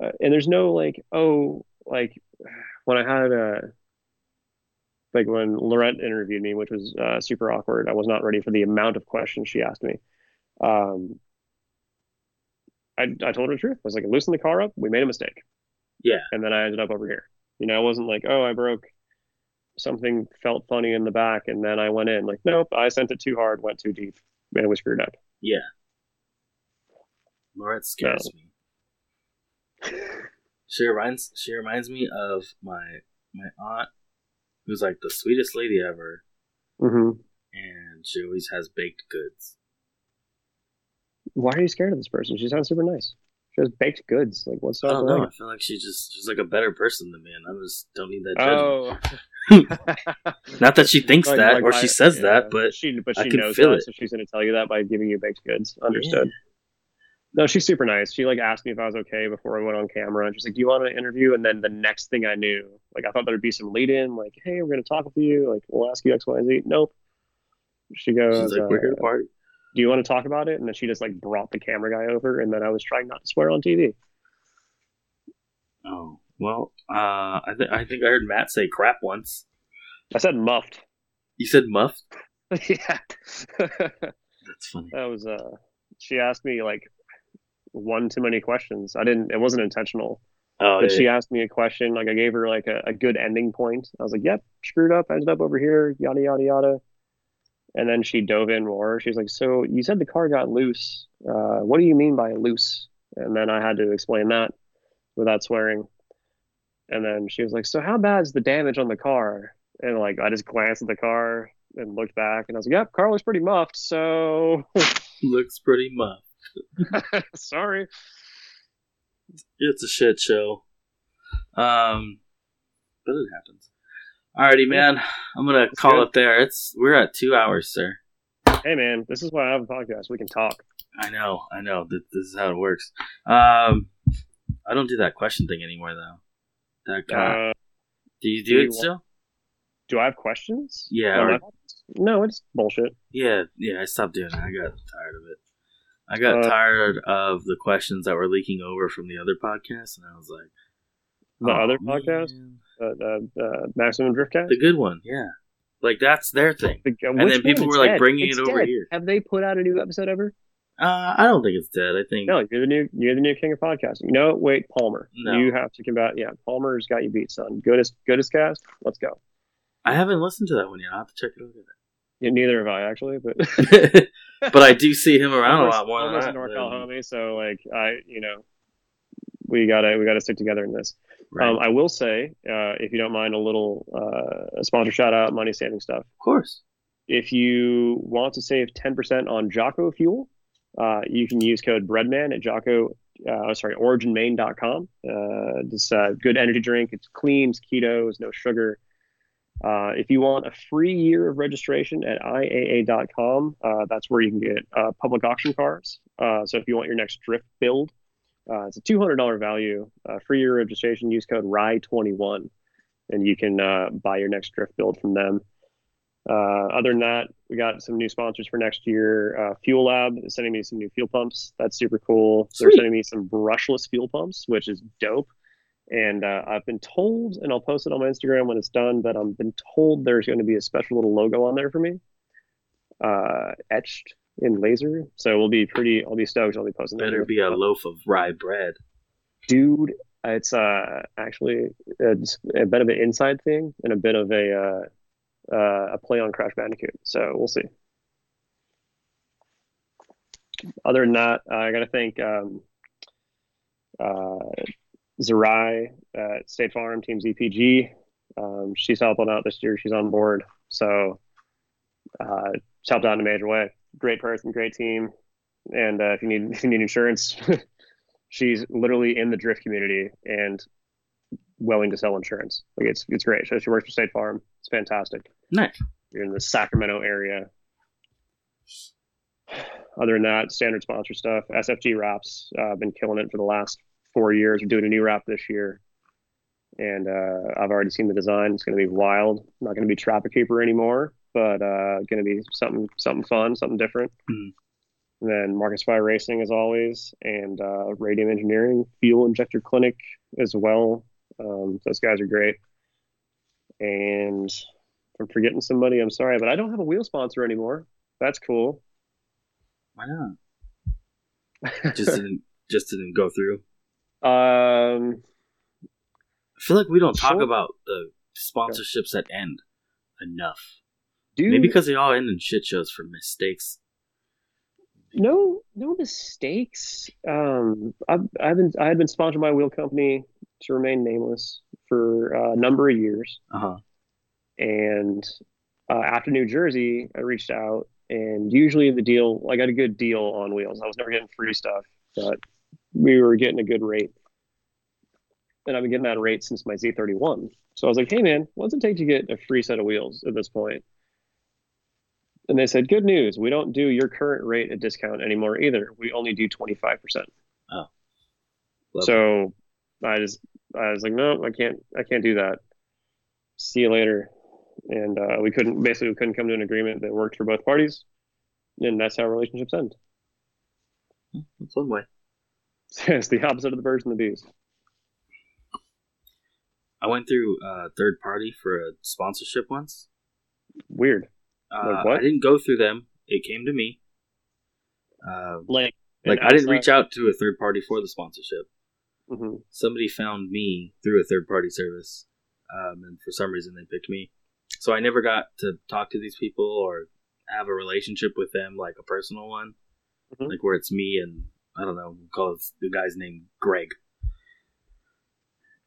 Uh, and there's no like, oh, like when I had a like when Lorette interviewed me, which was uh, super awkward. I was not ready for the amount of questions she asked me. Um, I I told her the truth. I was like, loosen the car up. We made a mistake. Yeah. And then I ended up over here. You know, I wasn't like, oh, I broke something felt funny in the back and then I went in. Like, nope, I sent it too hard, went too deep, and we screwed up. Yeah. Lorette scares me. [LAUGHS] She reminds she reminds me of my my aunt, who's like the sweetest lady ever, mm-hmm. and she always has baked goods. Why are you scared of this person? She sounds super nice. She has baked goods. Like, what's up? I up don't know. I feel like she's just she's like a better person than me, and I just don't need that judgment. Oh, [LAUGHS] Not that she thinks Like- that like or I- she says yeah, that, but she but I she can knows feel that, it. so she's going to tell you that by giving you baked goods. Understood. No, she's super nice. She like asked me if I was okay before I went on camera. And she's like, "Do you want an interview?" And then the next thing I knew, like I thought there'd be some lead in, like, "Hey, we're going to talk with you. Like, we'll ask you X, Y, and Z." Nope. She goes, she's like, "We're here uh, to party." "Do you want to talk about it?" And then she just like brought the camera guy over, and then I was trying not to swear on TV. Oh well, uh, I think I think I heard Matt say crap once. I said muffed. You said muffed. [LAUGHS] yeah. [LAUGHS] That's funny. that was uh she asked me like one too many questions. I didn't it wasn't intentional. Oh but yeah. she asked me a question, like I gave her like a, a good ending point. I was like, Yep, screwed up, ended up over here, yada yada yada. And then she dove in more. She's like, So you said the car got loose. Uh, what do you mean by loose? And then I had to explain that without swearing. And then she was like, So how bad is the damage on the car? And like I just glanced at the car and looked back and I was like, Yep, car looks pretty muffed, so [LAUGHS] Looks pretty muffed. [LAUGHS] sorry. It's a shit show. Um, but it happens. Alrighty, man. I'm gonna That's call good. it there. It's we're at two hours, sir. Hey man, this is why I have a podcast. We can talk. I know, I know. Th- This is how it works. Um, I don't do that question thing anymore, though. That. Uh, do you do do you it want- still? do I have questions? Yeah, or- No, it's bullshit. Yeah, yeah. I stopped doing it. I got tired of it. I got Uh, tired of the questions that were leaking over from the other podcast, and I was like, The oh, other podcast, man. Uh, uh, uh, Maximum Driftcast. the good one, yeah. Like that's their thing. The- uh, and then people one? were, It's like, dead. bringing It's it over dead. here. Have they put out a new episode ever? Uh, I don't think it's dead. I think No, you're the new. You're the new king of podcasting. No, wait, Palmer. No. You have to combat. Yeah, Palmer's got you beat, son. Goodest, goodest cast. Let's go. I haven't listened to that one yet. I'll have to check it out. Yeah, neither have I actually, but [LAUGHS] but I do see him around a lot more than almost that. a NorCal homie. So like, I, you know, we gotta we gotta stick together in this. Right. Um, I will say, uh, if you don't mind, a little uh, sponsor shout out, money saving stuff. of course. If you want to save 10% on Jocko Fuel, uh, you can use code Breadman at Jocko, uh, sorry, originmaine.com. Uh, this uh, good energy drink. It's clean, it's keto, it's no sugar. Uh, if you want a free year of registration at IAA.com, uh, that's where you can get uh, public auction cars. Uh, so if you want your next drift build, uh, it's a $200 value, uh, free year registration. Use code RY21 and you can uh, buy your next drift build from them. Uh, other than that, we got some new sponsors for next year. Uh, Fuelab is sending me some new fuel pumps. That's super cool. They're sending me some brushless fuel pumps, which is dope. And uh, I've been told, and I'll post it on my Instagram when it's done, but I've been told there's going to be a special little logo on there for me, uh, etched in laser. So we'll be pretty. I'll be stoked. I'll be posting. Better be a loaf of rye bread, dude. It's uh actually it's a bit of an inside thing and a bit of a uh, uh, a play on Crash Bandicoot. So we'll see. Other than that, uh, I got to thank um, uh, Zerai at State Farm, Team ZPG. Um, she's helping out this year. She's on board. So uh, she's helped out in a major way. Great person, great team. And uh, if you need [LAUGHS] if you need insurance, [LAUGHS] she's literally in the drift community and willing to sell insurance. Like it's it's great. So she works for State Farm. It's fantastic. Nice. You're in the Sacramento area. Other than that, standard sponsor stuff. SFG wraps. Uh, been killing it for the last four years. We're doing a new wrap this year, and uh, I've already seen the design. It's going to be wild. Not going to be Trapper Keeper anymore, but uh, going to be something something fun, something different. Mhm. And then Marcus Fire Racing as always, and uh, Radium Engineering, Fuel Injector Clinic as well. Um, those guys are great. And I'm forgetting somebody, I'm sorry, but I don't have a wheel sponsor anymore. That's cool. Why not? [LAUGHS] Just didn't just didn't go through. um, I feel like we don't talk Sure. about the sponsorships that end enough. Dude, Maybe because they all end in shit shows for mistakes. no, no mistakes. Um, I've, I've been, I had been sponsored by a wheel company to remain nameless for a number of years. Uh huh. And uh, after New Jersey, I reached out, and usually the deal, I got a good deal on wheels. I was never getting free stuff, but we were getting a good rate. And I've been getting that rate since my Z31. So I was like, hey, man, what's it take to get a free set of wheels at this point? And they said, good news. We don't do your current rate at discount anymore either. We only do 25%. Love So I just, I was like, no, I can't, I can't do that. See you later. And uh, we couldn't, basically, we couldn't come to an agreement that worked for both parties. And that's how relationships end. That's one way. [LAUGHS] it's the opposite of the birds and the bees. I went through uh, third party for a sponsorship once. Weird. Uh, Like? I didn't go through them. It came to me. Uh, Like, like I didn't reach out to a third party for the sponsorship. hmm Somebody found me through a third party service, um, and for some reason they picked me. So I never got to talk to these people or have a relationship with them, like a personal one, Mhm. like where it's me and I don't know, we'll call it the guy's name Greg.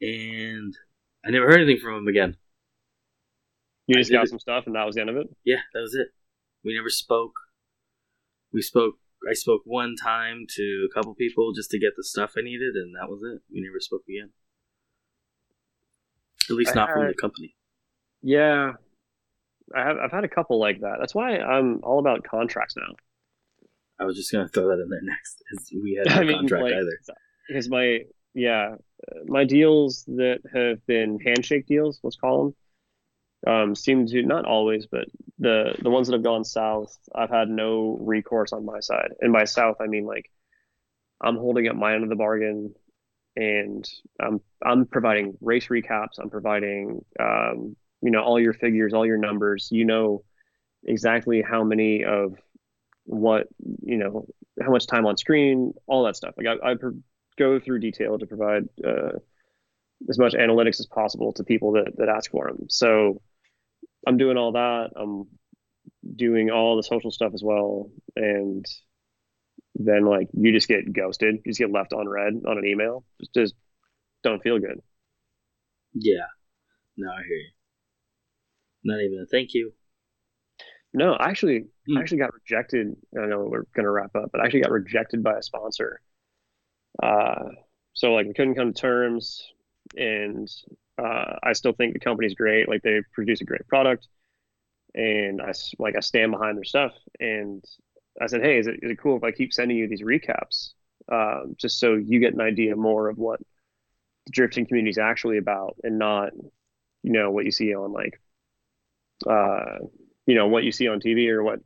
And I never heard anything from him again. You just got it. some stuff and that was the end of it? Yeah, that was it. We never spoke. We spoke. I spoke one time to a couple people just to get the stuff I needed, and that was it. We never spoke again. At least not from the company. Yeah. I have, I've had a couple like that. That's why I'm all about contracts now. I was just gonna throw that in there next. We had [LAUGHS] I no mean, contract like, either. because my yeah my deals that have been handshake deals let's call them um, seem to not always but the the ones that have gone south i've had no recourse on my side. And by south i mean like i'm holding up my end of the bargain and i'm i'm providing race recaps. I'm providing um, you know all your figures all your numbers. You know exactly how many of what you know how much time on screen all that stuff. Like i, I pro- go through detail to provide uh, as much analytics as possible to people that, that ask for them. So I'm doing all that. I'm doing all the social stuff as well. And then like you just get ghosted. You just get left on read on an email. Just, just don't feel good. Yeah. No, I hear you. Not even a thank you. No, I actually, Hmm. I actually got rejected. I know we're gonna wrap up, but I actually got rejected by a sponsor. Uh, so like we couldn't come to terms, and uh, I still think the company's great. Like they produce a great product, and I like I stand behind their stuff. And I said, hey, is it is it cool if I keep sending you these recaps, um, just so you get an idea more of what the drifting community is actually about, and not, you know, what you see on like, uh, you know, what you see on TV or what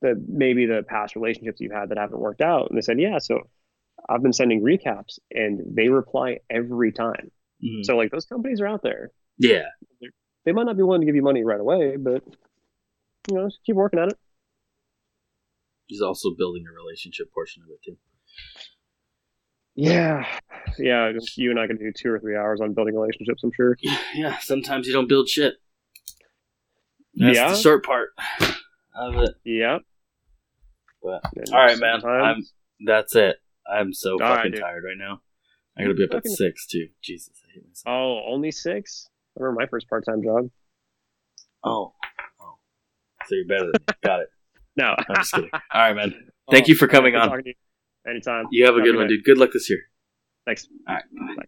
the maybe the past relationships you've had that haven't worked out. And they said, yeah, so I've been sending recaps, and they reply every time. Mhm. So like those companies are out there. yeah, They might not be willing to give you money right away, but you know, just keep working at it. he's also building a relationship portion of it too. Yeah, yeah. Just You and I can do two or three hours on building relationships. I'm sure. Yeah, sometimes you don't build shit. That's Yeah. the short part of it. Yeah. But And all right, man. I'm that's it. I'm so All right, fucking dude. tired right now. I gotta be up at six too. Jesus, I hate myself. Oh, only six. I remember my first part-time job. Oh, oh. So you're better than me. Got it. [LAUGHS] No, I'm just kidding. [LAUGHS] All right, man. Oh, Thank you for coming on. you. Anytime. You have a Have good good one, night. dude. Good luck this year. Thanks. All right. Bye.